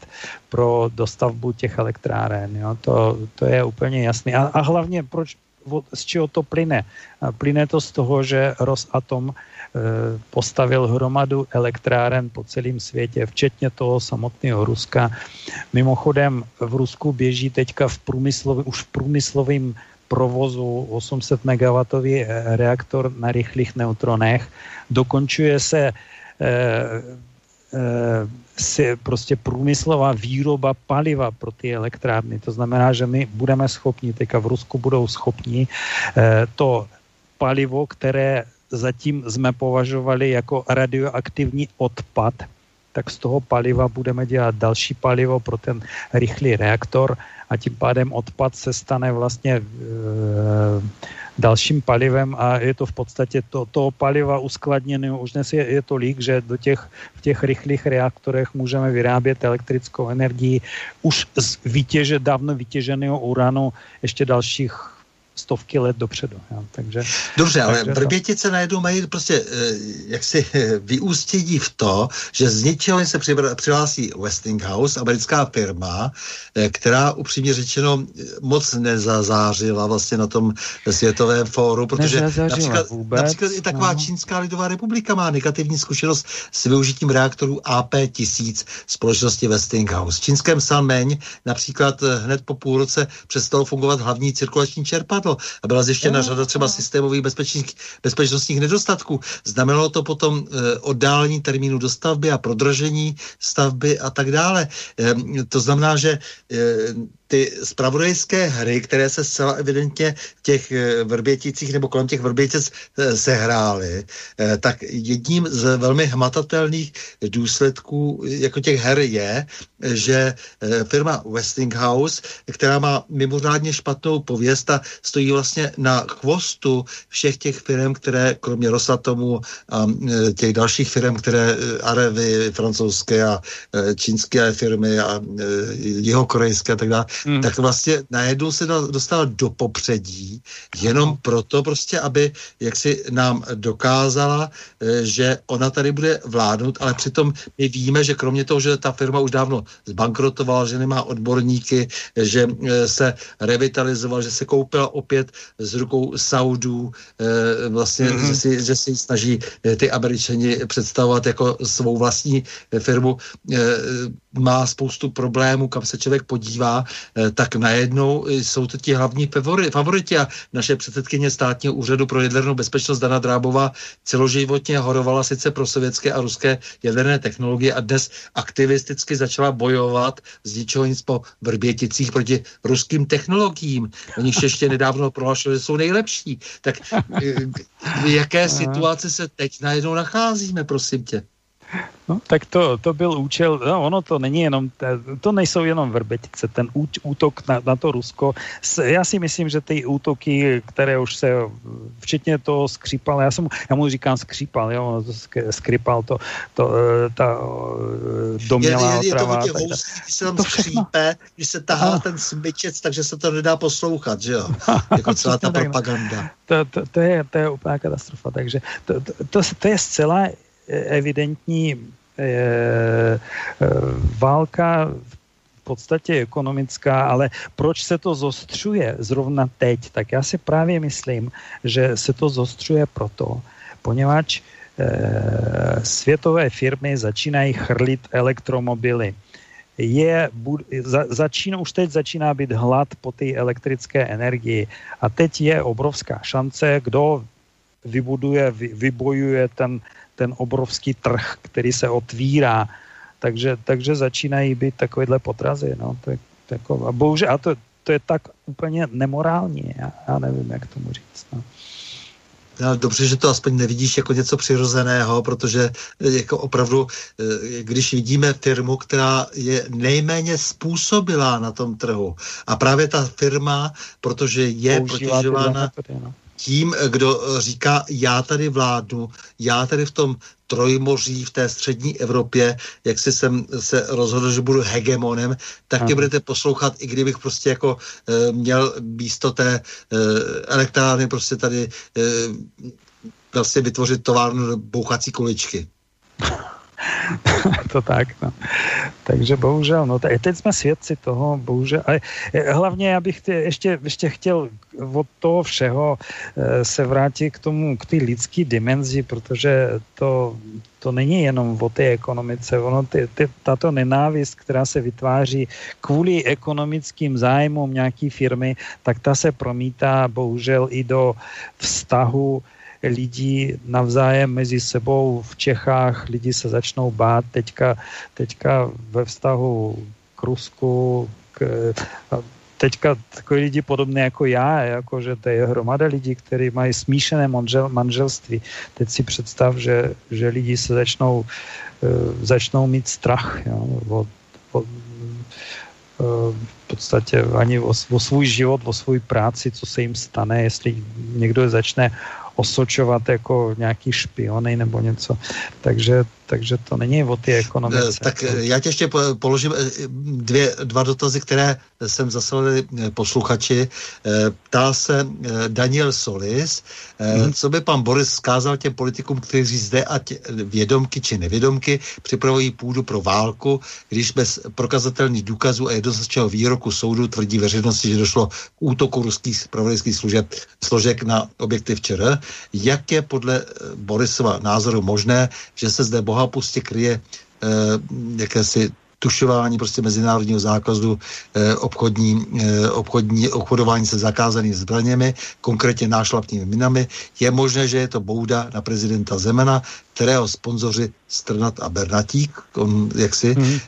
pro dostavbu těch elektráren. Jo? To, to je úplně jasný. A, a hlavně, proč, z čeho to plyne? Plyne to z toho, že Rosatom Eh, postavil hromadu elektráren po celém světě, včetně toho samotného Ruska. Mimochodem v Rusku běží teďka v průmyslový, už v průmyslovém provozu 800 MW eh, reaktor na rychlých neutronech. Dokončuje se eh, si prostě průmyslová výroba paliva pro ty elektrárny. To znamená, že my budeme schopni, teďka v Rusku budou schopni to palivo, které zatím jsme považovali jako radioaktivní odpad, tak z toho paliva budeme dělat další palivo pro ten rychlý reaktor a tím pádem odpad se stane vlastně e, dalším palivem a je to v podstatě to, toho paliva uskladněné. Už dnes je, je tolik, že do těch, v těch rychlých reaktorech můžeme vyrábět elektrickou energii už z vytěže, dávno vytěženého uranu ještě dalších stovky let dopředu. Jo. Takže, Dobře, ale takže Vrbětice to... najednou mají prostě eh, jaksi vyústění v to, že z ničeho se přihlásí Westinghouse, americká firma, eh, která upřímně řečeno moc nezazářila vlastně na tom světovém fóru, protože například, vůbec, například i taková no. Čínská lidová republika má negativní zkušenost s využitím reaktorů AP1000 společnosti Westinghouse. V čínském Sanmeň například eh, hned po půl roce přestalo fungovat hlavní cirkulační čerpadlo zvládlo a byla zjištěna řada třeba systémových bezpečnostních nedostatků. Znamenalo to potom e, oddálení termínu dostavby a prodražení stavby a tak dále. E, to znamená, že e, ty spravodajské hry, které se zcela evidentně těch eh, vrběticích nebo kolem těch vrbětic eh, sehrály, eh, tak jedním z velmi hmatatelných důsledků jako těch her je, že firma Westinghouse, která má mimořádně špatnou pověst a stojí vlastně na chvostu všech těch firm, které kromě Rosatomu a těch dalších firm, které Arevy, francouzské a čínské firmy a jihokorejské a tak dále, hmm. tak vlastně najednou se dostala do popředí, jenom proto prostě, aby jaksi nám dokázala, eh, že ona tady bude vládnout, ale přitom my víme, že kromě toho, že ta firma už dávno zbankrotovala, že nemá odborníky, že eh, se revitalizoval, že se koupila opět z rukou Saudů, eh, vlastně, mm-hmm. že, si, že si snaží ty Američani představovat jako svou vlastní firmu, má spoustu problémů, kam se člověk podívá, Eh, tak najednou jsou to ti hlavní favoriti a naše předsedkyně státního úřadu pro jadernou bezpečnost Dana Drábová celoživotně horovala sice pro sovětské a ruské jaderné technologie a dnes aktivisticky začala bojovat z ničeho nic po Vrběticích proti ruským technologiím. Oni ještě nedávno prohlašovali, že jsou nejlepší. Tak eh, v jaké situaci se teď najednou nacházíme, prosím tě? No, tak to, to byl účel, no, ono to není jenom, to nejsou jenom vrbetice, ten útok na, na to Rusko, já si myslím, že ty útoky, které už se, včetně toho skřípal, já, jsem, já mu říkám skřípal, jo, skrypal to, to eh, ta eh, domělá je, je, je otrava. Je to hodně když se tam skřípe, když se tahá no. ten smyčec, takže se to nedá poslouchat, že jo, jako celá ta no. propaganda. To, to, to, je, to je úplná katastrofa, takže to, to, to, to je zcela evidentní e, válka v podstatě ekonomická, ale proč se to zostřuje zrovna teď? Tak já si právě myslím, že se to zostřuje proto, poněvadž e, světové firmy začínají chrlit elektromobily. Je, za, začíná, už teď začíná být hlad po té elektrické energii a teď je obrovská šance, kdo vybuduje, vy, vybojuje ten ten obrovský trh, který se otvírá. Takže, takže začínají být takovéhle potrazy. No. To je, to jako, a bohužel, a to, to je tak úplně nemorální. Já, já nevím, jak tomu říct. No. No, dobře, že to aspoň nevidíš jako něco přirozeného, protože eh, jako opravdu, eh, když vidíme firmu, která je nejméně způsobilá na tom trhu a právě ta firma, protože je protěžována, no tím, kdo říká, já tady vládnu, já tady v tom trojmoří v té střední Evropě, jak si jsem se rozhodl, že budu hegemonem, tak mě budete poslouchat, i kdybych prostě jako e, měl místo té e, elektrárny prostě tady e, vlastně vytvořit továrnu bouchací kuličky. to tak, no. Takže bohužel, no teď jsme svědci toho, bohužel. A hlavně já bych tě, ještě, ještě chtěl od toho všeho eh, se vrátit k tomu, k té lidské dimenzi, protože to, to není jenom o té ekonomice. Ono, ty, ty, tato nenávist, která se vytváří kvůli ekonomickým zájmům nějaké firmy, tak ta se promítá bohužel i do vztahu lidí navzájem mezi sebou v Čechách, lidi se začnou bát teďka, teďka ve vztahu k Rusku, k, teďka takový lidi podobné jako já, jako že to je hromada lidí, kteří mají smíšené manžel, manželství. Teď si představ, že, že lidi se začnou, uh, začnou mít strach jo, od, od, uh, v podstatě ani o, o svůj život, o svůj práci, co se jim stane, jestli někdo začne osočovat jako nějaký špiony nebo něco. Takže, takže to není o ty ekonomice. Eh, tak eh, já tě ještě položím eh, dvě, dva dotazy, které jsem zaslal posluchači. Ptá se Daniel Solis, hmm. co by pan Boris zkázal těm politikům, kteří zde ať vědomky či nevědomky připravují půdu pro válku, když bez prokazatelných důkazů a jednoznačného výroku soudu tvrdí veřejnosti, že došlo k útoku ruských spravodajských služeb, složek na objekty včera jak je podle eh, Borisova názoru možné, že se zde bohapustě kryje eh, jakési tušování prostě mezinárodního zákazu eh, obchodní, eh, obchodní, obchodování se zakázanými zbraněmi, konkrétně nášlapnými minami. Je možné, že je to bouda na prezidenta Zemana, kterého sponzoři Strnat a Bernatík, on jaksi mm.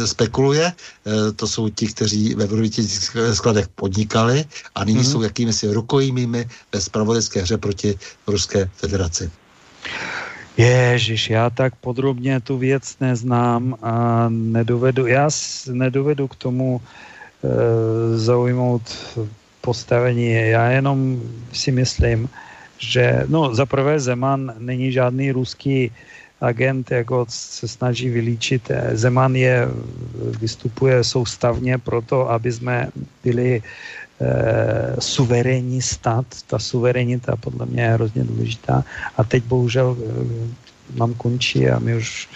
eh, spekuluje. Eh, to jsou ti, kteří ve vrběticích skladech podnikali a nyní mm. jsou jakými si rukojímými ve spravodajské hře proti Ruské federaci. Ježiš, já tak podrobně tu věc neznám a nedovedu, já nedovedu k tomu e, zaujmout postavení. Já jenom si myslím, že, no za prvé Zeman není žádný ruský agent, jako se snaží vylíčit. Zeman je, vystupuje soustavně proto, aby jsme byli suverénní stát. Ta suverenita podle mě je hrozně důležitá. A teď bohužel eh, nám končí a my už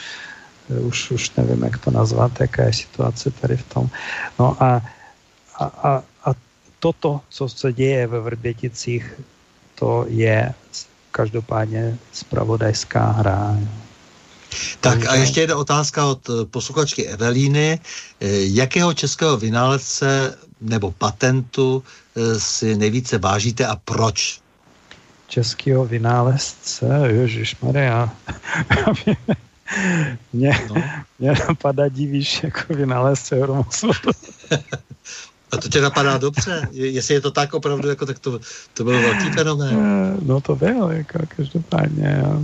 eh, už, už nevím, jak to nazvat, jaká je situace tady v tom. No a, a, a, a toto, co se děje ve Vrběticích, to je každopádně spravodajská hra. Tak a ještě jedna otázka od posluchačky Evelíny. Jakého českého vynálezce nebo patentu eh, si nejvíce vážíte a proč? Českého vynálezce, Ježíš Maria. mě, no. mě napadá divíš jako vynálezce hromosu. A to tě napadá dobře? Jestli je to tak opravdu, jako, tak to, to byl velký fenomén. Eh, no to byl, jako každopádně. Jo.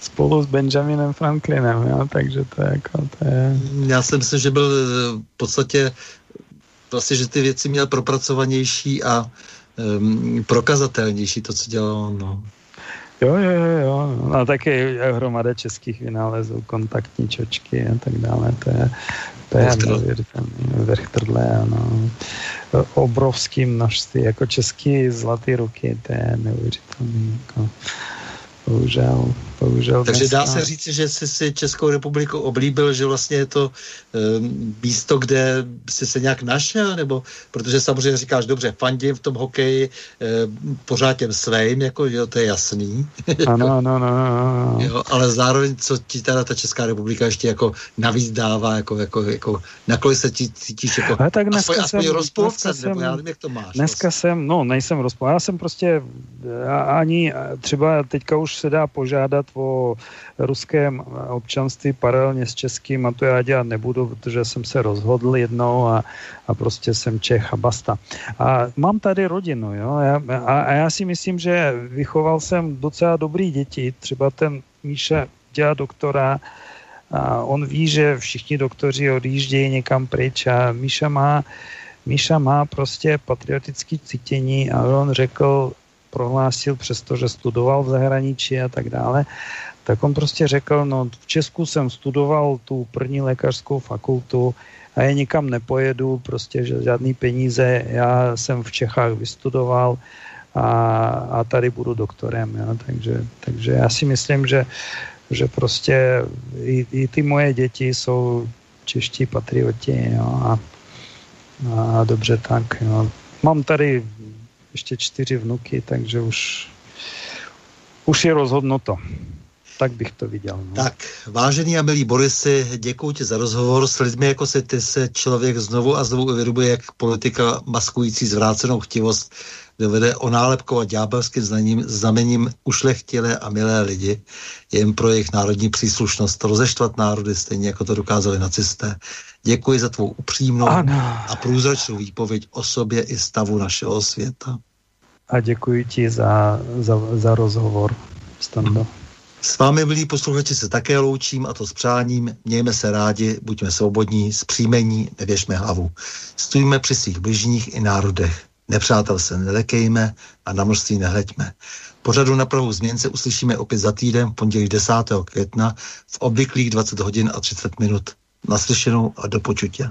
Spolu s Benjaminem Franklinem, jo, takže to je jako... To je... Já si myslím, že byl v podstatě vlastně, že ty věci měl propracovanější a um, prokazatelnější to, co dělal on. No. Jo, jo, jo, jo. No taky hromada českých vynálezů, kontaktní čočky a tak dále. To je, to je neuvěřitelný. Vrchtrdle, ano. Obrovský množství, jako český zlatý ruky, to je neuvěřitelný. Jako bohužel. Bohužel Takže dneska... dá se říct, že jsi si Českou republiku oblíbil, že vlastně je to um, místo, kde jsi se nějak našel, nebo protože samozřejmě říkáš, dobře, fandím v tom hokeji um, pořád těm svým, jako, jo, to je jasný. Ano, ano, ano, ano. Jo, ale zároveň, co ti teda ta Česká republika ještě jako navíc dává, jako, jako, jako nakolik se ti cítíš jako ale tak dneska aspoň, jsem, rozpolcen, nebo já nevím, jak to máš. Dneska vlastně. jsem, no, nejsem rozpolcen, já jsem prostě ani třeba teďka už se dá požádat o ruském občanství paralelně s českým a to já dělat nebudu, protože jsem se rozhodl jednou a, a prostě jsem Čech a basta. A mám tady rodinu, jo, já, a, a já si myslím, že vychoval jsem docela dobrý děti, třeba ten Míša dělá doktora, a on ví, že všichni doktoři odjíždějí někam pryč a Míša má, Míša má prostě patriotické cítění a on řekl, prohlásil, přestože studoval v zahraničí a tak dále, tak on prostě řekl, no v Česku jsem studoval tu první lékařskou fakultu a já nikam nepojedu, prostě že žádný peníze, já jsem v Čechách vystudoval a, a tady budu doktorem, jo? Takže, takže já si myslím, že, že prostě i, i ty moje děti jsou čeští patrioti jo? A, a dobře tak. Jo? Mám tady ještě čtyři vnuky, takže už, už je rozhodnuto. Tak bych to viděl. No. Tak, vážený a milý Borisy, děkuji ti za rozhovor. S lidmi jako se ty se člověk znovu a znovu uvědomuje, jak politika maskující zvrácenou chtivost dovede onálepkovat ďábelským znamením, znamením ušlechtilé a milé lidi, jen pro jejich národní příslušnost, rozeštvat národy, stejně jako to dokázali nacisté. Děkuji za tvou upřímnou ano. a průzračnou výpověď o sobě i stavu našeho světa. A děkuji ti za, za, za rozhovor, Stando. S vámi, milí posluchači, se také loučím a to s přáním. Mějme se rádi, buďme svobodní, zpříjmení, nevěšme hlavu. Stojíme při svých bližních i národech. Nepřátel se nelekejme a na množství nehleďme. Pořadu na pravou změn se uslyšíme opět za týden v pondělí 10. května v obvyklých 20 hodin a 30 minut. Naslyšenou a do počutě.